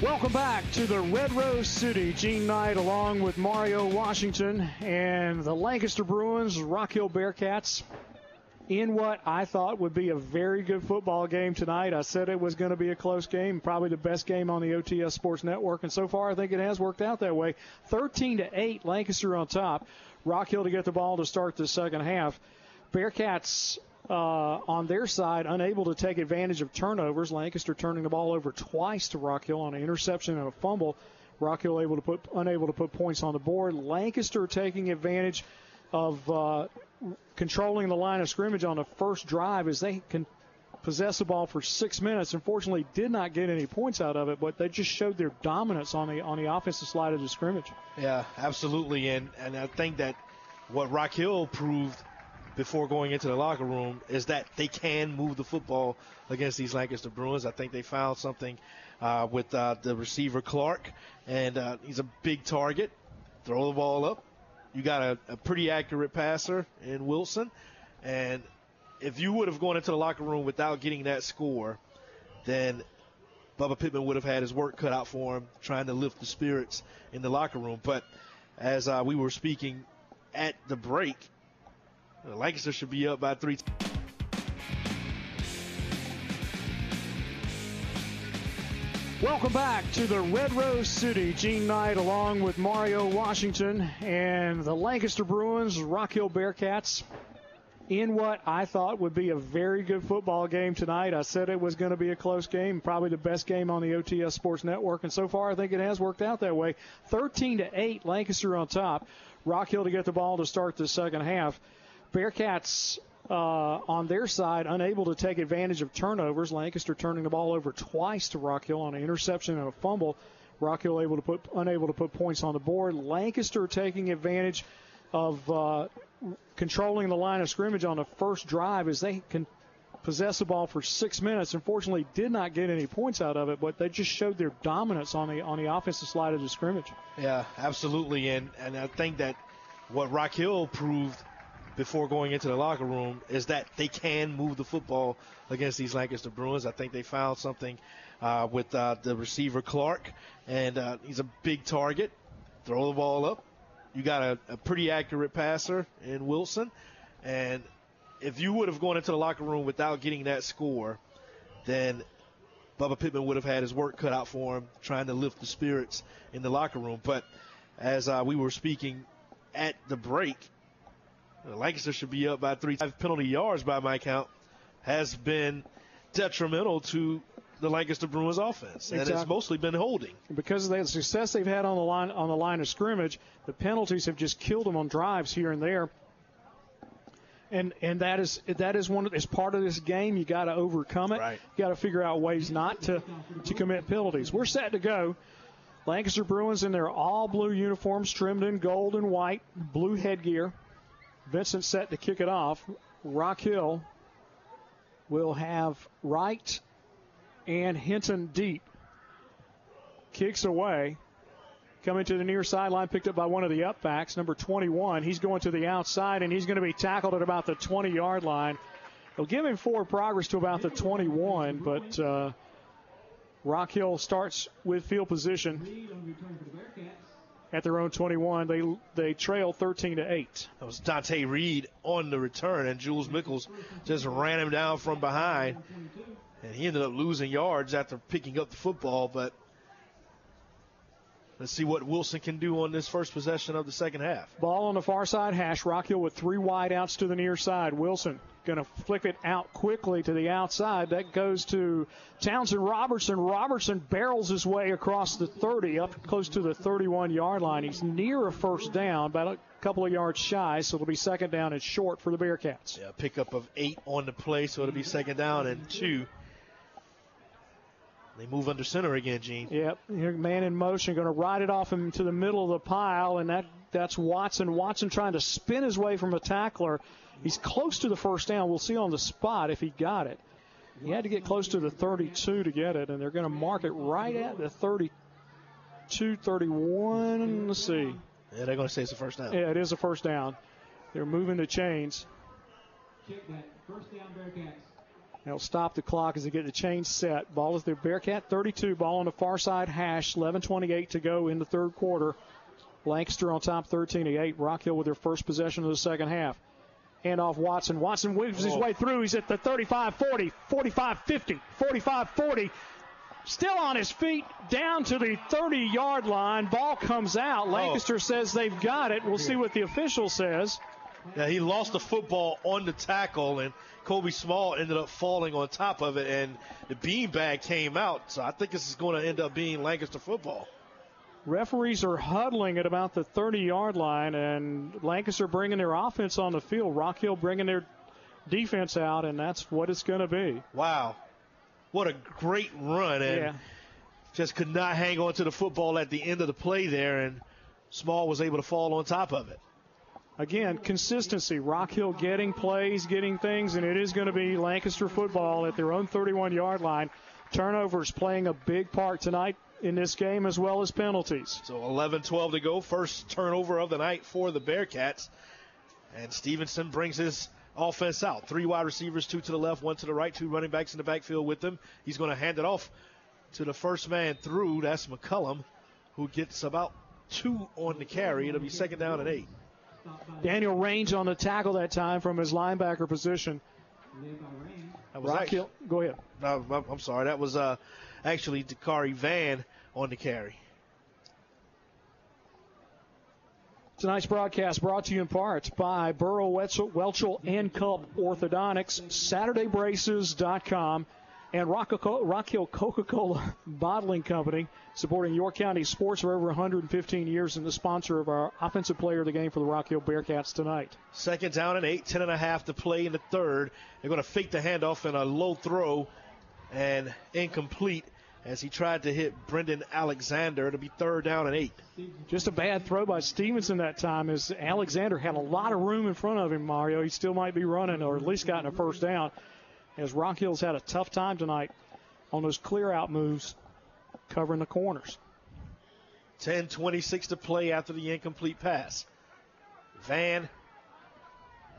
Welcome back to the Red Rose City. Gene Knight along with Mario Washington and the Lancaster Bruins, Rock Hill Bearcats in what I thought would be a very good football game tonight. I said it was going to be a close game, probably the best game on the OTS Sports Network, and so far I think it has worked out that way. 13 to 8, Lancaster on top. Rock Hill to get the ball to start the second half. Bearcats uh, on their side, unable to take advantage of turnovers. Lancaster turning the ball over twice to Rock Hill on an interception and a fumble. Rock Hill able to put unable to put points on the board. Lancaster taking advantage of uh, controlling the line of scrimmage on the first drive as they can possess the ball for six minutes. Unfortunately, did not get any points out of it, but they just showed their dominance on the on the offensive side of the scrimmage. Yeah, absolutely, and and I think that what Rock Hill proved before going into the locker room is that they can move the football against these Lancaster Bruins. I think they found something uh, with uh, the receiver Clark, and uh, he's a big target. Throw the ball up. You got a, a pretty accurate passer in Wilson, and if you would have gone into the locker room without getting that score, then Bubba Pittman would have had his work cut out for him, trying to lift the spirits in the locker room. But as uh, we were speaking at the break, Uh, Lancaster should be up by three. Welcome back to the Red Rose City. Gene Knight along with Mario Washington and the Lancaster Bruins, Rock Hill Bearcats in what I thought would be a very good football game tonight. I said it was going to be a close game, probably the best game on the OTS Sports Network, and so far I think it has worked out that way. 13 to 8, Lancaster on top. Rock Hill to get the ball to start the second half. Bearcats uh, on their side unable to take advantage of turnovers. Lancaster turning the ball over twice to Rock Hill on an interception and a fumble. Rock Hill able to put unable to put points on the board. Lancaster taking advantage of uh, controlling the line of scrimmage on the first drive as they can possess the ball for six minutes. Unfortunately, did not get any points out of it, but they just showed their dominance on the on the offensive side of the scrimmage. Yeah, absolutely, and and I think that what Rock Hill proved before going into the locker room is that they can move the football against these Lancaster Bruins. I think they found something uh, with uh, the receiver Clark, and uh, he's a big target. Throw the ball up. You got a, a pretty accurate passer in Wilson, and if you would have gone into the locker room without getting that score, then Bubba Pittman would have had his work cut out for him, trying to lift the spirits in the locker room. But as uh, we were speaking at the break, Lancaster should be up by three. Five penalty yards by my count has been detrimental to the Lancaster Bruins offense, and it's mostly been holding. Because of the success they've had on the line on the line of scrimmage, the penalties have just killed them on drives here and there. And and that is that is one as part of this game. You got to overcome it. Right. You got to figure out ways not to to commit penalties. We're set to go. Lancaster Bruins in their all blue uniforms, trimmed in gold and white, blue headgear. Vincent set to kick it off. Rock Hill will have Wright and Hinton deep. Kicks away. Coming to the near sideline, picked up by one of the upbacks, number 21. He's going to the outside, and he's going to be tackled at about the 20 yard line. They'll give him forward progress to about the 21, but uh, Rock Hill starts with field position at their own 21. They they trail 13 to 8. That was Dante Reed on the return, and Jules Mickles just ran him down from behind. And he ended up losing yards after picking up the football, but let's see what Wilson can do on this first possession of the second half. Ball on the far side hash. Rock Hill with three wide outs to the near side. Wilson going to flick it out quickly to the outside. That goes to Townsend Robertson. Robertson barrels his way across the 30 up close to the 31 yard line. He's near a first down, about a couple of yards shy, so it'll be second down and short for the Bearcats. Yeah, pickup of eight on the play, so it'll be second down and two. They move under center again, Gene. Yep, Your man in motion, going to ride it off him to the middle of the pile, and that that's Watson. Watson trying to spin his way from a tackler. He's close to the first down. We'll see on the spot if he got it. He had to get close to the 32 to get it, and they're going to mark it right at the 32, 31. Let's see. Yeah, they're going to say it's a first down. Yeah, it is a first down. They're moving the chains. Check that. First down, Bearcats. They'll stop the clock as they get the change set. Ball is the Bearcat 32. Ball on the far side hash. 11:28 to go in the third quarter. Lancaster on top 13 to 8. Rock Hill with their first possession of the second half. Hand off Watson. Watson weaves his Oh. way through. He's at the 35 40, 45 50, 45 40. Still on his feet, down to the 30 yard line. Ball comes out. Oh. Lancaster says they've got it. We'll see what the official says. Yeah, he lost the football on the tackle, and Kobe Small ended up falling on top of it, and the beanbag came out. So I think this is going to end up being Lancaster football. Referees are huddling at about the 30 yard line, and Lancaster bringing their offense on the field. Rock Hill bringing their defense out, and that's what it's going to be. Wow. What a great run, and Yeah. just could not hang on to the football at the end of the play there, and Small was able to fall on top of it. Again, consistency. Rock Hill getting plays, getting things, and it is going to be Lancaster football at their own 31 yard line. Turnovers playing a big part tonight in this game, as well as penalties. So 11 12 to go. First turnover of the night for the Bearcats. And Stevenson brings his offense out. Three wide receivers, two to the left, one to the right, two running backs in the backfield with them. He's going to hand it off to the first man through. That's McCullum, who gets about two on the carry. It'll be second down and eight. Daniel Range on the tackle that time from his linebacker position. That was actually- Hill, go ahead. No, I'm- sorry. That was uh, actually Dakari Van on the carry. Tonight's broadcast brought to you in part by Burrow Wetzel, Welchel and Cup Orthodontics, SaturdayBraces.com, and Rock, Rock Hill Coca-Cola Bottling Company, supporting York County sports for over 115 years and the sponsor of our offensive player of the game for the Rock Hill Bearcats tonight. Second down and eight, ten and a half to play in the third. They're going to fake the handoff in a low throw and incomplete as he tried to hit Brendan Alexander. It'll be third down and eight. Just a bad throw by Stevenson that time as Alexander had a lot of room in front of him, Mario. He still might be running or at least gotten a first down as Rock Hill's had a tough time tonight on those clear out moves covering the corners. 10 26 to play after the incomplete pass. Van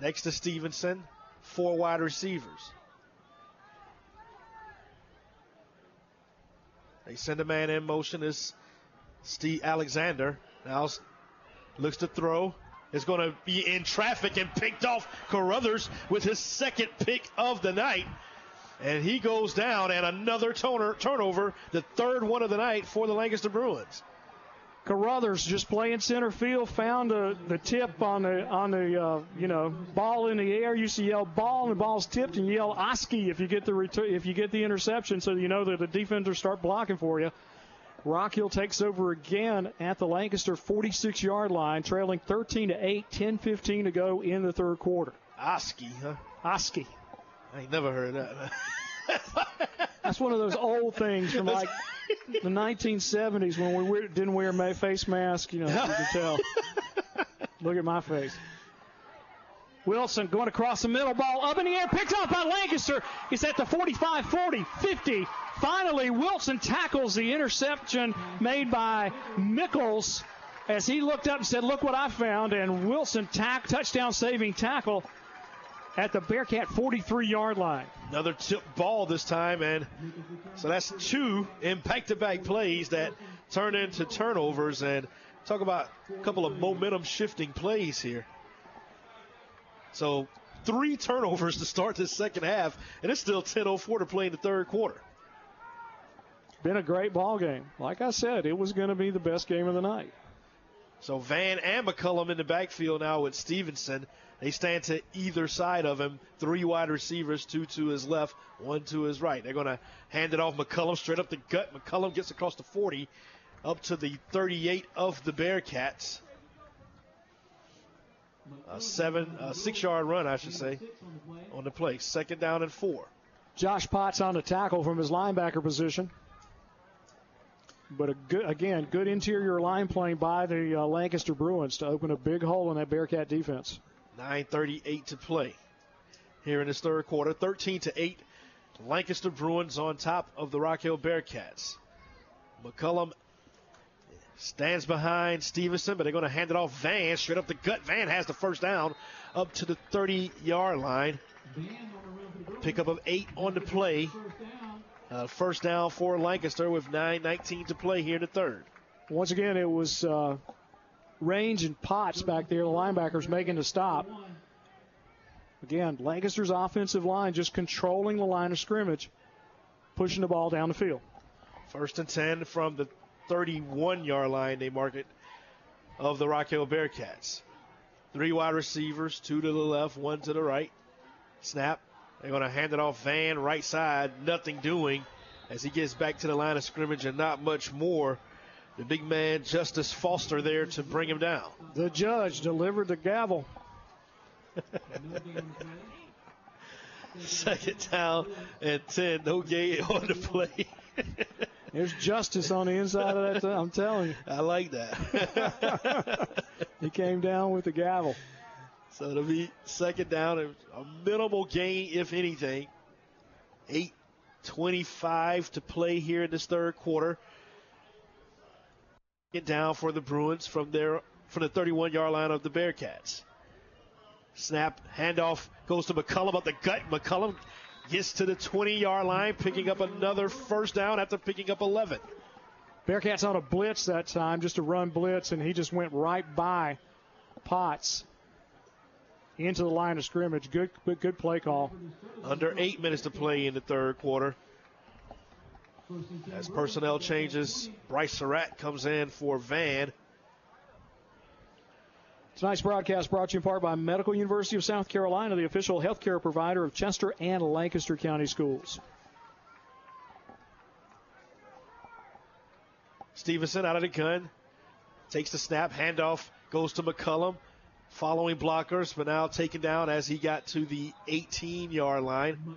next to Stevenson, four wide receivers. They send a man in motion. Is Steve Alexander now looks to throw. Is going to be in traffic and picked off Carruthers with his second pick of the night. And he goes down, and another toner, turnover, the third one of the night for the Lancaster Bruins. Carruthers just playing center field, found the, the tip on the on the uh, you know ball in the air. Used to yell ball, and the ball's tipped, and yell Oski if you get the if you get the interception, so you know that the defenders start blocking for you. Rock Hill takes over again at the Lancaster 46 yard line, trailing 13 to 8, 10-15 to go in the third quarter. Oski, huh? Oski. I ain't never heard of that. That's one of those old things from like the 1970s when we wear, didn't wear face masks. You know, you can tell. Look at my face. Wilson going across the middle, ball up in the air, picked up by Lancaster. He's at the 45, 40, 50. Finally, Wilson tackles the interception made by Mickles as he looked up and said, Look what I found. And Wilson tack, touchdown saving tackle at the Bearcat 43 yard line. Another tip ball this time, and so that's two in back-to-back plays that turn into turnovers. And talk about a couple of momentum shifting plays here. So three turnovers to start this second half, and it's still 10:04 to play in the third quarter. Been a great ball game. Like I said, it was going to be the best game of the night. So Van and McCullum in the backfield now with Stevenson. They stand to either side of him. Three wide receivers, two to his left, one to his right. They're going to hand it off McCullum straight up the gut. McCullum gets across the 40 up to the 38 of the Bearcats. A seven, a six yard run, I should say, on the play. Second down and four. Josh Potts on the tackle from his linebacker position. But good, again, good interior line playing by the uh, Lancaster Bruins to open a big hole in that Bearcat defense. 9:38 to play here in this third quarter. 13 to 8. Lancaster Bruins on top of the Rock Hill Bearcats. McCullum stands behind Stevenson, but they're going to hand it off Van straight up the gut. Van has the first down up to the 30 yard line. pickup of eight on the play. Uh, first down for Lancaster with 9.19 to play here in the third. Once again, it was uh, Range and Potts back there, the linebackers making the stop. Again, Lancaster's offensive line just controlling the line of scrimmage, pushing the ball down the field. First and 10 from the 31 yard line, they mark it, of the Rock Hill Bearcats. Three wide receivers, two to the left, one to the right. Snap. They're going to hand it off Van right side, nothing doing as he gets back to the line of scrimmage and not much more. The big man, Justice Foster, there to bring him down. The judge delivered the gavel. Second down and 10. No gain on the play. There's justice on the inside of that. I'm telling you. I like that. he came down with the gavel. So it'll be second down a minimal gain, if anything. 8.25 to play here in this third quarter. Get down for the Bruins from their from the 31 yard line of the Bearcats. Snap, handoff goes to McCullum up the gut. McCullum gets to the 20 yard line, picking up another first down after picking up 11. Bearcats on a blitz that time, just a run blitz, and he just went right by Potts into the line of scrimmage. Good, good play call. Under eight minutes to play in the third quarter. As personnel changes, Bryce Surratt comes in for Van. Tonight's broadcast brought to you in part by Medical University of South Carolina, the official healthcare provider of Chester and Lancaster County Schools. Stevenson out of the gun. Takes the snap. Handoff goes to McCullum. Following blockers, but now taken down as he got to the 18 yard line.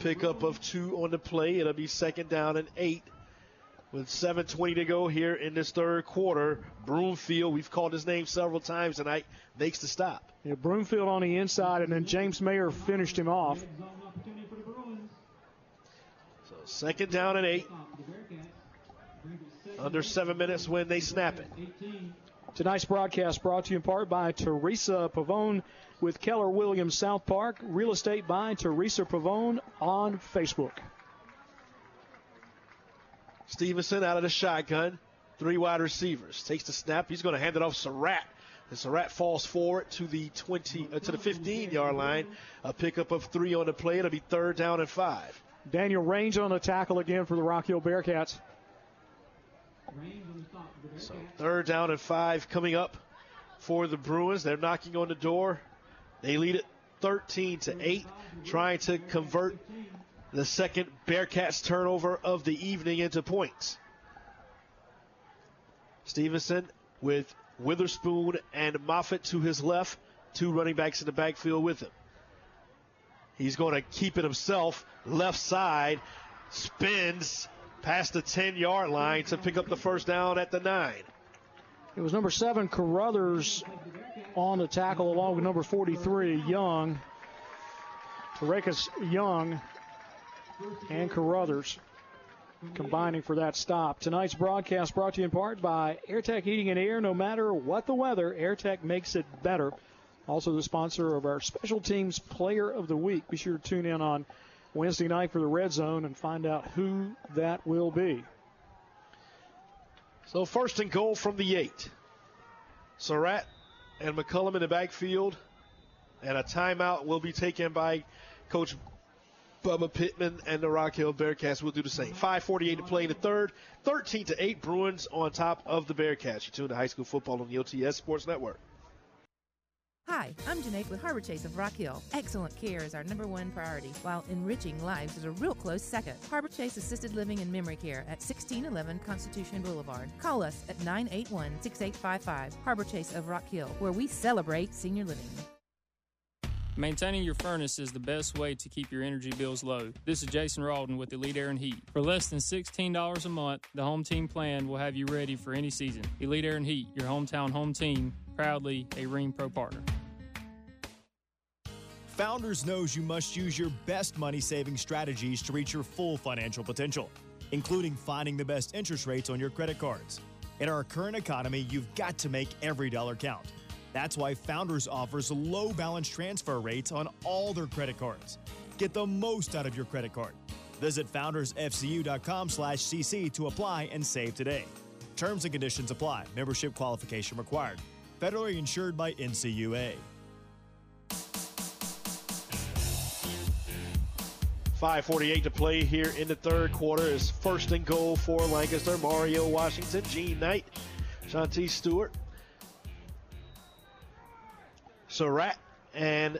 Pickup of two on the play. It'll be second down and eight. With 7.20 to go here in this third quarter, Broomfield, we've called his name several times tonight, makes the stop. Yeah, Broomfield on the inside, and then James Mayer finished him off. So second down and eight. Under seven minutes when they snap it. Tonight's broadcast brought to you in part by Teresa Pavone with Keller Williams South Park. Real estate by Teresa Pavone on Facebook. Stevenson out of the shotgun. Three wide receivers. Takes the snap. He's going to hand it off Surratt. And Surratt falls forward to the 20 uh, to the 15 yard line. A pickup of three on the play. It'll be third down and five. Daniel Range on the tackle again for the Rock Hill Bearcats. So third down and five coming up for the Bruins. They're knocking on the door. They lead it 13 to 8, trying to convert the second Bearcats turnover of the evening into points. Stevenson with Witherspoon and Moffitt to his left, two running backs in the backfield with him. He's going to keep it himself, left side, spins past the 10 yard line to pick up the first down at the nine. It was number seven, Carruthers, on the tackle along with number 43, Young. Tarekus Young and Carruthers combining for that stop. Tonight's broadcast brought to you in part by AirTech Heating and Air. No matter what the weather, AirTech makes it better. Also, the sponsor of our special teams player of the week. Be sure to tune in on Wednesday night for the red zone and find out who that will be. So, first and goal from the eight. Surratt and McCullum in the backfield, and a timeout will be taken by Coach Bubba Pittman and the Rock Hill Bearcats will do the same. 5:48 to play in the third. 13 to 8 Bruins on top of the Bearcats. You tune to high school football on the OTS Sports Network. Hi, I'm Janae with Harbor Chase of Rock Hill. Excellent care is our number one priority, while enriching lives is a real close second. Harbor Chase Assisted Living and Memory Care at 1611 Constitution Boulevard. Call us at 981 6855. Harbor Chase of Rock Hill, where we celebrate senior living. Maintaining your furnace is the best way to keep your energy bills low. This is Jason Rawdon with Elite Air and Heat. For less than $16 a month, the Home Team Plan will have you ready for any season. Elite Air and Heat, your hometown home team, proudly a Rheem Pro partner. Founders knows you must use your best money saving strategies to reach your full financial potential, including finding the best interest rates on your credit cards. In our current economy, you've got to make every dollar count. That's why Founders offers low balance transfer rates on all their credit cards. Get the most out of your credit card. Visit foundersfcu.com/cc to apply and save today. Terms and conditions apply. Membership qualification required. Federally insured by NCUA. 5.48 to play here in the third quarter is first and goal for Lancaster. Mario Washington, Gene Knight, Shanti Stewart, Surratt, and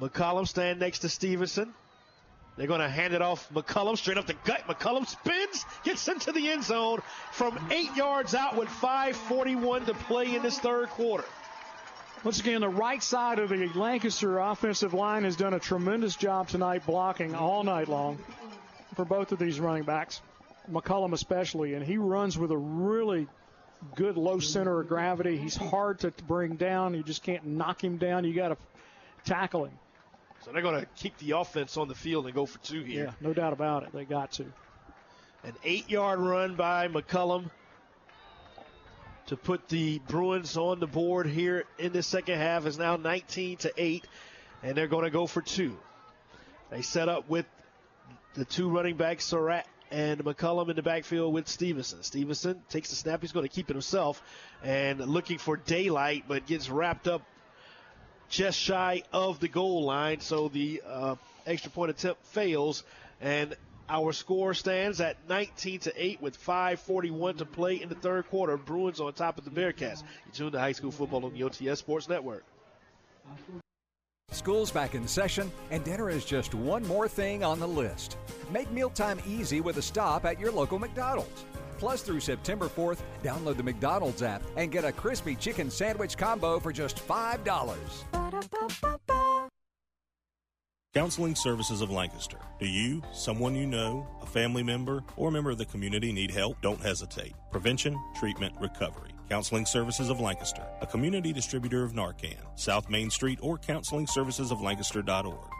McCullum stand next to Stevenson. They're going to hand it off McCullum straight up the gut. McCullum spins, gets into the end zone from eight yards out with 5:41 to play in this third quarter. Once again, the right side of the Lancaster offensive line has done a tremendous job tonight blocking all night long for both of these running backs, McCullum especially, and he runs with a really good low center of gravity. He's hard to bring down. You just can't knock him down. You got to tackle him. So they're going to keep the offense on the field and go for two here. Yeah, no doubt about it. They got to. An eight-yard run by McCullum to put the Bruins on the board here in the second half is now 19 to 8, and they're going to go for two. They set up with the two running backs, Surratt and McCullum in the backfield with Stevenson. Stevenson takes the snap. He's going to keep it himself and looking for daylight, but gets wrapped up just shy of the goal line. So the uh, extra point attempt fails, and our score stands at 19 to 8 with 5:41 to play in the third quarter. Bruins on top of the Bearcats. You tune to high school football on the OTS Sports Network. School's back in session, and dinner is just one more thing on the list. Make mealtime easy with a stop at your local McDonald's. Plus, through September 4th, download the McDonald's app and get a crispy chicken sandwich combo for just $5. Counseling Services of Lancaster. Do you, someone you know, a family member, or a member of the community need help? Don't hesitate. Prevention, treatment, recovery. Counseling Services of Lancaster, a community distributor of Narcan. South Main Street or counselingservicesoflancaster.org.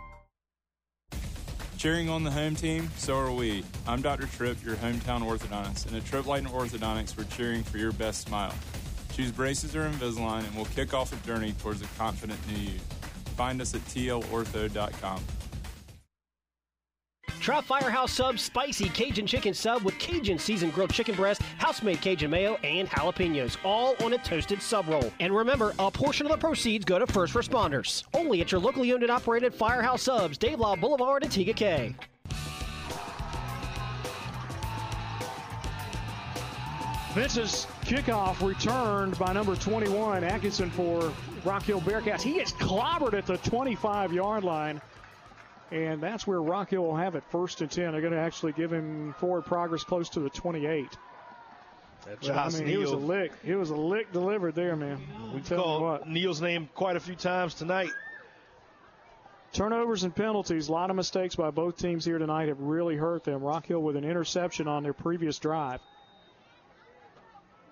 Cheering on the home team, so are we. I'm Dr. Tripp, your hometown orthodontist, and at Tripp Light Orthodontics, we're cheering for your best smile. Choose braces or Invisalign, and we'll kick off a journey towards a confident new you. Find us at tlortho.com. Try Firehouse Sub's spicy Cajun chicken sub with Cajun seasoned grilled chicken breast, house-made Cajun mayo, and jalapenos, all on a toasted sub roll. And remember, a portion of the proceeds go to first responders. Only at your locally owned and operated Firehouse Subs, Dave Lyle Boulevard, and Tega Cay. Vince's kickoff returned by number 21, Atkinson for Rock Hill Bearcats. He gets clobbered at the 25 yard line. And that's where Rock Hill will have it first and 10. They're going to actually give him forward progress close to the 28. That's Well, I mean, he was a lick. He was a lick delivered there, man. We've called Neal's name quite a few times tonight. Turnovers and penalties, a lot of mistakes by both teams here tonight have really hurt them. Rock Hill with an interception on their previous drive.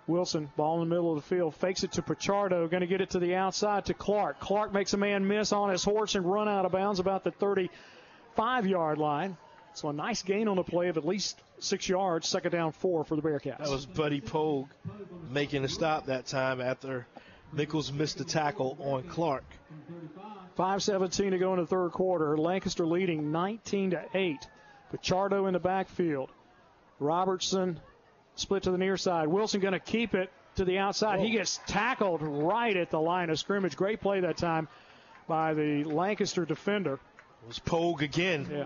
Wilson, ball in the middle of the field, fakes it to Pichardo, going to get it to the outside to Clark. Clark makes a man miss on his horse and run out of bounds about the 35 yard line. So a nice gain on the play of at least six yards, second down four for the Bearcats. That was Buddy Pogue making a stop that time after Nichols missed the tackle on Clark. 5.17 to go in the third quarter. Lancaster leading 19 to 8. Pichardo in the backfield. Robertson split to the near side. Wilson going to keep it to the outside. Whoa. He oh. gets tackled right at the line of scrimmage. Great play that time by the Lancaster defender. It was Pogue again. Yeah.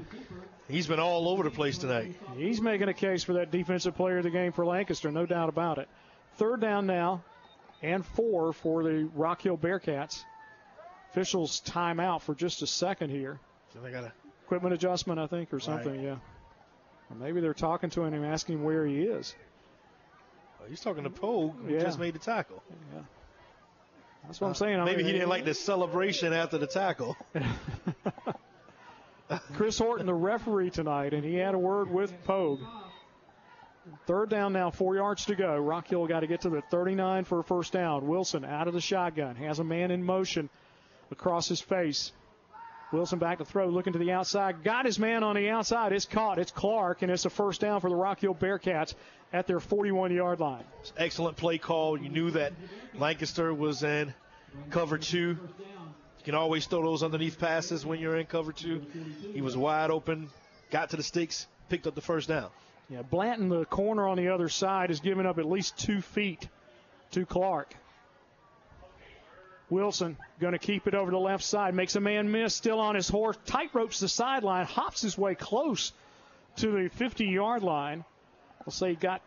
He's been all over the place tonight. He's making a case for that defensive player of the game for Lancaster, no doubt about it. Third down now and four for the Rock Hill Bearcats. Officials timeout for just a second here. So they got a equipment adjustment, I think, or something. Right. Yeah. Or maybe they're talking to him and asking him where he is. He's talking to Pogue, who yeah. just made the tackle. Yeah. That's what I'm saying. Maybe I mean, he didn't like the celebration after the tackle. Chris Horton, the referee tonight, and he had a word with Pogue. Third down now, four yards to go. Rock Hill got to get to the 39 for a first down. Wilson out of the shotgun, has a man in motion across his face. Wilson back to throw, looking to the outside. Got his man on the outside. It's caught. It's Clark, and it's a first down for the Rock Hill Bearcats at their 41 yard line. Excellent play call. You knew that Lancaster was in cover two. You can always throw those underneath passes when you're in cover two. He was wide open, got to the sticks, picked up the first down. Yeah, Blanton, the corner on the other side, is giving up at least two feet to Clark. Wilson going to keep it over the left side, makes a man miss, still on his horse, tight ropes the sideline, hops his way close to the 50 yard line. We'll say he got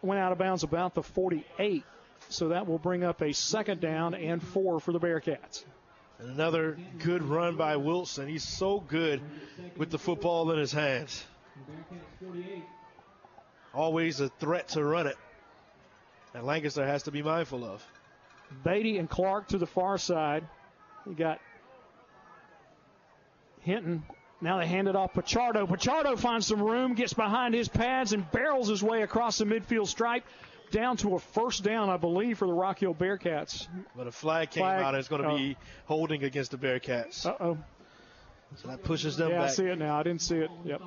went out of bounds about the 48. So that will bring up a second down and four for the Bearcats. Another good run by Wilson. He's so good with the football in his hands. Always a threat to run it. And Lancaster has to be mindful of. Beatty and Clark to the far side. We got Hinton. Now they hand it off Pichardo. Pichardo finds some room, gets behind his pads, and barrels his way across the midfield stripe down to a first down, I believe, for the Rock Hill Bearcats. But a flag came Flag. out and it's going to Oh. be holding against the Bearcats. Uh oh. So that pushes them Yeah, I see it now. I didn't see it. Yep.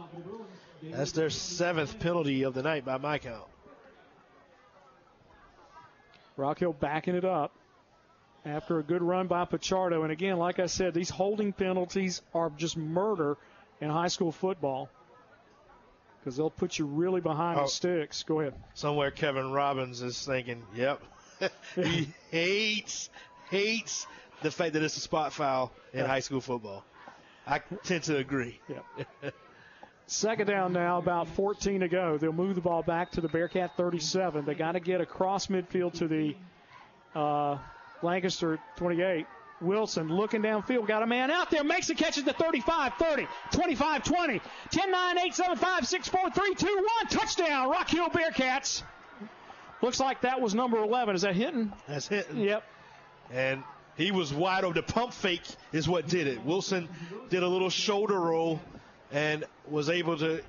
That's their seventh penalty of the night by my count. Rock Hill backing it up after a good run by Pichardo. And again, like I said, these holding penalties are just murder in high school football because they'll put you really behind Oh. the sticks. Go ahead. Somewhere Kevin Robbins is thinking, yep. he hates, hates the fact that it's a spot foul in high school football. I tend to agree. Second down now, about 14 to go. They'll move the ball back to the Bearcat 37. They got to get across midfield to the uh, Lancaster 28. Wilson looking downfield, got a man out there, makes the catch at the 35, 30, 25, 20, 10, 9, 8, 7, 5, 6, 4, 3, 2, 1. Touchdown, Rock Hill Bearcats. Looks like that was number 11. Is that Hinton? That's Hinton. Yep. And he was wide open. The pump fake is what did it. Wilson did a little shoulder roll and was able to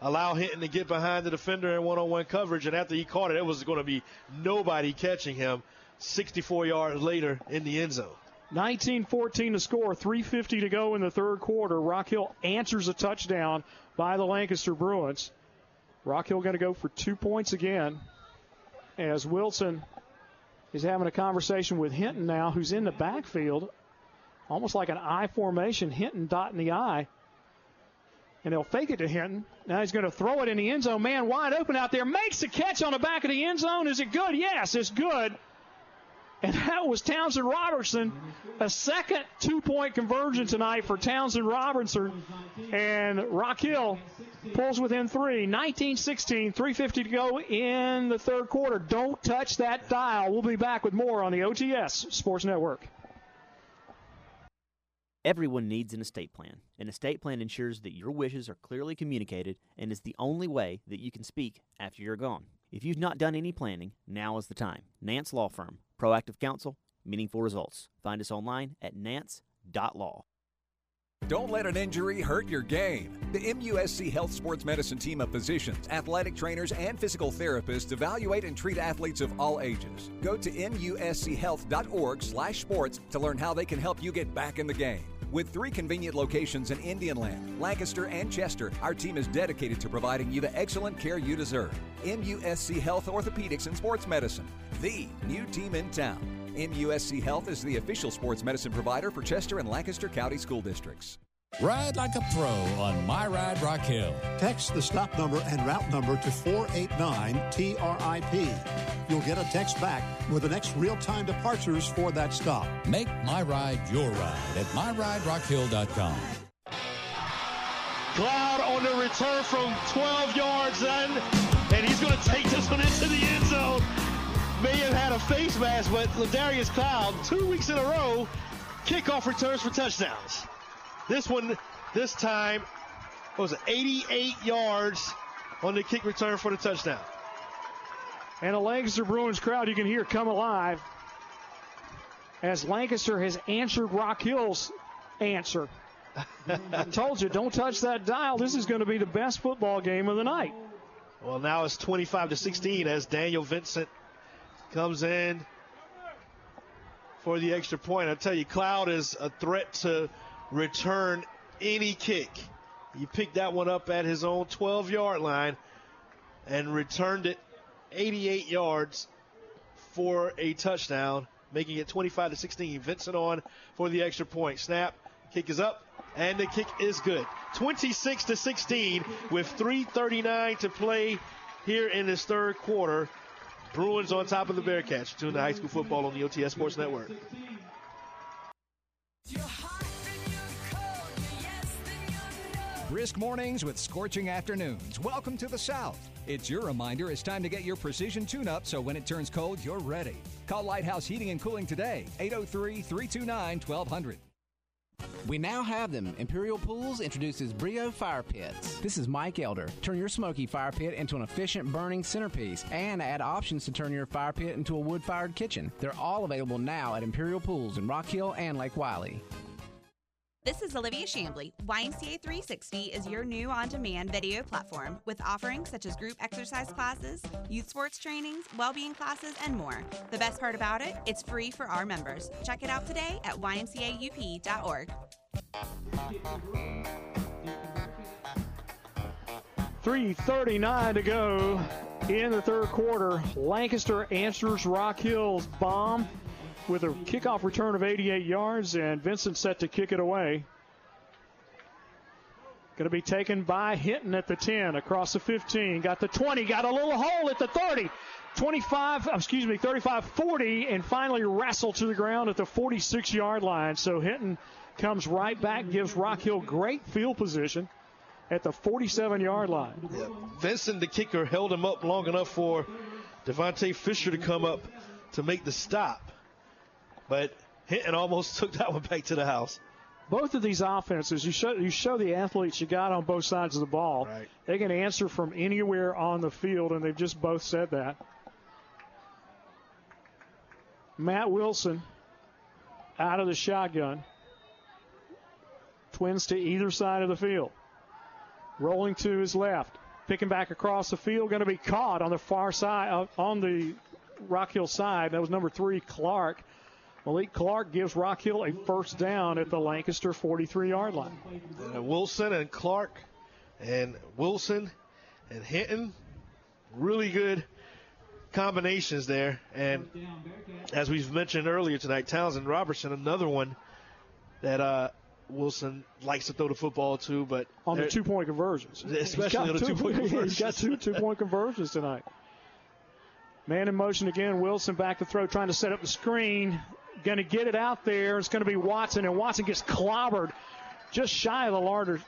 allow Hinton to get behind the defender in one-on-one coverage. And after he caught it, it was going to be nobody catching him. 64 yards later in the end zone. 19-14 to score, 350 to go in the third quarter. Rock Hill answers a touchdown by the Lancaster Bruins. Rock Hill going to go for two points again as Wilson is having a conversation with Hinton now, who's in the backfield, almost like an I formation. Hinton dotting the I. And they'll fake it to Hinton. Now he's going to throw it in the end zone. Man wide open out there. Makes the catch on the back of the end zone. Is it good? Yes, it's good. And that was Townsend Robertson. A second two point conversion tonight for Townsend Robertson. And Rock Hill pulls within three. 19 16, 350 to go in the third quarter. Don't touch that dial. We'll be back with more on the OTS Sports Network. Everyone needs an estate plan. An estate plan ensures that your wishes are clearly communicated and is the only way that you can speak after you're gone. If you've not done any planning, now is the time. Nance Law Firm, proactive counsel, meaningful results. Find us online at nance.law. Don't let an injury hurt your game. The MUSC Health Sports Medicine team of physicians, athletic trainers, and physical therapists evaluate and treat athletes of all ages. Go to muschealth.org/sports to learn how they can help you get back in the game. With three convenient locations in Indian Land, Lancaster, and Chester, our team is dedicated to providing you the excellent care you deserve. MUSC Health Orthopedics and Sports Medicine, the new team in town. MUSC Health is the official sports medicine provider for Chester and Lancaster County School Districts. Ride like a pro on My Ride Rock Hill. Text the stop number and route number to 489 TRIP. You'll get a text back with the next real time departures for that stop. Make My Ride your ride at MyRideRockHill.com. Cloud on the return from 12 yards in, and he's going to take this one into the end zone. May have had a face mask, but Ladarius Cloud, two weeks in a row, kickoff returns for touchdowns. This one, this time, was it 88 yards on the kick return for the touchdown. And the Lancaster Bruins crowd you can hear come alive as Lancaster has answered Rock Hill's answer. I told you, don't touch that dial. This is going to be the best football game of the night. Well, now it's 25 to 16 as Daniel Vincent comes in for the extra point. I tell you, Cloud is a threat to return any kick. He picked that one up at his own 12 yard line and returned it 88 yards for a touchdown. making it 25 to 16. Vincent on for the extra point. Snap, kick is up, and the kick is good. 26 to 16 with 3:39 to play here in this third quarter. Bruins on top of the Bearcats. Tune to high school football on the OTS Sports Network. Brisk mornings with scorching afternoons. Welcome to the South. It's your reminder it's time to get your precision tune up so when it turns cold, you're ready. Call Lighthouse Heating and Cooling today, 803 329 1200. We now have them. Imperial Pools introduces Brio Fire Pits. This is Mike Elder. Turn your smoky fire pit into an efficient burning centerpiece and add options to turn your fire pit into a wood fired kitchen. They're all available now at Imperial Pools in Rock Hill and Lake Wylie. This is Olivia Shambly. YMCA 360 is your new on demand video platform with offerings such as group exercise classes, youth sports trainings, well being classes, and more. The best part about it, it's free for our members. Check it out today at ymcaup.org. Three thirty-nine to go in the third quarter. Lancaster answers Rock Hill's bomb with a kickoff return of 88 yards, and Vincent set to kick it away. Going to be taken by Hinton at the 10, across the 15, got the 20, got a little hole at the 30, 25, excuse me, 35 40, and finally wrestled to the ground at the 46 yard line. So Hinton comes right back, gives Rock Hill great field position at the 47 yard line. Vincent, the kicker, held him up long enough for Devontae Fisher to come up to make the stop but Hinton almost took that one back to the house. Both of these offenses, you show you show the athletes you got on both sides of the ball. Right. They can answer from anywhere on the field, and they've just both said that. Matt Wilson out of the shotgun. Twins to either side of the field. Rolling to his left. Picking back across the field. Going to be caught on the far side, on the Rock Hill side. That was number three, Clark. Malik Clark gives Rock Hill a first down at the Lancaster 43 yard line. And Wilson and Clark and Wilson and Hinton, really good combinations there. And as we've mentioned earlier tonight, Townsend Robertson, another one that uh, Wilson likes to throw the football to, but on the two point conversions, especially on the two point conversions, he's got two two point conversions tonight. Man in motion again. Wilson back to throw, trying to set up the screen going to get it out there. It's going to be Watson, and Watson gets clobbered just shy of the larger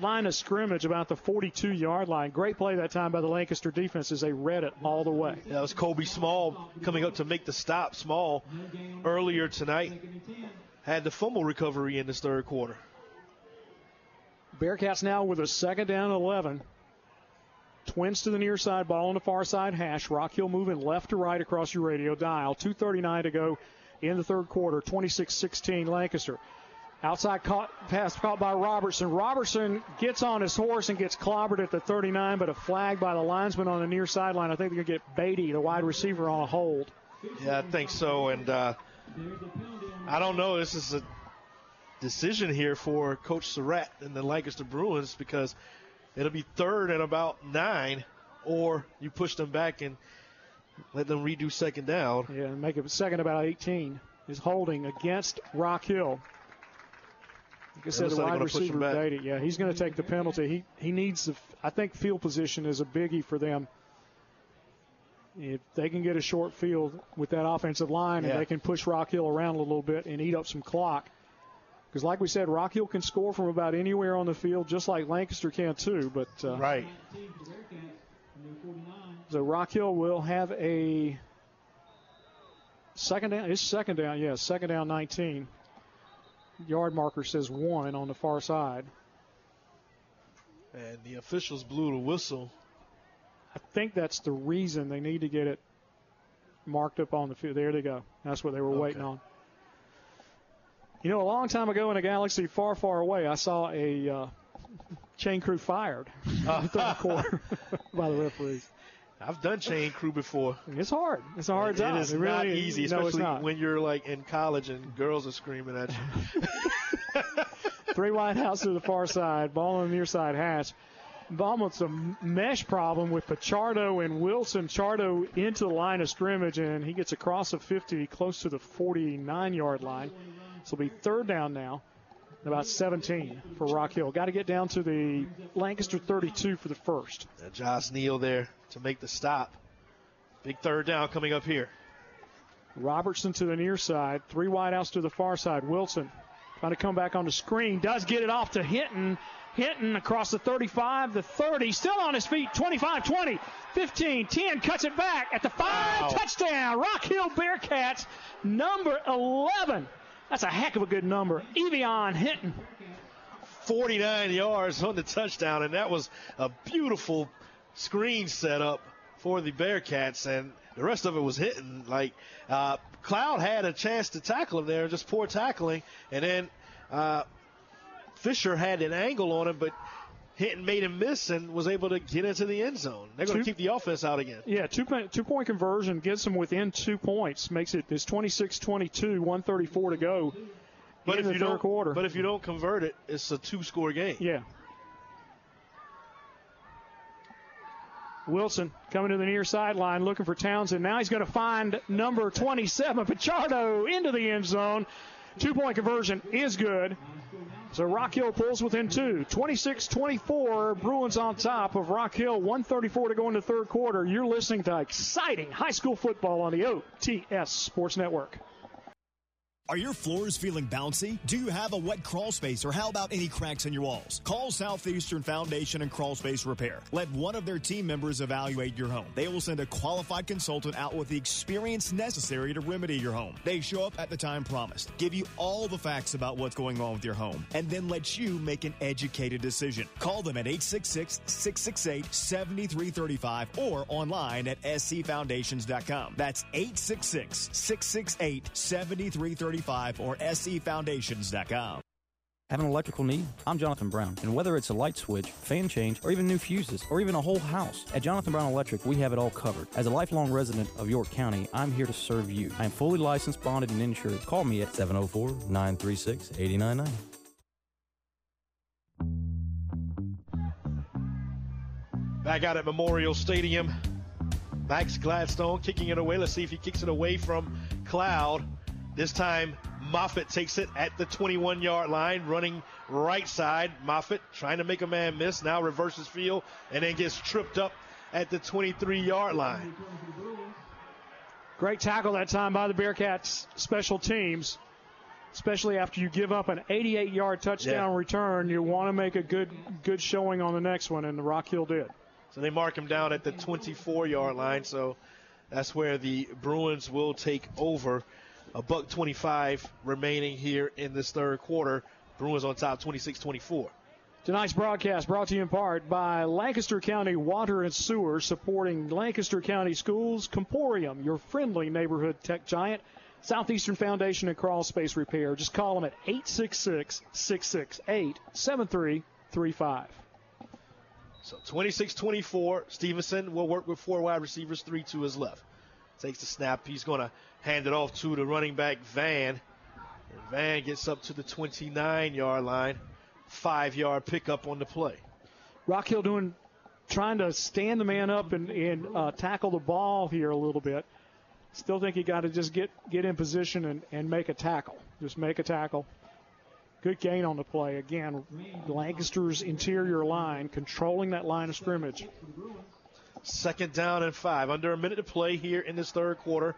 line of scrimmage, about the 42 yard line. Great play that time by the Lancaster defense as they read it all the way. Yeah, that was Kobe Small coming up to make the stop. Small earlier tonight had the fumble recovery in this third quarter. Bearcats now with a second down 11. Twins to the near side, ball on the far side hash. Rock Hill moving left to right across your radio dial. 2.39 to go in the third quarter, 26-16 Lancaster. Outside caught, pass caught by Robertson. Robertson gets on his horse and gets clobbered at the 39, but a flag by the linesman on the near sideline. I think they're going to get Beatty, the wide receiver, on a hold. Yeah, I think so. And uh, I don't know. This is a decision here for Coach Surratt and the Lancaster Bruins because it'll be third and about nine, or you push them back and – let them redo second down. Yeah, make it second about 18. Is holding against Rock Hill. Like I said, the wide receiver Beatty. Yeah, he's going to take the penalty. He he needs the. I think field position is a biggie for them. If they can get a short field with that offensive line yeah. and they can push Rock Hill around a little bit and eat up some clock. Because, like we said, Rock Hill can score from about anywhere on the field, just like Lancaster can too. But uh, right. So Rock Hill will have a second down. It's second down, yes, second down 19. Yard marker says one on the far side. And the officials blew the whistle. I think that's the reason they need to get it marked up on the field. There they go. That's what they were okay. waiting on. You know, a long time ago in a galaxy far, far away, I saw a uh, chain crew fired uh, in the third quarter by the referees. I've done chain crew before. It's hard. It's a hard job. It is it really not easy, especially not. when you're like in college and girls are screaming at you. Three wide house to the far side, ball on the near side hash. almost a mesh problem with Pichardo and Wilson. Chardo into the line of scrimmage, and he gets across the 50, close to the 49 yard line. So it'll be third down now, about 17 for Rock Hill. Got to get down to the Lancaster 32 for the first. Uh, Josh Neal there to make the stop. Big third down coming up here. Robertson to the near side, three wideouts to the far side. Wilson trying to come back on the screen, does get it off to Hinton. Hinton across the 35, the 30, still on his feet, 25, 20, 15, 10, cuts it back at the five, wow. touchdown. Rock Hill Bearcats, number 11. That's a heck of a good number. Evion Hinton. 49 yards on the touchdown, and that was a beautiful screen setup for the Bearcats, and the rest of it was Hinton. Like uh, Cloud had a chance to tackle him there, just poor tackling, and then uh, Fisher had an angle on him, but Hinton made him miss and was able to get into the end zone. They're going to keep the offense out again. Yeah, two two point conversion gets them within two points, makes it it's 26-22, 134 to go. But if you don't, quarter. but if you don't convert it, it's a two score game. Yeah. Wilson coming to the near sideline looking for Townsend. Now he's going to find number 27, Pichardo, into the end zone. Two point conversion is good. So Rock Hill pulls within two. 26 24. Bruins on top of Rock Hill. 134 to go into third quarter. You're listening to exciting high school football on the OTS Sports Network. Are your floors feeling bouncy? Do you have a wet crawl space or how about any cracks in your walls? Call Southeastern Foundation and Crawl Space Repair. Let one of their team members evaluate your home. They will send a qualified consultant out with the experience necessary to remedy your home. They show up at the time promised, give you all the facts about what's going on with your home, and then let you make an educated decision. Call them at 866 668 7335 or online at sefoundations.com. That's 866 668 7335 or sefoundations.com. Have an electrical need? I'm Jonathan Brown, and whether it's a light switch, fan change, or even new fuses, or even a whole house, at Jonathan Brown Electric, we have it all covered. As a lifelong resident of York County, I'm here to serve you. I am fully licensed, bonded, and insured. Call me at 704 936 8099. Back out at Memorial Stadium. Max Gladstone kicking it away. Let's see if he kicks it away from Cloud. This time, Moffitt takes it at the 21 yard line, running right side. Moffitt trying to make a man miss, now reverses field, and then gets tripped up at the 23 yard line. Great tackle that time by the Bearcats special teams. Especially after you give up an 88 yard touchdown yeah. return, you want to make a good good showing on the next one, and the Rock Hill did. So they mark him down at the 24 yard line. So that's where the Bruins will take over a buck 25 remaining here in this third quarter. Bruins on top 26-24. Tonight's broadcast brought to you in part by Lancaster County Water and Sewer, supporting Lancaster County Schools, Comporium, your friendly neighborhood tech giant, Southeastern Foundation and Crawl Space Repair. Just call them at 866 668 7335. So 26 24. Stevenson will work with four wide receivers, three to his left. Takes the snap. He's going to hand it off to the running back, Van. And Van gets up to the 29 yard line. Five yard pickup on the play. Rock Hill doing, trying to stand the man up and, and uh, tackle the ball here a little bit. Still think you got to just get, get in position and, and make a tackle. Just make a tackle. Good gain on the play. Again, Lancaster's interior line controlling that line of scrimmage. Second down and five. Under a minute to play here in this third quarter.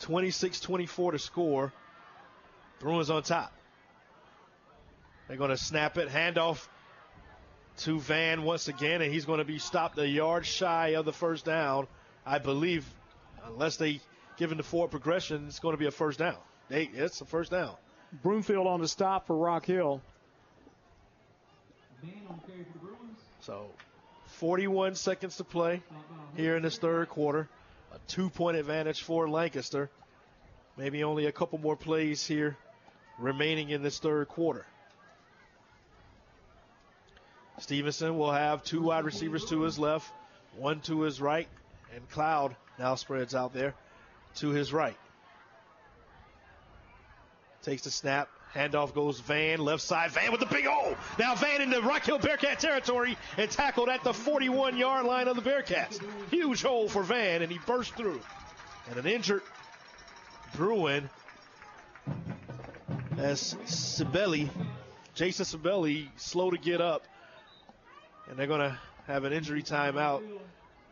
26 24 to score. Bruins on top. They're going to snap it. Handoff to Van once again, and he's going to be stopped a yard shy of the first down. I believe, unless they give him the forward progression, it's going to be a first down. They, it's a first down. Broomfield on the stop for Rock Hill. So 41 seconds to play here in this third quarter. A two point advantage for Lancaster. Maybe only a couple more plays here remaining in this third quarter. Stevenson will have two wide receivers to his left, one to his right, and Cloud now spreads out there to his right. Takes the snap, Handoff goes Van, left side. Van with the big hole. Now Van into Rock Hill Bearcat territory and tackled at the 41 yard line of the Bearcats. Huge hole for Van, and he burst through. And an injured Bruin as Sibeli, Jason Sibeli, slow to get up. And they're going to have an injury timeout.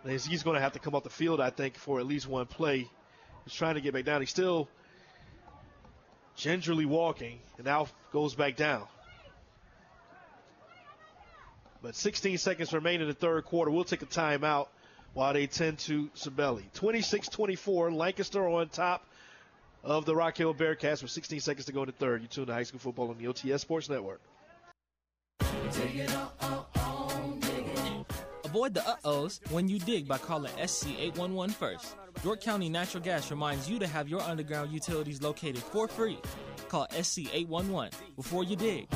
He's going to have to come off the field, I think, for at least one play. He's trying to get back down. He's still gingerly walking and now goes back down. But 16 seconds remain in the third quarter. We'll take a timeout while they tend to Sibeli. 26 24, Lancaster on top of the Rock Hill Bearcats with 16 seconds to go in the third. You tune to high school football on the OTS Sports Network. Avoid the uh-ohs when you dig by calling SC 811 first. York County Natural Gas reminds you to have your underground utilities located for free. Call SC 811 before you dig.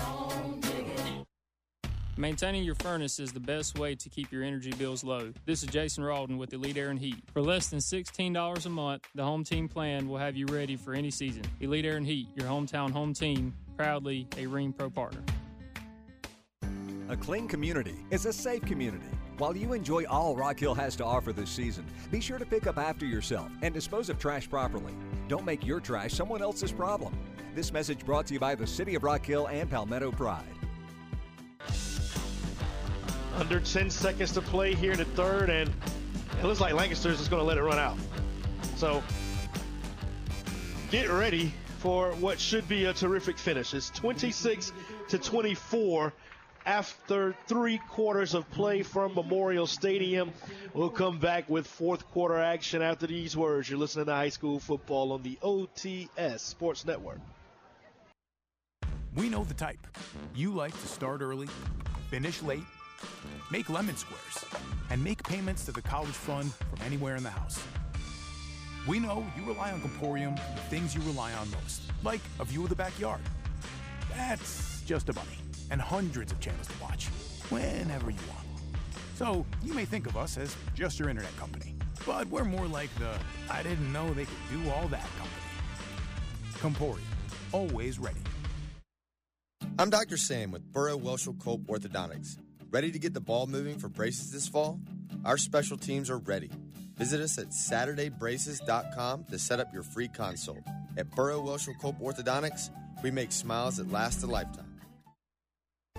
Maintaining your furnace is the best way to keep your energy bills low. This is Jason Rawdon with Elite Air and Heat. For less than $16 a month, the Home Team Plan will have you ready for any season. Elite Air and Heat, your hometown home team, proudly a Rheem Pro partner. A clean community is a safe community. While you enjoy all Rock Hill has to offer this season, be sure to pick up after yourself and dispose of trash properly. Don't make your trash someone else's problem. This message brought to you by the City of Rock Hill and Palmetto Pride. Under 10 seconds to play here in the third, and it looks like Lancaster's just going to let it run out. So get ready for what should be a terrific finish. It's 26 to 24 after three quarters of play from Memorial Stadium. We'll come back with fourth quarter action after these words. You're listening to high school football on the OTS Sports Network. We know the type. You like to start early, finish late, make lemon squares, and make payments to the college fund from anywhere in the house. We know you rely on Comporium for things you rely on most, like a view of the backyard. That's just a bunny and hundreds of channels to watch whenever you want. So you may think of us as just your internet company, but we're more like the I didn't know they could do all that company. Comporium, always ready. I'm Dr. Sam with Burrow Welchel Culp Orthodontics. Ready to get the ball moving for braces this fall? Our special teams are ready. Visit us at SaturdayBraces.com to set up your free consult. At Burrow Welchel Culp Orthodontics, we make smiles that last a lifetime.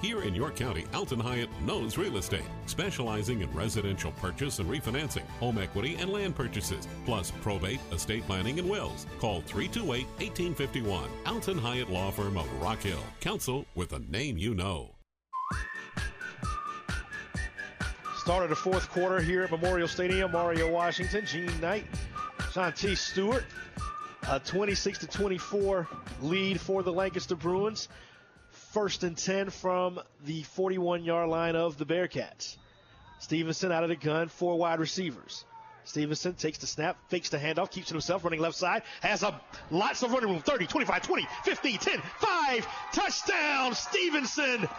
Here in York County, Alton Hyatt knows real estate, specializing in residential purchase and refinancing, home equity, and land purchases, plus probate, estate planning, and wills. Call 328 1851. Alton Hyatt Law Firm of Rock Hill. Counsel with a name you know. Start of the fourth quarter here at Memorial Stadium. Mario Washington, Gene Knight, Shanti Stewart. A 26 to 24 lead for the Lancaster Bruins. First and 10 from the 41 yard line of the Bearcats. Stevenson out of the gun, four wide receivers. Stevenson takes the snap, fakes the handoff, keeps it himself, running left side, has a lots of running room 30, 25, 20, 15, 10, 5. Touchdown, Stevenson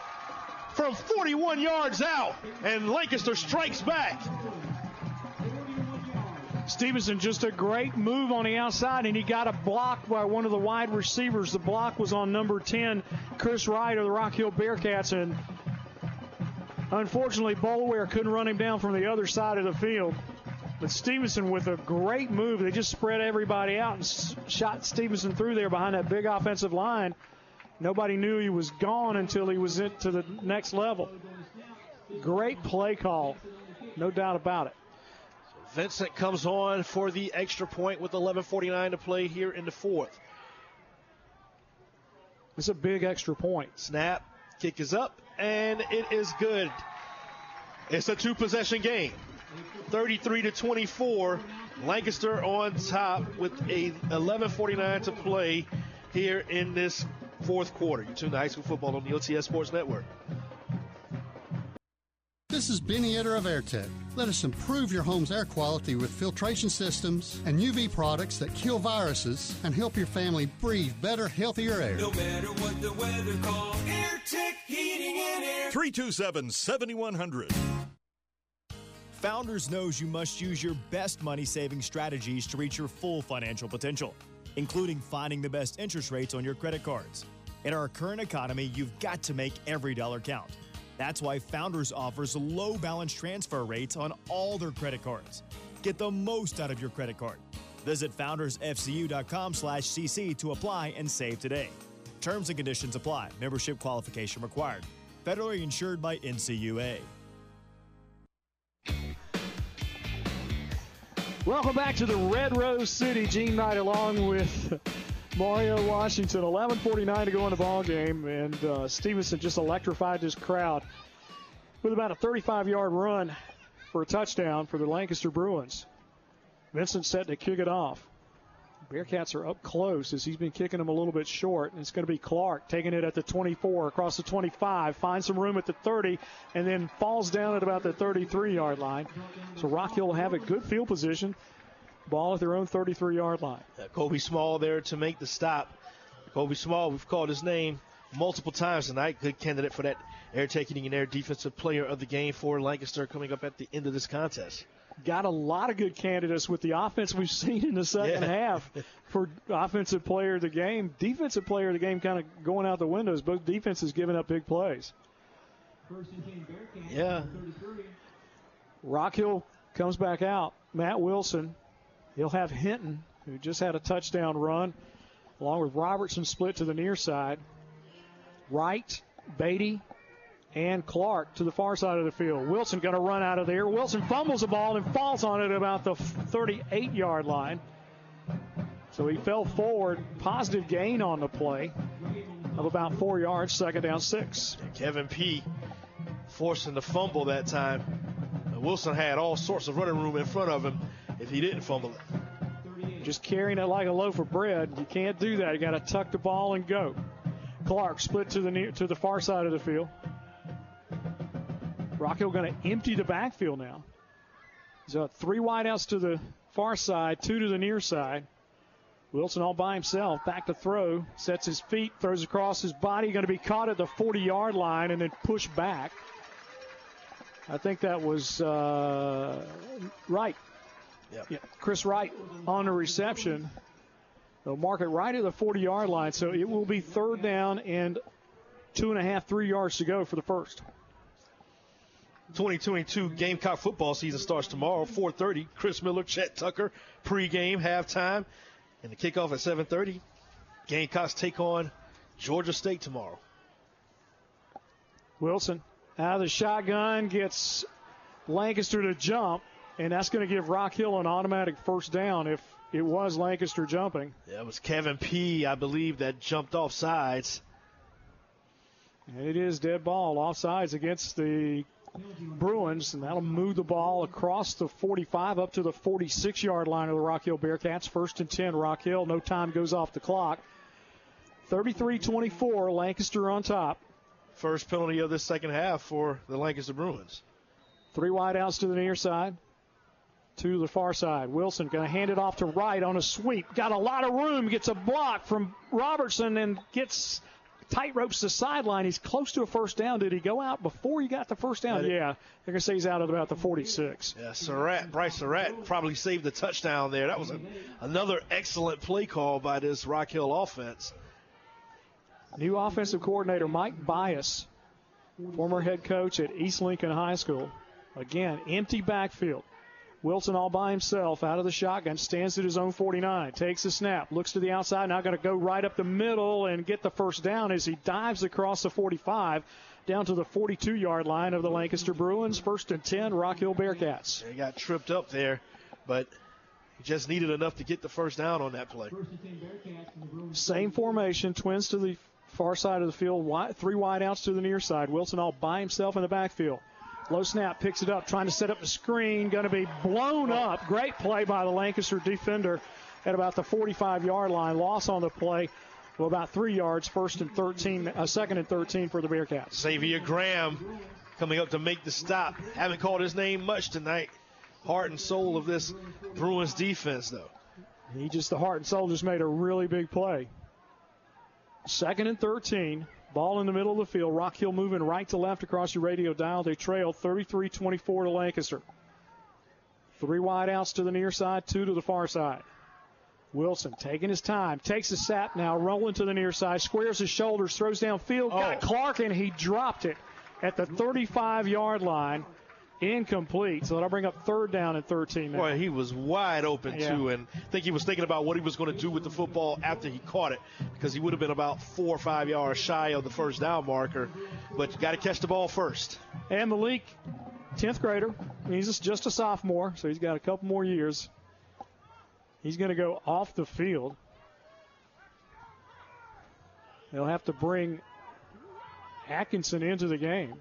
from 41 yards out, and Lancaster strikes back. Stevenson just a great move on the outside, and he got a block by one of the wide receivers. The block was on number 10, Chris Wright of the Rock Hill Bearcats, and unfortunately, Boulware couldn't run him down from the other side of the field. But Stevenson with a great move. They just spread everybody out and shot Stevenson through there behind that big offensive line. Nobody knew he was gone until he was into the next level. Great play call, no doubt about it. Vincent comes on for the extra point with 11:49 to play here in the fourth. It's a big extra point. Snap, kick is up, and it is good. It's a two-possession game. 33 to 24. Lancaster on top with a 11:49 to play here in this fourth quarter. You tune to high school football on the OTS Sports Network. This is Benny Etter of AirTech. Let us improve your home's air quality with filtration systems and UV products that kill viruses and help your family breathe better, healthier air. No matter what the weather calls, AirTech Heating and Air. 327 7100. Founders knows you must use your best money saving strategies to reach your full financial potential, including finding the best interest rates on your credit cards. In our current economy, you've got to make every dollar count. That's why Founders offers low balance transfer rates on all their credit cards. Get the most out of your credit card. Visit foundersfcu.com slash cc to apply and save today. Terms and conditions apply. Membership qualification required. Federally insured by NCUA. Welcome back to the Red Rose City. Gene Knight along with Mario Washington. 11:49 to go in the ball game, and uh, Stevenson just electrified this crowd with about a 35-yard run for a touchdown for the Lancaster Bruins. Vincent set to kick it off. Bearcats are up close as he's been kicking them a little bit short. And it's going to be Clark taking it at the 24, across the 25, finds some room at the 30, and then falls down at about the 33 yard line. So Rock Hill will have a good field position. Ball at their own 33 yard line. Uh, Kobe Small there to make the stop. Kobe Small, we've called his name multiple times tonight. Good candidate for that AirTech Heating and Air defensive player of the game for Lancaster coming up at the end of this contest got a lot of good candidates with the offense we've seen in the second yeah. half for offensive player of the game. Defensive player of the game kind of going out the windows. Both defenses giving up big plays. Yeah. Rock Hill comes back out. Matt Wilson. He'll have Hinton, who just had a touchdown run, along with Robertson split to the near side. Wright, Beatty, and Clark to the far side of the field. Wilson going to run out of there. Wilson fumbles the ball and falls on it about the 38 yard line. So he fell forward. Positive gain on the play of about four yards, second down six. Kevin P. forcing the fumble that time. Wilson had all sorts of running room in front of him if he didn't fumble it. Just carrying it like a loaf of bread. You can't do that. You got to tuck the ball and go. Clark split to the near, to the far side of the field. Rock Hill going to empty the backfield now. So three wideouts to the far side, two to the near side. Wilson all by himself, back to throw, sets his feet, throws across his body, going to be caught at the 40 yard line and then pushed back. I think that was uh, right. Yep. Yeah, Chris Wright on the reception. They'll mark it right at the 40 yard line, so it will be third down and two and a half, three yards to go for the first. 2022 Gamecock football season starts tomorrow, 4:30. Chris Miller, Chet Tucker, pregame, halftime, and the kickoff at 7:30. Gamecocks take on Georgia State tomorrow. Wilson out of the shotgun gets Lancaster to jump, and that's going to give Rock Hill an automatic first down if it was Lancaster jumping. Yeah, it was Kevin P. I believe that jumped off sides. And it is dead ball off sides against the Bruins, and that'll move the ball across the 45 up to the 46 yard line of the Rock Hill Bearcats. First and 10, Rock Hill. No time goes off the clock. 33 24, Lancaster on top. First penalty of the second half for the Lancaster Bruins. Three wide outs to the near side, to the far side. Wilson going to hand it off to Wright on a sweep. Got a lot of room, gets a block from Robertson and gets tight ropes the sideline. He's close to a first down. Did he go out before he got the first down? Yeah. They're going to say he's out at about the 46. Yeah, Surratt, Bryce Surratt probably saved the touchdown there. That was a, another excellent play call by this Rock Hill offense. New offensive coordinator Mike Bias, former head coach at East Lincoln High School. Again, empty backfield. Wilson all by himself out of the shotgun, stands at his own 49, takes a snap, looks to the outside, now going to go right up the middle and get the first down as he dives across the 45 down to the 42 yard line of the Lancaster Bruins. First and 10, Rock Hill Bearcats. He got tripped up there, but he just needed enough to get the first down on that play. Same formation, twins to the far side of the field, three wide outs to the near side. Wilson all by himself in the backfield. Low snap, picks it up, trying to set up the screen, going to be blown up. Great play by the Lancaster defender at about the 45 yard line. Loss on the play. Well, about three yards, first and 13, uh, second and 13 for the Bearcats. Xavier Graham coming up to make the stop. Haven't called his name much tonight. Heart and soul of this Bruins defense, though. He just, the heart and soul, just made a really big play. Second and 13. Ball in the middle of the field. Rock Hill moving right to left across your radio dial. They trail 33 24 to Lancaster. Three wide outs to the near side, two to the far side. Wilson taking his time, takes the sap now, rolling to the near side, squares his shoulders, throws downfield, got oh. Clark, and he dropped it at the 35 yard line. Incomplete. So that'll bring up third down and 13 now. Boy, he was wide open Yeah. too, and I think he was thinking about what he was going to do with the football after he caught it, because he would have been about four or five yards shy of the first down marker. But you got to catch the ball first. And Malik, 10th grader. He's just a sophomore, so he's got a couple more years. He's going to go off the field. They'll have to bring Atkinson into the game.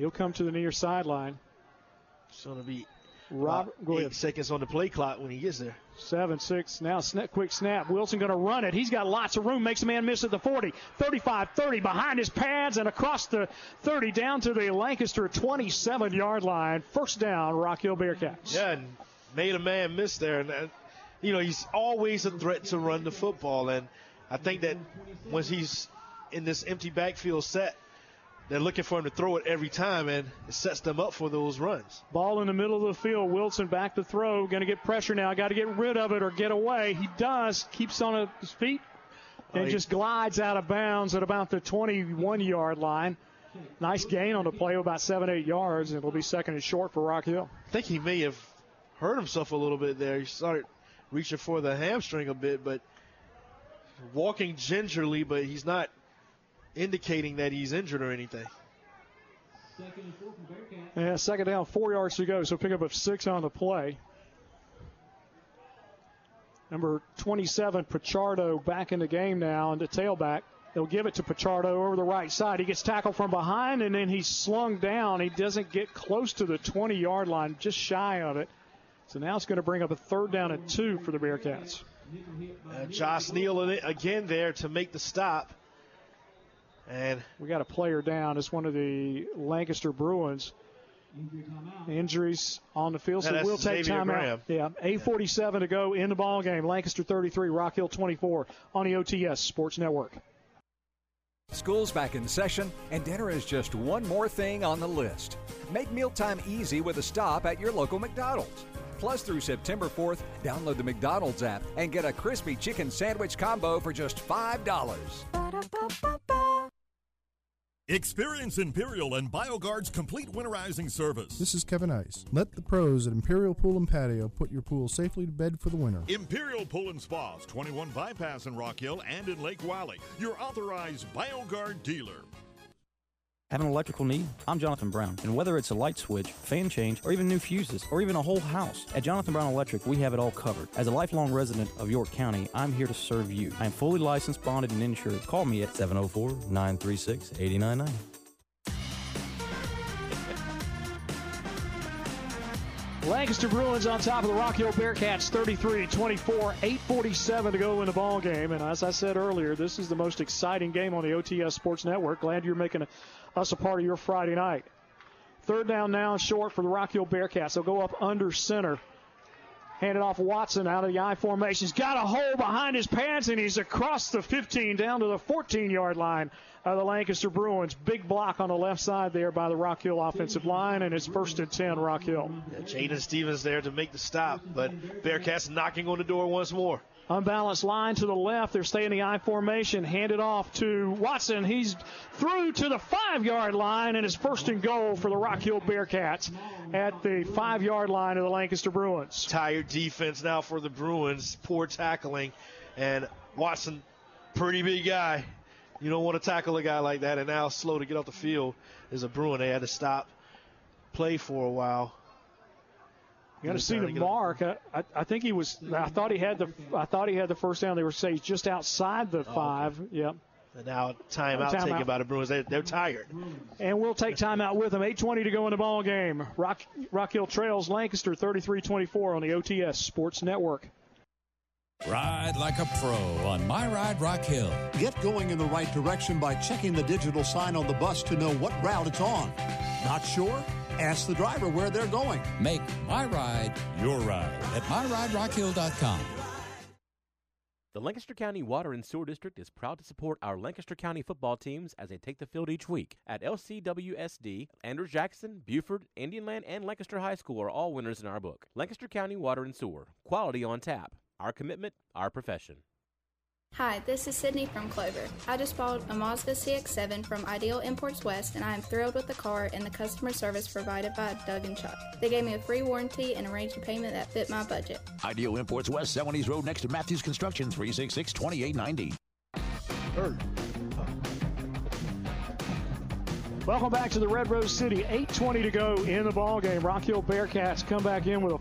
He'll come to the near sideline. It's going to be Robert, go eight ahead. seconds on the play clock when he gets there. Seven, six. Now, sna- quick snap. Wilson going to run it. He's got lots of room. Makes a man miss at the 40. 35 30 behind his pads and across the 30 down to the Lancaster 27 yard line. First down, Rock Hill Bearcats. Yeah, and made a man miss there. And, uh, you know, he's always a threat to run the football. And I think that once he's in this empty backfield set, they're looking for him to throw it every time, and it sets them up for those runs. Ball in the middle of the field. Wilson back to throw. Going to get pressure now. Got to get rid of it or get away. He does. Keeps on his feet uh, and Oh, he- just glides out of bounds at about the 21 yard line. Nice gain on the play of about seven, eight yards. and It'll be second and short for Rock Hill. I think he may have hurt himself a little bit there. He started reaching for the hamstring a bit, but walking gingerly, but he's not indicating that he's injured or anything. Yeah, second down, four yards to go. So pick up of six on the play. Number 27, Pichardo, back in the game now, and the tailback. They'll give it to Pichardo over the right side. He gets tackled from behind, and then he's slung down. He doesn't get close to the 20 yard line, just shy of it. So now it's going to bring up a third down and two for the Bearcats. Uh, Josh Neal again there to make the stop. And we got a player down. It's one of the Lancaster Bruins. Injuries on the field, so we'll take Xavier time Graham. out. Yeah, 8:47 to go in the ball game. Lancaster 33, Rock Hill 24 on the OTS Sports Network. School's back in session, and dinner is just one more thing on the list. Make mealtime easy with a stop at your local McDonald's. Plus, through September 4th, download the McDonald's app and get a crispy chicken sandwich combo for just $5. Experience Imperial and BioGuard's complete winterizing service. This is Kevin Ice. Let the pros at Imperial Pool and Patio put your pool safely to bed for the winter. Imperial Pool and Spas, 21 Bypass in Rock Hill and in Lake Wylie. Your authorized BioGuard dealer. Have an electrical need? I'm Jonathan Brown, and whether it's a light switch, fan change, or even new fuses, or even a whole house, at Jonathan Brown Electric, we have it all covered. As a lifelong resident of York County, I'm here to serve you. I am fully licensed, bonded, and insured. Call me at 704 936 8099. Lancaster Bruins on top of the Rock Hill Bearcats 33 24, 847 to go in the ball game. And as I said earlier, this is the most exciting game on the OTS Sports Network. Glad you're making us a part of your Friday night. Third down now short for the Rock Hill Bearcats. They'll go up under center. Hand it off Watson out of the I formation. He's got a hole behind his pants and he's across the 15 down to the 14 yard line of the Lancaster Bruins. Big block on the left side there by the Rock Hill offensive line, and it's first and 10 Rock Hill. Jaden Stevens there to make the stop, but Bearcats knocking on the door once more. Unbalanced line to the left. They're staying the I formation. Hand it off to Watson. He's through to the five yard line, and it's first and goal for the Rock Hill Bearcats at the five yard line of the Lancaster Bruins. Tired defense now for the Bruins. Poor tackling. And Watson, pretty big guy. You don't want to tackle a guy like that, and now slow to get off the field is a Bruin. They had to stop play for a while. You got to see the mark. I, I, I think he was. I thought he had the. I thought he had the first down. They were saying just outside the oh, five. Yep. And now timeout Timeout. taken by the Bruins. They, they're tired. Hmm. And we'll take timeout with them. 8:20 to go in the ball game. Rock Rock Hill Trails Lancaster 33-24 on the OTS Sports Network. Ride like a pro on My Ride Rock Hill. Get going in the right direction by checking the digital sign on the bus to know what route it's on. Not sure? Ask the driver where they're going. Make My Ride your ride at MyRideRockHill.com. The Lancaster County Water and Sewer District is proud to support our Lancaster County football teams as they take the field each week. At LCWSD, Andrews Jackson, Buford, Indian Land, and Lancaster High School are all winners in our book. Lancaster County Water and Sewer, quality on tap. Our commitment, our profession. Hi, this is Sydney from Clover. I just bought a Mazda CX-7 from Ideal Imports West, and I am thrilled with the car and the customer service provided by Doug and Chuck. They gave me a free warranty and arranged a payment that fit my budget. Ideal Imports West, Celanese Road next to Matthews Construction, 366 2890. Welcome back to the Red Rose City. 8:20 to go in the ball game. Rock Hill Bearcats come back in with a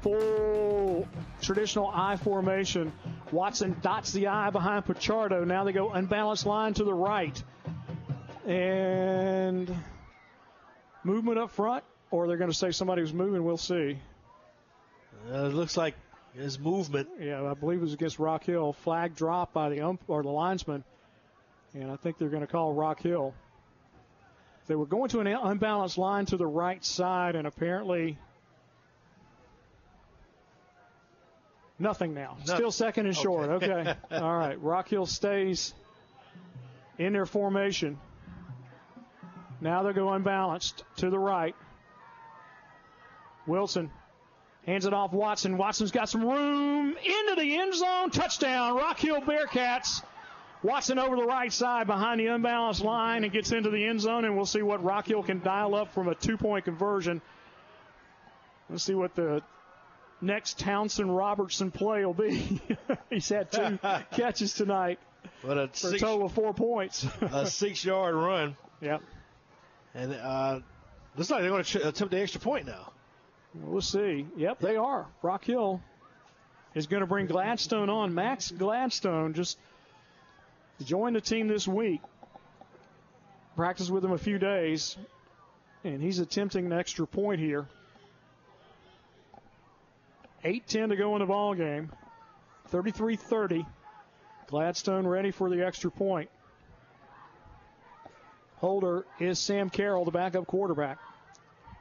full traditional I formation. Watson dots the I behind Pichardo. Now they go unbalanced line to the right. And movement up front, or they're going to say somebody was moving. We'll see. Uh, it looks like his movement. Yeah, I believe it was against Rock Hill. Flag drop by the ump or the linesman, and I think they're going to call Rock Hill. They were going to an unbalanced line to the right side, and apparently nothing now. No- Still second and short. Okay. Okay. All right. Rock Hill stays in their formation. Now they're going balanced to the right. Wilson hands it off Watson. Watson's got some room into the end zone. Touchdown, Rock Hill Bearcats. Watson over the right side behind the unbalanced line and gets into the end zone, and we'll see what Rock Hill can dial up from a two point conversion. Let's see what the next Townsend Robertson play will be. He's had two catches tonight But a for a total of four points. a six-yard run. Yep. And uh, looks like they're going to attempt the extra point now. We'll see. Yep, they are. Rock Hill is going to bring Gladstone on. Max Gladstone just joined the team this week. Practiced with him a few days, and he's attempting an extra point here. 8-10 to go in the ball game. 33-30. Gladstone ready for the extra point. Holder is Sam Carroll, the backup quarterback.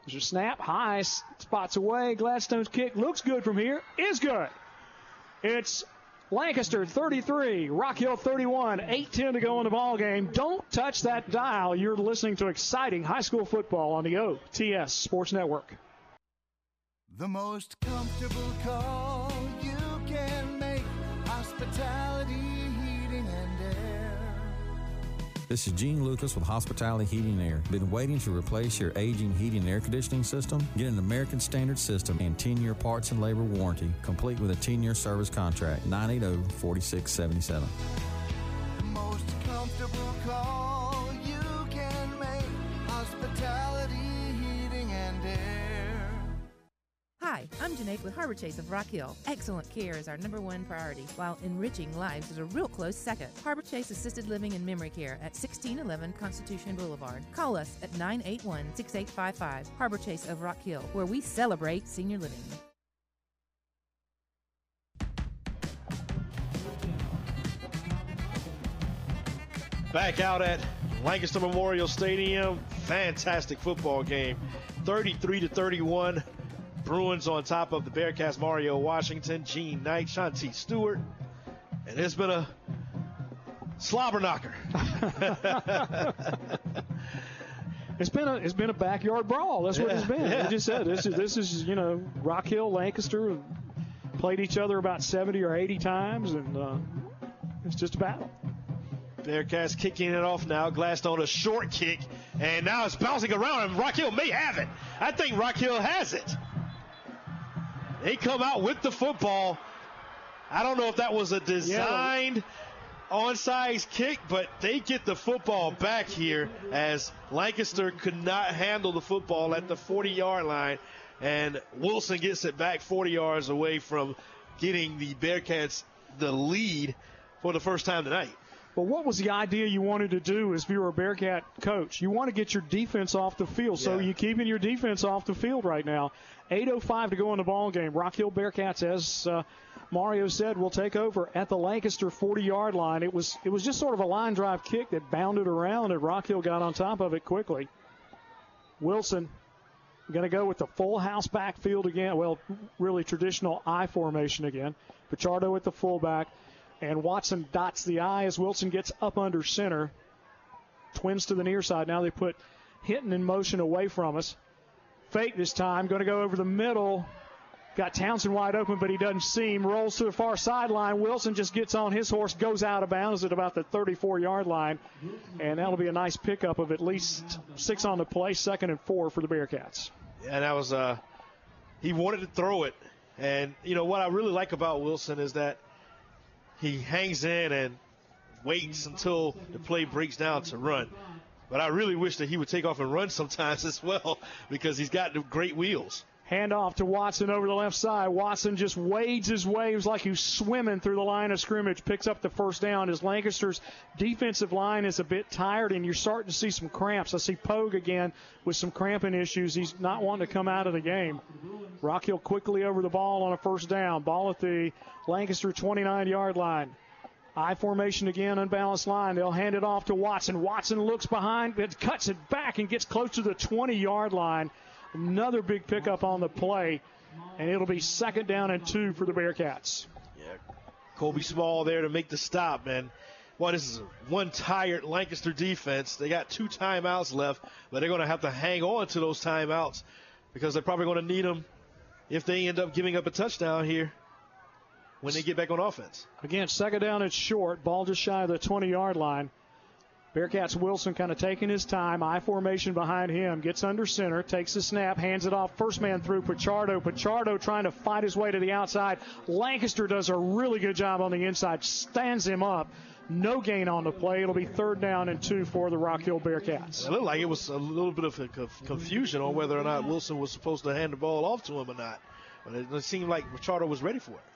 There's a snap, high, spots away. Gladstone's kick looks good from here. Is good. It's Lancaster 33, Rock Hill 31, 8-10 to go in the ball game. Don't touch that dial. You're listening to exciting high school football on the OTS Sports Network. The most comfortable call you can make. Hospitality, heating, and air. This is Gene Lucas with Hospitality Heating and Air. Been waiting to replace your aging heating and air conditioning system? Get an American Standard system and 10 year parts and labor warranty, complete with a 10 year service contract. oh, 980 4677. The most comfortable call I'm Janae with Harbor Chase of Rock Hill. Excellent care is our number one priority, while enriching lives is a real close second. Harbor Chase Assisted Living and Memory Care at 1611 Constitution Boulevard. Call us at 981 6855. Harbor Chase of Rock Hill, where we celebrate senior living. Back out at Lancaster Memorial Stadium. Fantastic football game. 33 to 31. Bruins on top of the Bearcats. Mario Washington, Gene Knight, Shanti Stewart. And it's been a slobber knocker. It's been a it's been a backyard brawl. That's what it's been. yeah. I just said this is this is you know Rock Hill, Lancaster played each other about 70 or 80 times, and uh, it's just a battle. Bearcats kicking it off now. Gladstone a short kick, and now it's bouncing around, and Rock Hill may have it. I think Rock Hill has it. They come out with the football. I don't know if that was a designed onside kick, but they get the football back here as Lancaster could not handle the football at the 40 yard line, and Wilson gets it back 40 yards away from getting the Bearcats the lead for the first time tonight. But what was the idea you wanted to do as if you were a Bearcat coach? You want to get your defense off the field, so Yeah. you're keeping your defense off the field right now. 8:05 to go in the ball game. Rock Hill Bearcats, as uh, Mario said, will take over at the Lancaster 40-yard line. It was it was just sort of a line drive kick that bounded around, and Rock Hill got on top of it quickly. Wilson going to go with the full house backfield again. Well, really traditional I formation again. Pichardo at the fullback. And Watson dots the I as Wilson gets up under center. Twins to the near side. Now they put Hinton in motion away from us. Fake this time. Going to go over the middle. Got Townsend wide open, but he doesn't seem. Rolls to the far sideline. Wilson just gets on his horse, goes out of bounds at about the 34 yard line. And that'll be a nice pickup of at least six on the play, second and four for the Bearcats. and that was uh he wanted to throw it and you know what i really like about wilson is that he hangs in and waits until the play breaks down to run. But i really wish that he would take off and run sometimes as well because he's got the great wheels Hand off to Watson over the left side. Watson just wades his waves like he's swimming through the line of scrimmage. Picks up the first down. As Lancaster's defensive line is a bit tired, and you're starting to see some cramps. I see Pogue again with some cramping issues. He's not wanting to come out of the game. Rock Hill quickly over the ball on a first down. Ball at the Lancaster 29 yard line. I formation again, unbalanced line. They'll hand it off to Watson. Watson looks behind, cuts it back and gets close to the 20 yard line. Another big pickup on the play, and it'll be second down and two for the Bearcats. Yeah. Kobe Small there to make the stop, man. Well, this is one tired Lancaster defense. They got two timeouts left, but they're going to have to hang on to those timeouts because they're probably going to need them if they end up giving up a touchdown here when they get back on offense. Again, second down, and short. Ball just shy of the 20 yard line. Bearcats Wilson kind of taking his time. I formation behind him. Gets under center. Takes the snap. Hands it off. First man through Pichardo. Pichardo trying to fight his way to the outside. Lancaster does a really good job on the inside. Stands him up. No gain on the play. It'll be third down and two for the Rock Hill Bearcats. It looked like it was a little bit of confusion on whether or not Wilson was supposed to hand the ball off to him or not. But it, it seemed like Machado was ready for it.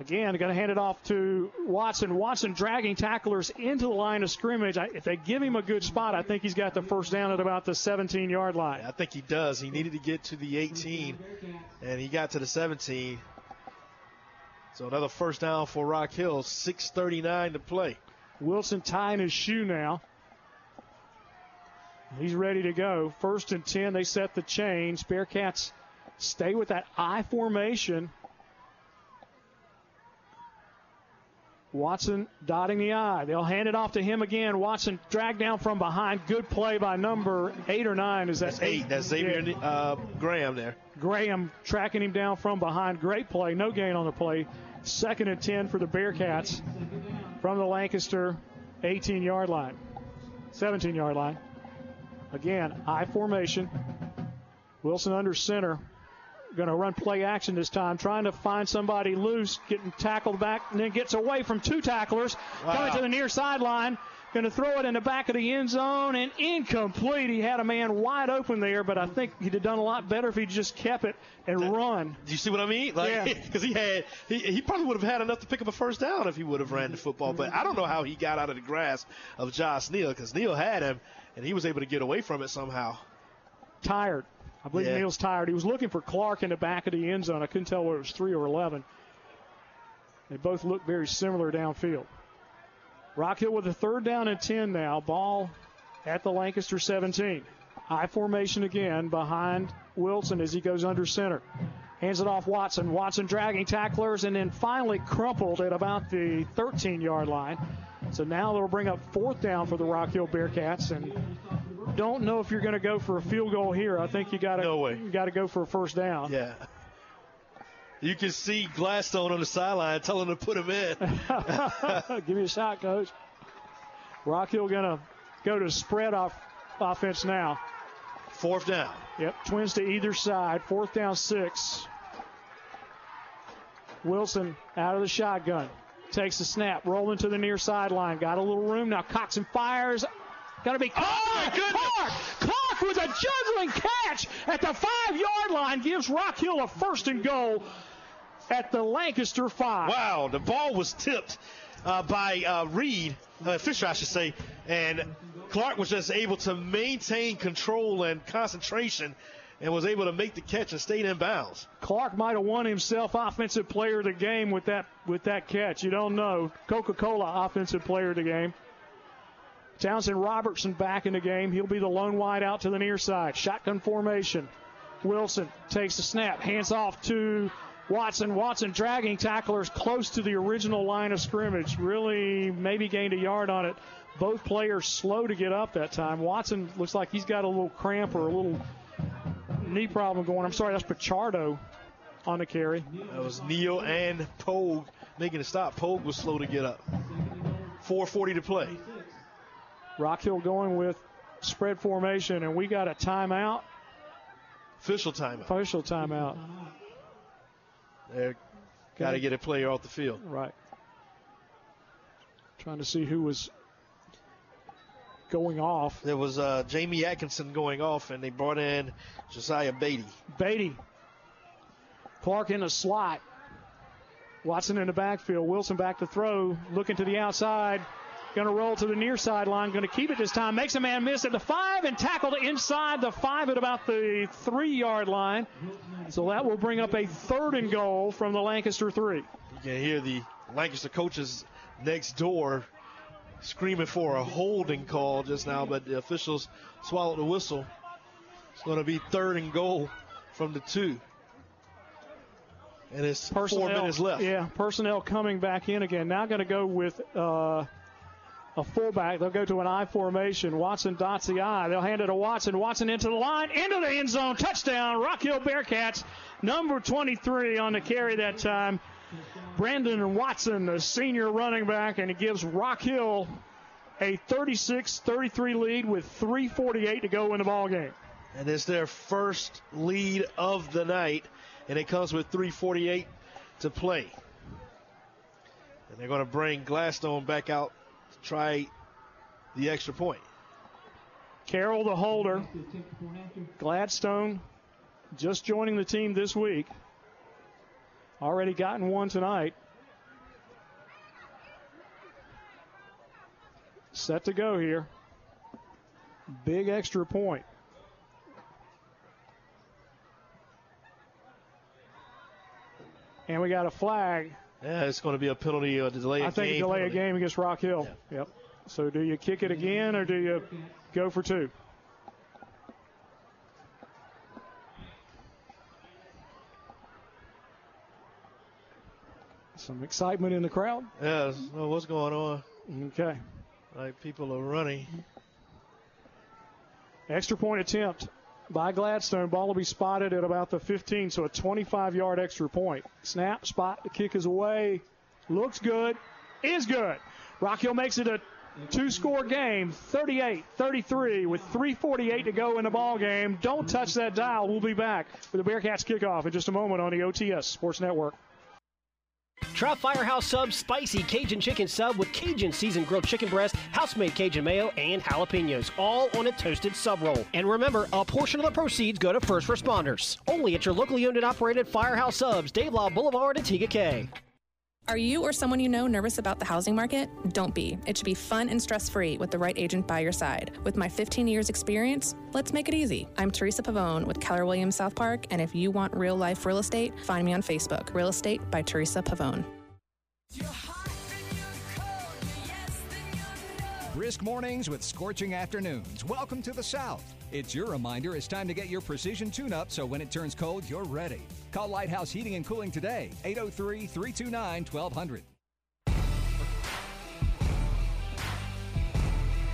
Again, going to hand it off to Watson. Watson dragging tacklers into the line of scrimmage. I, if they give him a good spot, I think he's got the first down at about the 17 yard line. I think he does. He needed to get to the 18, and he got to the 17. So another first down for Rock Hill. 6:39 to play. Wilson tying his shoe now. He's ready to go. First and 10, they set the chains. Bearcats stay with that I formation. Watson dotting the I. They'll hand it off to him again. Watson dragged down from behind. Good play by number eight or nine. Is that That's eight. That's Xavier Yeah. uh, Graham there. Graham tracking him down from behind. Great play. No gain on the play. Second and 10 for the Bearcats from the Lancaster 18 yard line, 17 yard line. Again, I formation. Wilson under center. Going to run play action this time, trying to find somebody loose, getting tackled back, and then gets away from two tacklers. Wow. Coming to the near sideline. Going to throw it in the back of the end zone and incomplete. He had a man wide open there, but I think he'd have done a lot better if he just kept it and run. Do you see what I mean? Like, Yeah. because he had, he, he probably would have had enough to pick up a first down if he would have ran the football. But I don't know how he got out of the grasp of Josh Neal because Neal had him and he was able to get away from it somehow. tired. I believe Yeah. Neal's tired. He was looking for Clark in the back of the end zone. I couldn't tell whether it was three or eleven. They both look very similar downfield. Rock Hill with a third down and ten now. Ball at the Lancaster 17. High formation again behind Wilson as he goes under center. Hands it off Watson. Watson dragging tacklers and then finally crumpled at about the 13 yard line. So now they'll bring up fourth down for the Rock Hill Bearcats and don't know if you're going to go for a field goal here. I think you got to No way. you got to go for a first down. Yeah. You can see Gladstone on the sideline telling him to put him in. Give me a shot, coach. Rock Hill going to go to spread off offense now. Fourth down. Yep, twins to either side. Fourth down, six. Wilson out of the shotgun. Takes the snap, rolling to the near sideline. Got a little room now. Coxon fires. To be Clark. Clark. Clark with a juggling catch at the five yard line gives Rock Hill a first and goal at the Lancaster five. Wow, the ball was tipped uh, by uh, Reed, uh, Fisher, I should say, and Clark was just able to maintain control and concentration and was able to make the catch and stayed in bounds. Clark might have won himself offensive player of the game with that with that catch. You don't know. Coca-Cola offensive player of the game. Townsend Robertson back in the game. He'll be the lone wide out to the near side. Shotgun formation. Wilson takes the snap, hands off to Watson. Watson dragging tacklers close to the original line of scrimmage. Really maybe gained a yard on it. Both players slow to get up that time. Watson looks like he's got a little cramp or a little knee problem going. I'm sorry, that's Pichardo on the carry. That was Neal and Pogue making a stop. Pogue was slow to get up. 4:40 to play. Rock Hill going with spread formation, and we got a timeout. Official timeout. Official timeout. They're got to get a player off the field. Right. Trying to see who was going off. There was uh, Jamie Atkinson going off, and they brought in Josiah Beatty. Beatty. Clark in the slot. Watson in the backfield. Wilson back to throw. Looking to the outside. Going to roll to the near sideline. Going to keep it this time. Makes a man miss at the five and tackled inside the five at about the three yard line. So that will bring up a third and goal from the Lancaster three. You can hear the Lancaster coaches next door screaming for a holding call just now, but the officials swallowed the whistle. It's going to be third and goal from the two. And it's personnel, four minutes left. Yeah, personnel coming back in again. Now going to go with uh, a fullback. They'll go to an I formation. Watson dots the I. They'll hand it to Watson. Watson into the line, into the end zone. Touchdown, Rock Hill Bearcats. Number 23 on the carry that time. Brandon Watson, the senior running back, and it gives Rock Hill a 36 33 lead with 3.48 to go in the ball game. And it's their first lead of the night, and it comes with 3.48 to play. And they're going to bring Gladstone back out try the extra point. Carroll, the holder. Gladstone just joining the team this week. Already gotten one tonight. Set to go here. Big extra point. And we got a flag. Yeah, it's going to be a penalty to delay a I think game. delay penalty. a game against Rock Hill. Yeah. Yep. So do you kick it again or do you go for two? Some excitement in the crowd. Yeah, well, what's going on? Okay. Like people are running. Extra point attempt by Gladstone. Ball will be spotted at about the 15, so a 25 yard extra point. Snap, spot, the kick is away. Looks good. Is good. Rock Hill makes it a two score game 38 33 with 3.48 to go in the ball game. Don't touch that dial. We'll be back with the Bearcats kickoff in just a moment on the OTS Sports Network. Try Firehouse Sub's spicy Cajun chicken sub with Cajun seasoned grilled chicken breast, house-made Cajun mayo, and jalapenos, all on a toasted sub roll. And remember, a portion of the proceeds go to first responders. Only at your locally owned and operated Firehouse Subs, Dave Lyle Boulevard in Tega Cay. Are you or someone you know nervous about the housing market? Don't be. It should be fun and stress free with the right agent by your side. With my 15 years experience, let's make it easy. I'm Teresa Pavone with Keller Williams South Park, and if you want real life real estate, find me on Facebook. Real Estate by Teresa Pavone. Brisk mornings with scorching afternoons. Welcome to the South. It's your reminder it's time to get your precision tune up so when it turns cold, you're ready. Call Lighthouse Heating and Cooling today, 803 329 1200.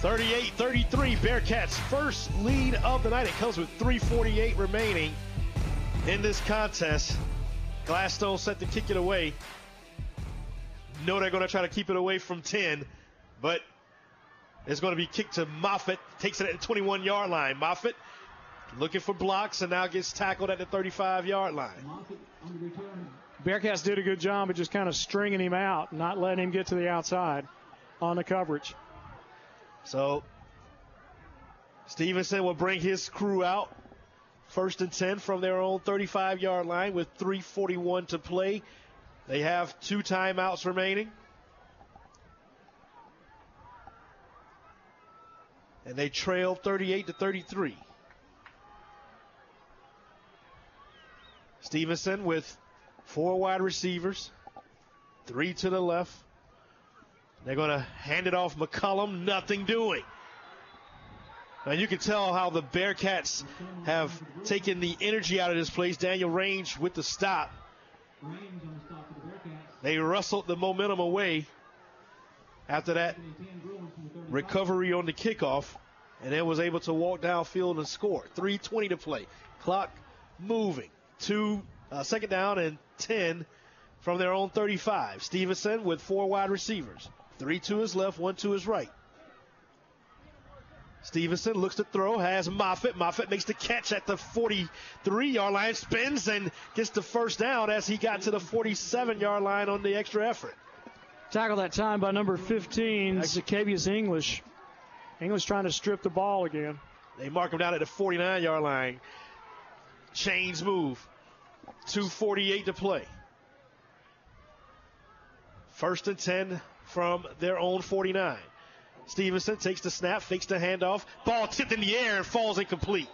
38 33, Bearcats' first lead of the night. It comes with 3.48 remaining in this contest. Gladstone set to kick it away. Know they're going to try to keep it away from 10, but it's going to be kicked to Moffitt. Takes it at the 21 yard line. Moffitt looking for blocks and now gets tackled at the 35 yard line. Bearcats did a good job of just kind of stringing him out, not letting him get to the outside on the coverage. So Stevenson will bring his crew out. First and 10 from their own 35 yard line with 3.41 to play. They have two timeouts remaining. And they trail 38 to 33. Stevenson with four wide receivers, three to the left. They're going to hand it off McCullum, nothing doing. And you can tell how the Bearcats have taken the energy out of this place. Daniel Range with the stop. They wrestled the momentum away after that recovery on the kickoff and then was able to walk downfield and score. 3.20 to play. Clock moving. Two uh, second down and 10 from their own 35. Stevenson with four wide receivers. Three to his left, one to his right. Stevenson looks to throw, has Moffitt. Moffitt makes the catch at the 43 yard line, spins and gets the first down as he got to the 47 yard line on the extra effort. Tackle that time by number 15, Zacavius English. English trying to strip the ball again. They mark him down at the 49 yard line. Chains move. 248 to play. First and 10 from their own 49. Stevenson takes the snap, fakes the handoff. Ball tipped in the air and falls incomplete.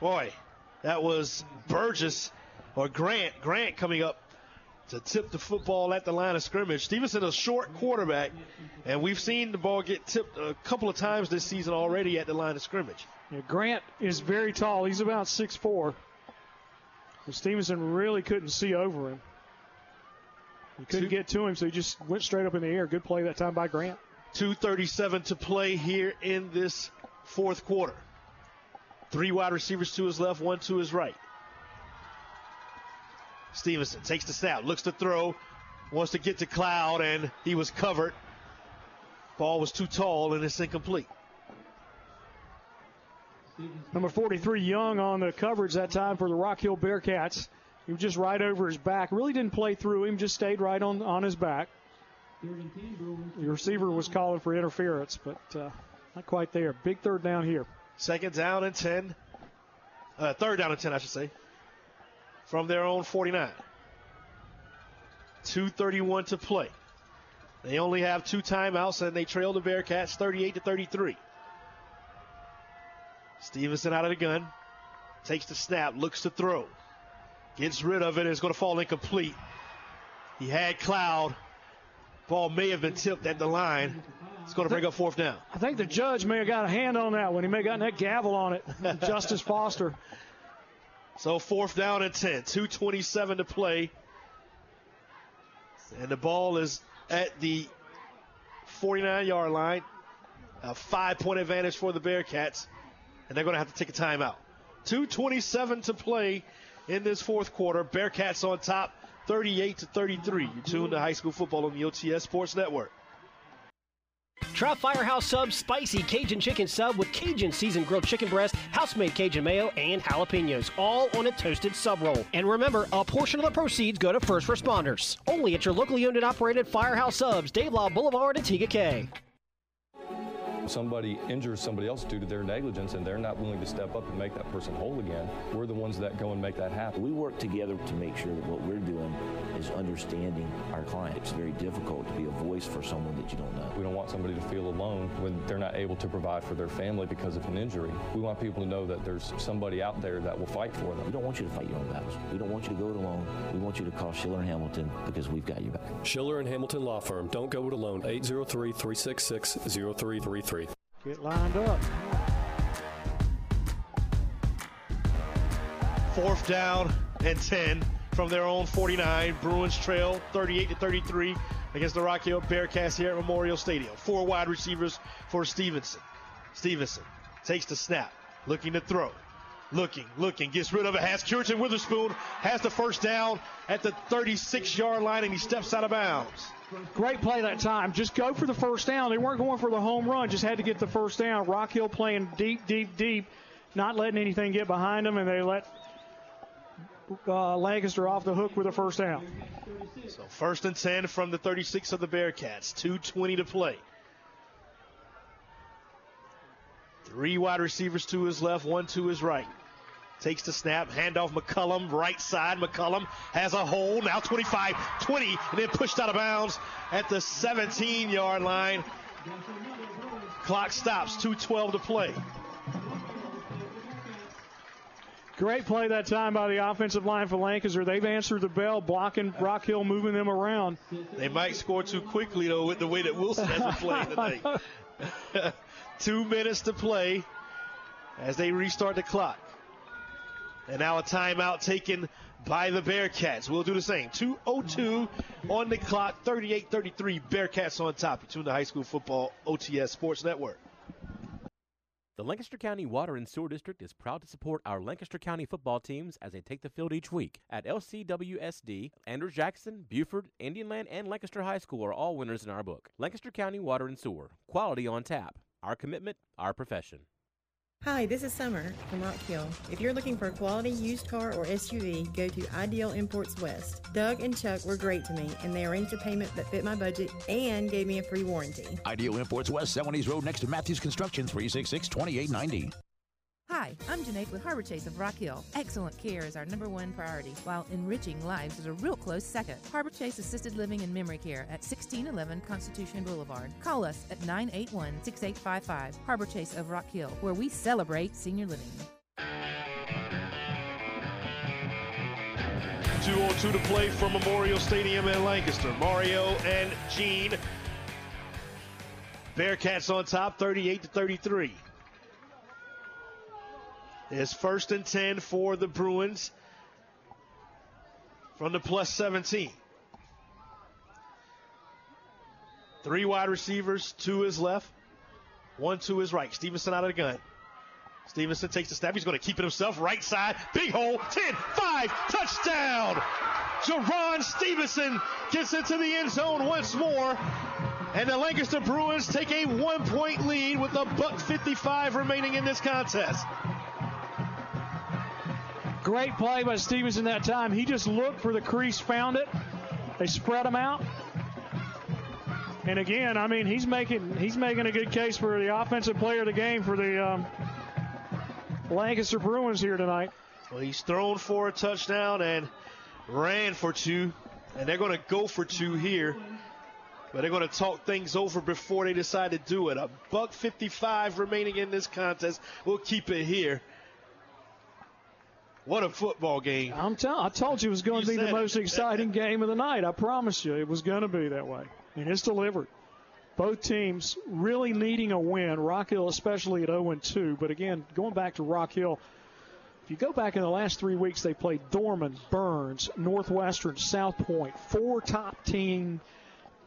Boy, that was Burgess or Grant. Grant coming up to tip the football at the line of scrimmage. Stevenson, a short quarterback, and we've seen the ball get tipped a couple of times this season already at the line of scrimmage. Yeah, Grant is very tall. He's about 6'4. Stevenson really couldn't see over him. He couldn't get to him, so he just went straight up in the air. Good play that time by Grant. 2.37 to play here in this fourth quarter. Three wide receivers to his left, one to his right. Stevenson takes the snap, looks to throw, wants to get to Cloud, and he was covered. Ball was too tall, and it's incomplete. Number 43, Young, on the coverage that time for the Rock Hill Bearcats. He was just right over his back. Really didn't play through him, just stayed right on, on his back. The receiver was calling for interference, but uh, not quite there. Big third down here. Second down and 10. Uh, third down and 10, I should say. From their own 49. 2.31 to play. They only have two timeouts and they trail the Bearcats 38 to 33. Stevenson out of the gun. Takes the snap, looks to throw. Gets rid of it, and it's going to fall incomplete. He had Cloud. Ball may have been tipped at the line. It's going to bring up fourth down. I think the judge may have got a hand on that one. He may have gotten that gavel on it. Justice Foster. So fourth down and 10. 2.27 to play. And the ball is at the 49 yard line. A five point advantage for the Bearcats. And they're going to have to take a timeout. 2.27 to play in this fourth quarter. Bearcats on top, 38 to 33. You tune to high school football on the OTS Sports Network. Try Firehouse Sub's spicy Cajun chicken sub with Cajun seasoned grilled chicken breast, house-made Cajun mayo, and jalapenos, all on a toasted sub roll. And remember, a portion of the proceeds go to first responders. Only at your locally owned and operated Firehouse Subs, Dave Lyle Boulevard, and Tega Cay somebody injures somebody else due to their negligence and they're not willing to step up and make that person whole again, we're the ones that go and make that happen. We work together to make sure that what we're doing is understanding our client. It's very difficult to be a voice for someone that you don't know. We don't want somebody to feel alone when they're not able to provide for their family because of an injury. We want people to know that there's somebody out there that will fight for them. We don't want you to fight your own battles. We don't want you to go it alone. We want you to call Schiller and Hamilton because we've got you back. Schiller and Hamilton Law Firm. Don't go it alone. 803 366 0333. Get lined up. Fourth down and 10 from their own 49. Bruins trail 38 to 33 against the Rock Hill Bearcats here at Memorial Stadium. Four wide receivers for Stevenson. Stevenson takes the snap, looking to throw. Looking, looking, gets rid of it, has Curtin Witherspoon, has the first down at the 36 yard line, and he steps out of bounds. Great play that time. Just go for the first down. They weren't going for the home run, just had to get the first down. Rock Hill playing deep, deep, deep, not letting anything get behind them, and they let uh, Lancaster off the hook with a first down. So first and 10 from the 36 of the Bearcats. 2.20 to play. Three wide receivers to his left, one to his right. Takes the snap, handoff McCullum, right side. McCullum has a hole, now 25 20, and then pushed out of bounds at the 17 yard line. Clock stops, 2.12 to play. Great play that time by the offensive line for Lancaster. They've answered the bell, blocking Rock Hill, moving them around. They might score too quickly, though, with the way that Wilson has been playing tonight. Two minutes to play as they restart the clock. And now a timeout taken by the Bearcats. We'll do the same. 2.02 on the clock, 38 33. Bearcats on top. You tune to High School Football OTS Sports Network. The Lancaster County Water and Sewer District is proud to support our Lancaster County football teams as they take the field each week. At LCWSD, Andrews Jackson, Buford, Indian Land, and Lancaster High School are all winners in our book. Lancaster County Water and Sewer, quality on tap. Our commitment, our profession. Hi, this is Summer from Rock Hill. If you're looking for a quality used car or SUV, go to Ideal Imports West. Doug and Chuck were great to me, and they arranged a payment that fit my budget and gave me a free warranty. Ideal Imports West, Celanese Road next to Matthews Construction, 366 2890. Hi, I'm Janae with Harbor Chase of Rock Hill. Excellent care is our number one priority, while enriching lives is a real close second. Harbor Chase Assisted Living and Memory Care at 1611 Constitution Boulevard. Call us at 981 6855. Harbor Chase of Rock Hill, where we celebrate senior living. 2 on 2 to play from Memorial Stadium in Lancaster. Mario and Gene. Bearcats on top, 38 to 33. It's first and 10 for the Bruins from the plus 17. Three wide receivers, two is left, one to his right. Stevenson out of the gun. Stevenson takes the snap. He's going to keep it himself. Right side, big hole, 10, 5, touchdown. Jerron Stevenson gets into the end zone once more. And the Lancaster Bruins take a one point lead with a buck 55 remaining in this contest. Great play by Stevenson that time. He just looked for the crease, found it. They spread him out. And again, I mean, he's making he's making a good case for the offensive player of the game for the um, Lancaster Bruins here tonight. Well, he's thrown for a touchdown and ran for two, and they're going to go for two here. But they're going to talk things over before they decide to do it. A buck 55 remaining in this contest. We'll keep it here. What a football game. I'm telling I told you it was going to be the most it. exciting game of the night. I promise you it was going to be that way. And it's delivered. Both teams really needing a win. Rock Hill especially at 0 2. But again, going back to Rock Hill, if you go back in the last three weeks, they played Dorman, Byrnes, Northwestern, South Pointe, four top team,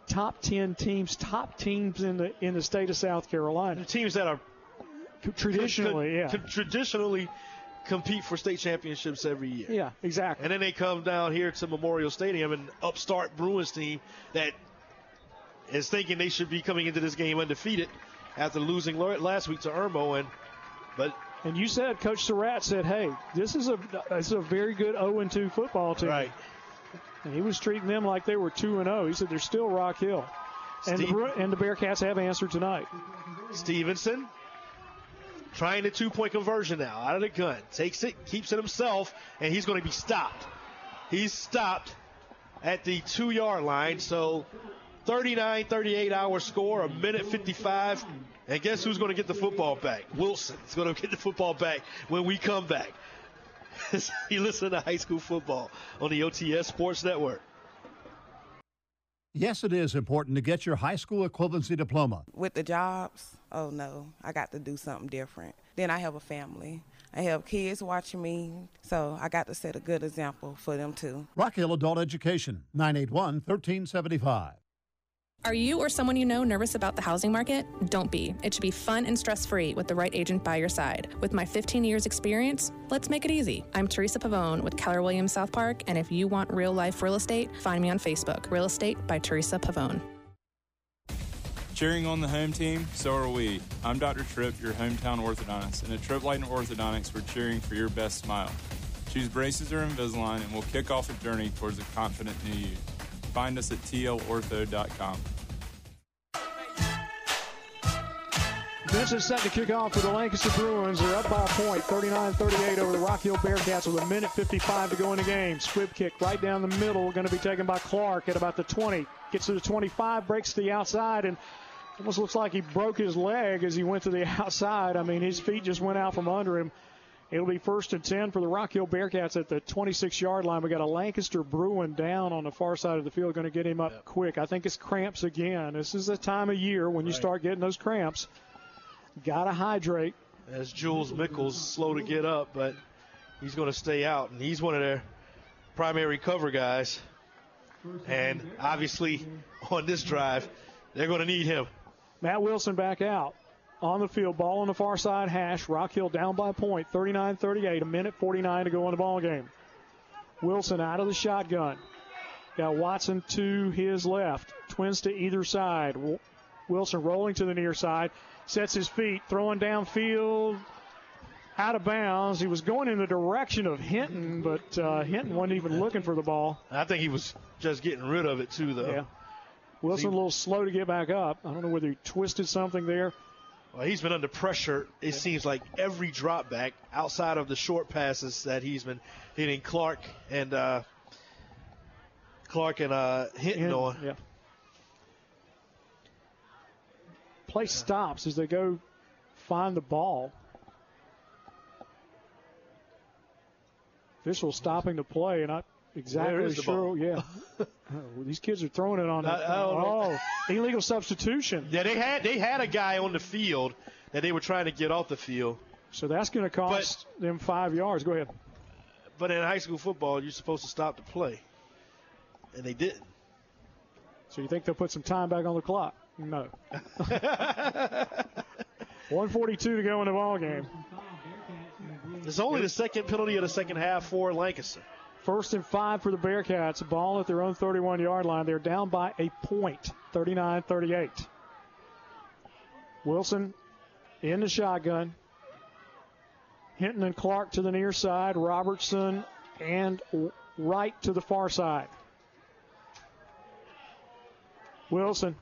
top ten teams, top teams in the in the state of South Carolina. The Teams that are traditionally, yeah, traditionally compete for state championships every year. yeah, exactly. And then they come down here to Memorial Stadium and upstart Bruins team that is thinking they should be coming into this game undefeated after losing last week to Irmo. And but And you said, Coach Surratt said, "Hey, this is a this is a very good 0 2 football team." Right. And he was treating them like they were 2 and 0. He said they're still Rock Hill. And the, and the Bearcats have answered tonight. Stevenson trying the two point conversion now out of the gun. Takes it, keeps it himself, and he's going to be stopped. He's stopped at the two yard line. So 39 38 our score, a minute 55. And guess who's going to get the football back? Wilson is going to get the football back when we come back. you listen to high school football on the OTS Sports Network. Yes, it is important to get your high school equivalency diploma. With the jobs, oh no, I got to do something different. Then I have a family. I have kids watching me, so I got to set a good example for them too. Rock Hill Adult Education, 981 1375. Are you or someone you know nervous about the housing market? Don't be. It should be fun and stress free with the right agent by your side. With my 15 years experience, let's make it easy. I'm Teresa Pavone with Keller Williams South Park, and if you want real life real estate, find me on Facebook. Real Estate by Teresa Pavone. Cheering on the home team, so are we. I'm Dr. Tripp, your hometown orthodontist, and at Tripp Light and Orthodontics, we're cheering for your best smile. Choose braces or Invisalign, and we'll kick off a journey towards a confident new you. Find us at tlortho.com. This is set to kick off for the Lancaster Bruins. They're up by a point, 39-38 over the Rock Hill Bearcats with a minute 55 to go in the game. Squib kick right down the middle, going to be taken by Clark at about the 20. Gets to the 25, breaks to the outside, and almost looks like he broke his leg as he went to the outside. I mean, his feet just went out from under him. It'll be first and 10 for the Rock Hill Bearcats at the 26 yard line. We got a Lancaster Bruin down on the far side of the field, going to get him up quick. I think it's cramps again. This is the time of year when you start getting those cramps. Got to hydrate. As Jules Mickles slow to get up, but he's going to stay out, and he's one of their primary cover guys. And obviously, on this drive, they're going to need him. Matt Wilson back out. On the field. Ball on the far side hash. Rock Hill down by point. 39 38. A minute 49 to go in the ball game. Wilson out of the shotgun. Got Watson to his left. Twins to either side. Wilson rolling to the near side. Sets his feet. Throwing downfield. Out of bounds. He was going in the direction of Hinton, but uh, Hinton wasn't even looking for the ball. I think he was just getting rid of it, too, though. Yeah. Wilson a little slow to get back up. I don't know whether he twisted something there. Well, he's been under pressure. It yeah. seems like every drop back outside of the short passes that he's been hitting Clark and uh, Clark and uh, Hinton and, on. Yeah. Play stops as they go find the ball. Official stopping the play, and not exactly sure. Yeah, oh, these kids are throwing it on. I, oh, illegal substitution. Yeah, they had they had a guy on the field that they were trying to get off the field. So that's going to cost but, them five yards. Go ahead. But in high school football, you're supposed to stop the play, and they didn't. So you think they'll put some time back on the clock? No. 142 to go in the ball game. It's only the second penalty of the second half for Lancaster. First and five for the Bearcats. Ball at their own 31 yard line. They're down by a point, 39 38. Wilson in the shotgun. Hinton and Clark to the near side. Robertson and Wright to the far side. Wilson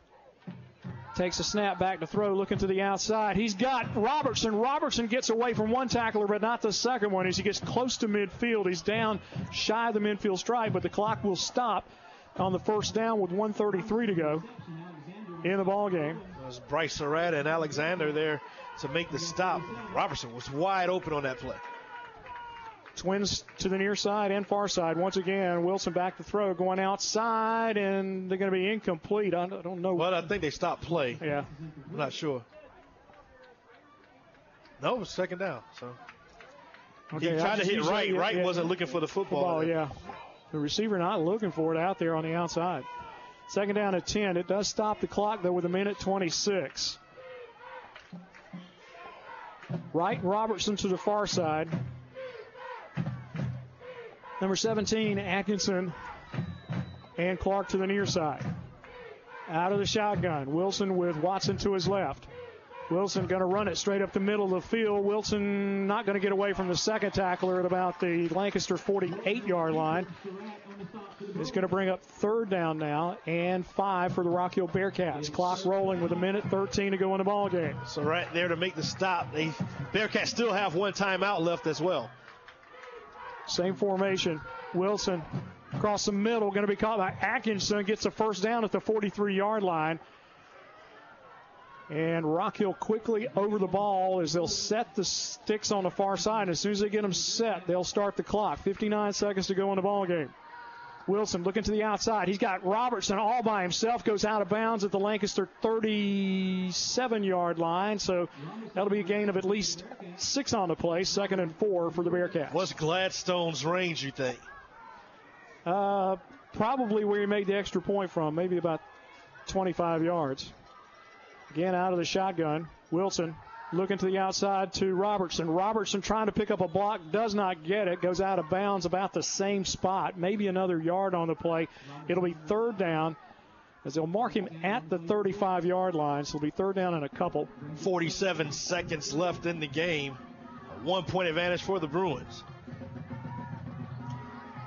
takes a snap back to throw, looking to the outside. He's got Robertson. Robertson gets away from one tackler, but not the second one. As he gets close to midfield, he's down shy of the midfield strike, but the clock will stop on the first down with 133 to go in the ball game. Bryce Surratt and Alexander there to make the stop. Robertson was wide open on that play. Twins to the near side and far side. Once again, Wilson back to throw, going outside, and they're going to be incomplete. I don't know. Well, I think they stopped play. Yeah. I'm not sure. No, it was second down. So okay, he tried to hit right. right yeah, wasn't looking for the football. football yeah. The receiver not looking for it out there on the outside. Second down at 10. It does stop the clock, though, with a minute 26. Wright Robertson to the far side. Number 17, Atkinson and Clark to the near side. Out of the shotgun. Wilson with Watson to his left. Wilson going to run it straight up the middle of the field. Wilson not going to get away from the second tackler at about the Lancaster 48 yard line. It's going to bring up third down now and five for the Rock Hill Bearcats. Clock rolling with a minute 13 to go in the ball game. So right there to make the stop, the Bearcats still have one timeout left as well. Same formation. Wilson across the middle, going to be caught by Atkinson, gets a first down at the 43 yard line. And Rock Hill quickly over the ball as they'll set the sticks on the far side. As soon as they get them set, they'll start the clock. 59 seconds to go in the ball game. Wilson looking to the outside. He's got Robertson all by himself, goes out of bounds at the Lancaster 37 yard line. So that'll be a gain of at least six on the play, second and four for the Bearcats. What's Gladstone's range, you think? Uh, probably where he made the extra point from, maybe about 25 yards. Again, out of the shotgun. Wilson looking to the outside to Robertson. Robertson trying to pick up a block, does not get it, goes out of bounds about the same spot, maybe another yard on the play. It'll be third down as they'll mark him at the 35 yard line, so it'll be third down in a couple. 47 seconds left in the game. one point advantage for the Bruins.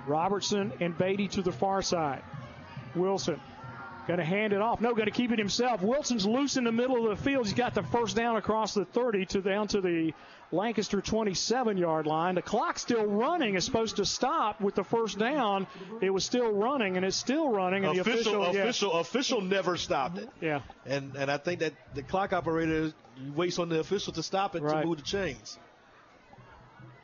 Robertson and Beatty to the far side. Wilson Going to hand it off. No, going to keep it himself. Wilson's loose in the middle of the field. He's got the first down across the 30 to down to the Lancaster 27 yard line. The clock's still running. It's supposed to stop with the first down. It was still running, and it's still running. And official, the official, official, yeah. official never stopped it. Yeah. And and I think that the clock operator waits on the official to stop it right. to move the chains.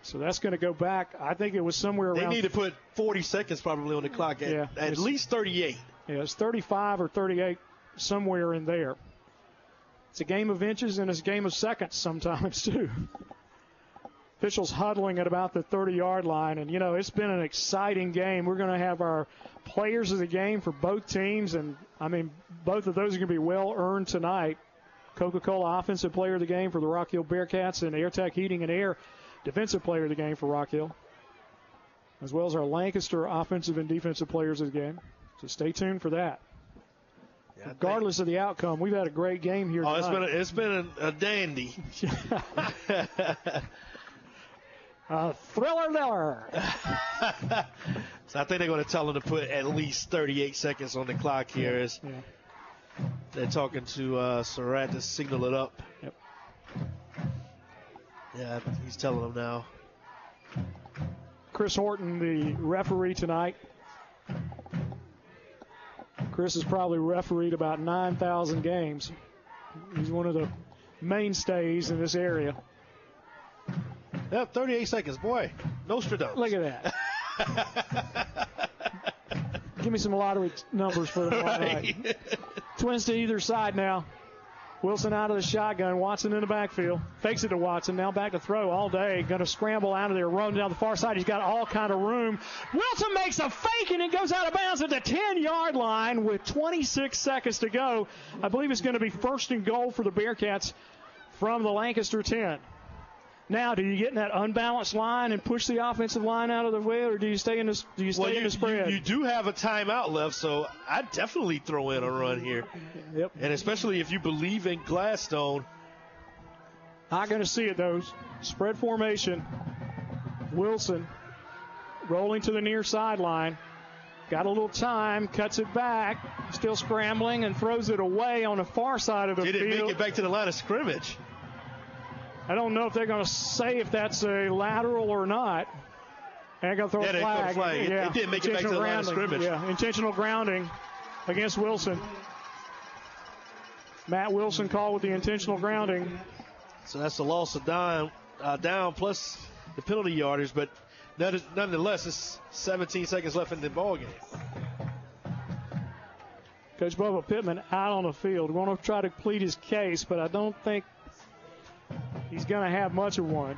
So that's going to go back. I think it was somewhere around. They need to put 40 seconds probably on the clock at, yeah, at least 38. Yeah, it's 35 or 38, somewhere in there. It's a game of inches and it's a game of seconds sometimes, too. Officials huddling at about the 30 yard line. And, you know, it's been an exciting game. We're going to have our players of the game for both teams. And, I mean, both of those are going to be well earned tonight. Coca-Cola Offensive Player of the Game for the Rock Hill Bearcats, and AirTech Heating and Air Defensive Player of the Game for Rock Hill, as well as our Lancaster Offensive and Defensive Players of the Game. So stay tuned for that. Regardless of the outcome, we've had a great game here. Oh, it's tonight. been a, it's been a, a dandy. a thriller there. so I think they're going to tell them to put at least 38 seconds on the clock here. As they're talking to uh, Surratt to signal it up. Yep. Yeah, he's telling them now. Chris Horton, the referee tonight. Chris has probably refereed about 9,000 games. He's one of the mainstays in this area. Yep, 38 seconds. Boy, Nostradamus. Look at that. Give me some lottery numbers for the Right. Twins to either side now. Wilson out of the shotgun. Watson in the backfield. Fakes it to Watson. Now back to throw all day. Going to scramble out of there. Run down the far side. He's got all kind of room. Wilson makes a fake and it goes out of bounds at the 10 yard line with 26 seconds to go. I believe it's going to be first and goal for the Bearcats from the Lancaster 10. Now, do you get in that unbalanced line and push the offensive line out of the way, or do you stay in the do you stay Well, in the spread? you, you do have a timeout left, so I'd definitely throw in a run here. Yep. And especially if you believe in Gladstone. Not going to see it though. Spread formation. Wilson rolling to the near sideline. Got a little time, cuts it back, still scrambling, and throws it away on the far side of the Did field. it make it back to the line of scrimmage? I don't know if they're going to say if that's a lateral or not. And going to throw Yeah, a they throw a flag. flag. It- Yeah. it didn't make it back to the line of scrimmage. Yeah, intentional grounding against Wilson. Matt Wilson called with the intentional grounding. So that's the loss of down, uh, down plus the penalty yardage, but none- nonetheless, it's 17 seconds left in the ball game. Coach Bubba Pittman out on the field. Going to try to plead his case, but I don't think he's going to have much of one.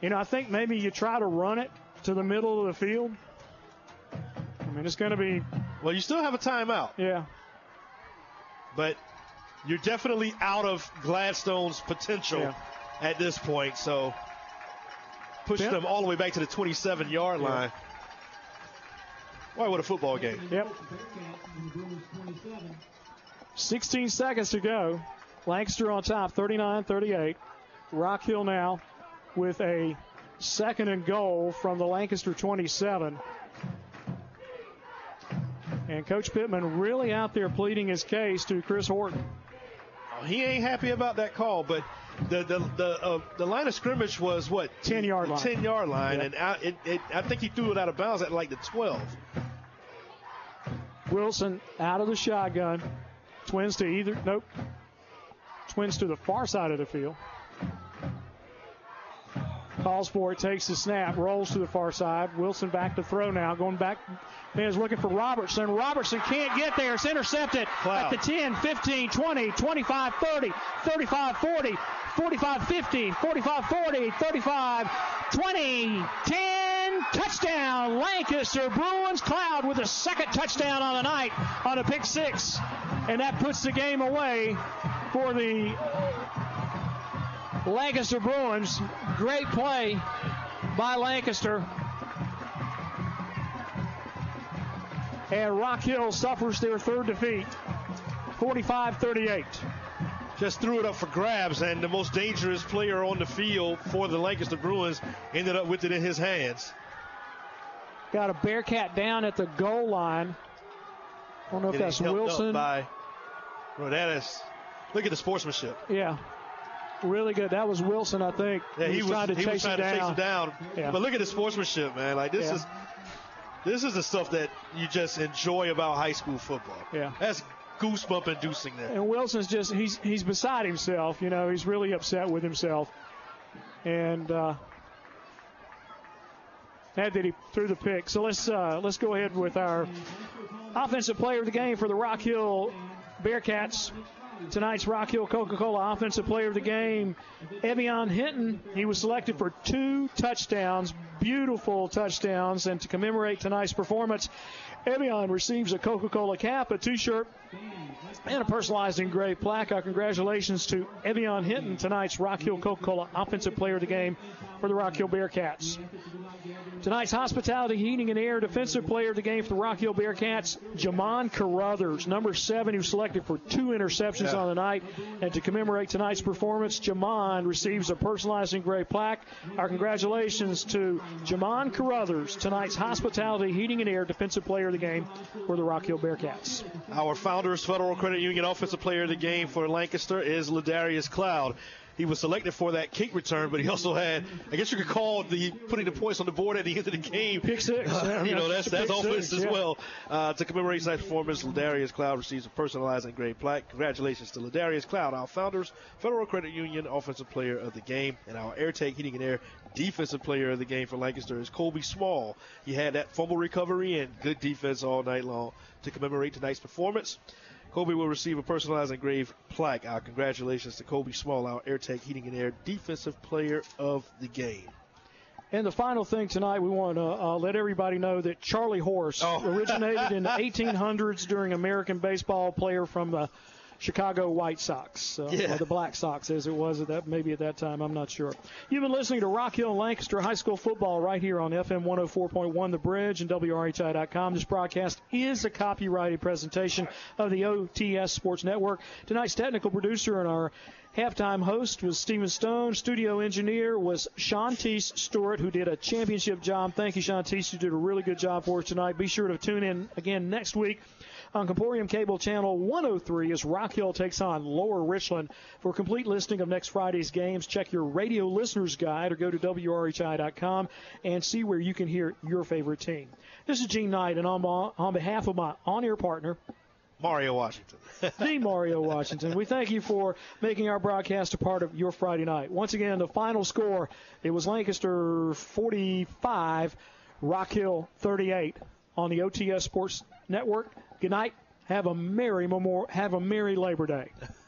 You know, I think maybe you try to run it to the middle of the field. I mean, it's going to be. Well, you still have a timeout. Yeah. But you're definitely out of Gladstone's potential Yeah. at this point. So pushing Yep. them all the way back to the 27 yard Yeah. line. Why what a football game? Yep. 16 seconds to go. Lancaster on top, 39 38. Rock Hill now with a second and goal from the Lancaster 27. And Coach Pittman really out there pleading his case to Chris Horton. Oh, he ain't happy about that call, but the the the, uh, the line of scrimmage was what 10 yard line. 10 yard line, Yeah. and out, it, it, I think he threw it out of bounds at like the 12. Wilson out of the shotgun. Twins to either, nope. Twins to the far side of the field. Calls for it, takes the snap, rolls to the far side. Wilson back to throw now, going back. Man is looking for Robertson. Robertson can't get there. It's intercepted at the 10, 15, 20, 25, 30, 35, 40, 45, 50, 45, 40, 35, 20, 10. Touchdown, Lancaster Bruins. Cloud with a second touchdown on the night on a pick six. And that puts the game away for the Lancaster Bruins. Great play by Lancaster. And Rock Hill suffers their third defeat, 45 38. Just threw it up for grabs, and the most dangerous player on the field for the Lancaster Bruins ended up with it in his hands. Got a Bearcat down at the goal line. I don't know if Getting that's Wilson. By, bro, that is. Look at the sportsmanship. Yeah. Really good. That was Wilson, I think. Yeah, he was trying to he chase was trying him to down. chase him down. Yeah. But look at the sportsmanship, man. Like this Yeah. is this is the stuff that you just enjoy about high school football. Yeah. That's goosebump inducing there. And Wilson's just he's he's beside himself. You know, he's really upset with himself. And uh, that that he threw the pick. So let's uh, let's go ahead with our offensive player of the game for the Rock Hill Bearcats. Tonight's Rock Hill Coca-Cola Offensive Player of the Game, Evian Hinton. He was selected for two touchdowns. Beautiful touchdowns. And to commemorate tonight's performance, Evian receives a Coca-Cola cap, a T-shirt, and a personalized engraved plaque. Our congratulations to Evian Hinton, tonight's Rock Hill Coca-Cola Offensive Player of the Game for the Rock Hill Bearcats. Tonight's Hospitality Heating and Air Defensive Player of the Game for the Rock Hill Bearcats, Jamon Carruthers, number seven, who selected for two interceptions Yeah. on the night. And to commemorate tonight's performance, Jamon receives a personalized engraved plaque. Our congratulations to Jamon Carruthers, tonight's Hospitality Heating and Air Defensive Player of the Game for the Rock Hill Bearcats. Our Founders Federal Credit Union Offensive Player of the Game for Lancaster is Ladarius Cloud. He was selected for that kick return, but he also had, I guess you could call the putting the points on the board at the end of the game. Pick six. Uh, you know, that's that's offense as yeah. well. Uh, to commemorate tonight's performance, Ladarius Cloud receives a personalized engraved plaque. Congratulations to Ladarius Cloud, our Founders Federal Credit Union Offensive Player of the Game, and our AirTech Heating and Air Defensive Player of the Game for Lancaster is Colby Small. He had that fumble recovery and good defense all night long. To commemorate tonight's performance, Kobe will receive a personalized engraved plaque. Our congratulations to Kobe Small, our AirTech Heating and Air Defensive Player of the Game. And the final thing tonight, we want to uh, let everybody know that Charlie Horse originated in the 1800s during American baseball player from the Chicago White Sox, uh, Yeah. or the Black Sox as it was at that maybe at that time. I'm not sure. You've been listening to Rock Hill and Lancaster High School football right here on FM 104.1 The Bridge and WRHI.com. This broadcast is a copyrighted presentation of the OTS Sports Network. Tonight's technical producer and our Halftime host was Stephen Stone. Studio engineer was Shantice Stewart, who did a championship job. Thank you, Shantice. You did a really good job for us tonight. Be sure to tune in again next week on Comporium Cable Channel 103 as Rock Hill takes on Lower Richland. For a complete listing of next Friday's games, check your radio listener's guide or go to WRHI.com and see where you can hear your favorite team. This is Gene Knight, and on, on behalf of my on-air partner, Mario Washington. the Mario Washington. We thank you for making our broadcast a part of your Friday night. Once again, the final score it was Lancaster 45, Rock Hill 38 on the OTS Sports Network. Good night. Have a merry memorial. Have a merry Labor Day.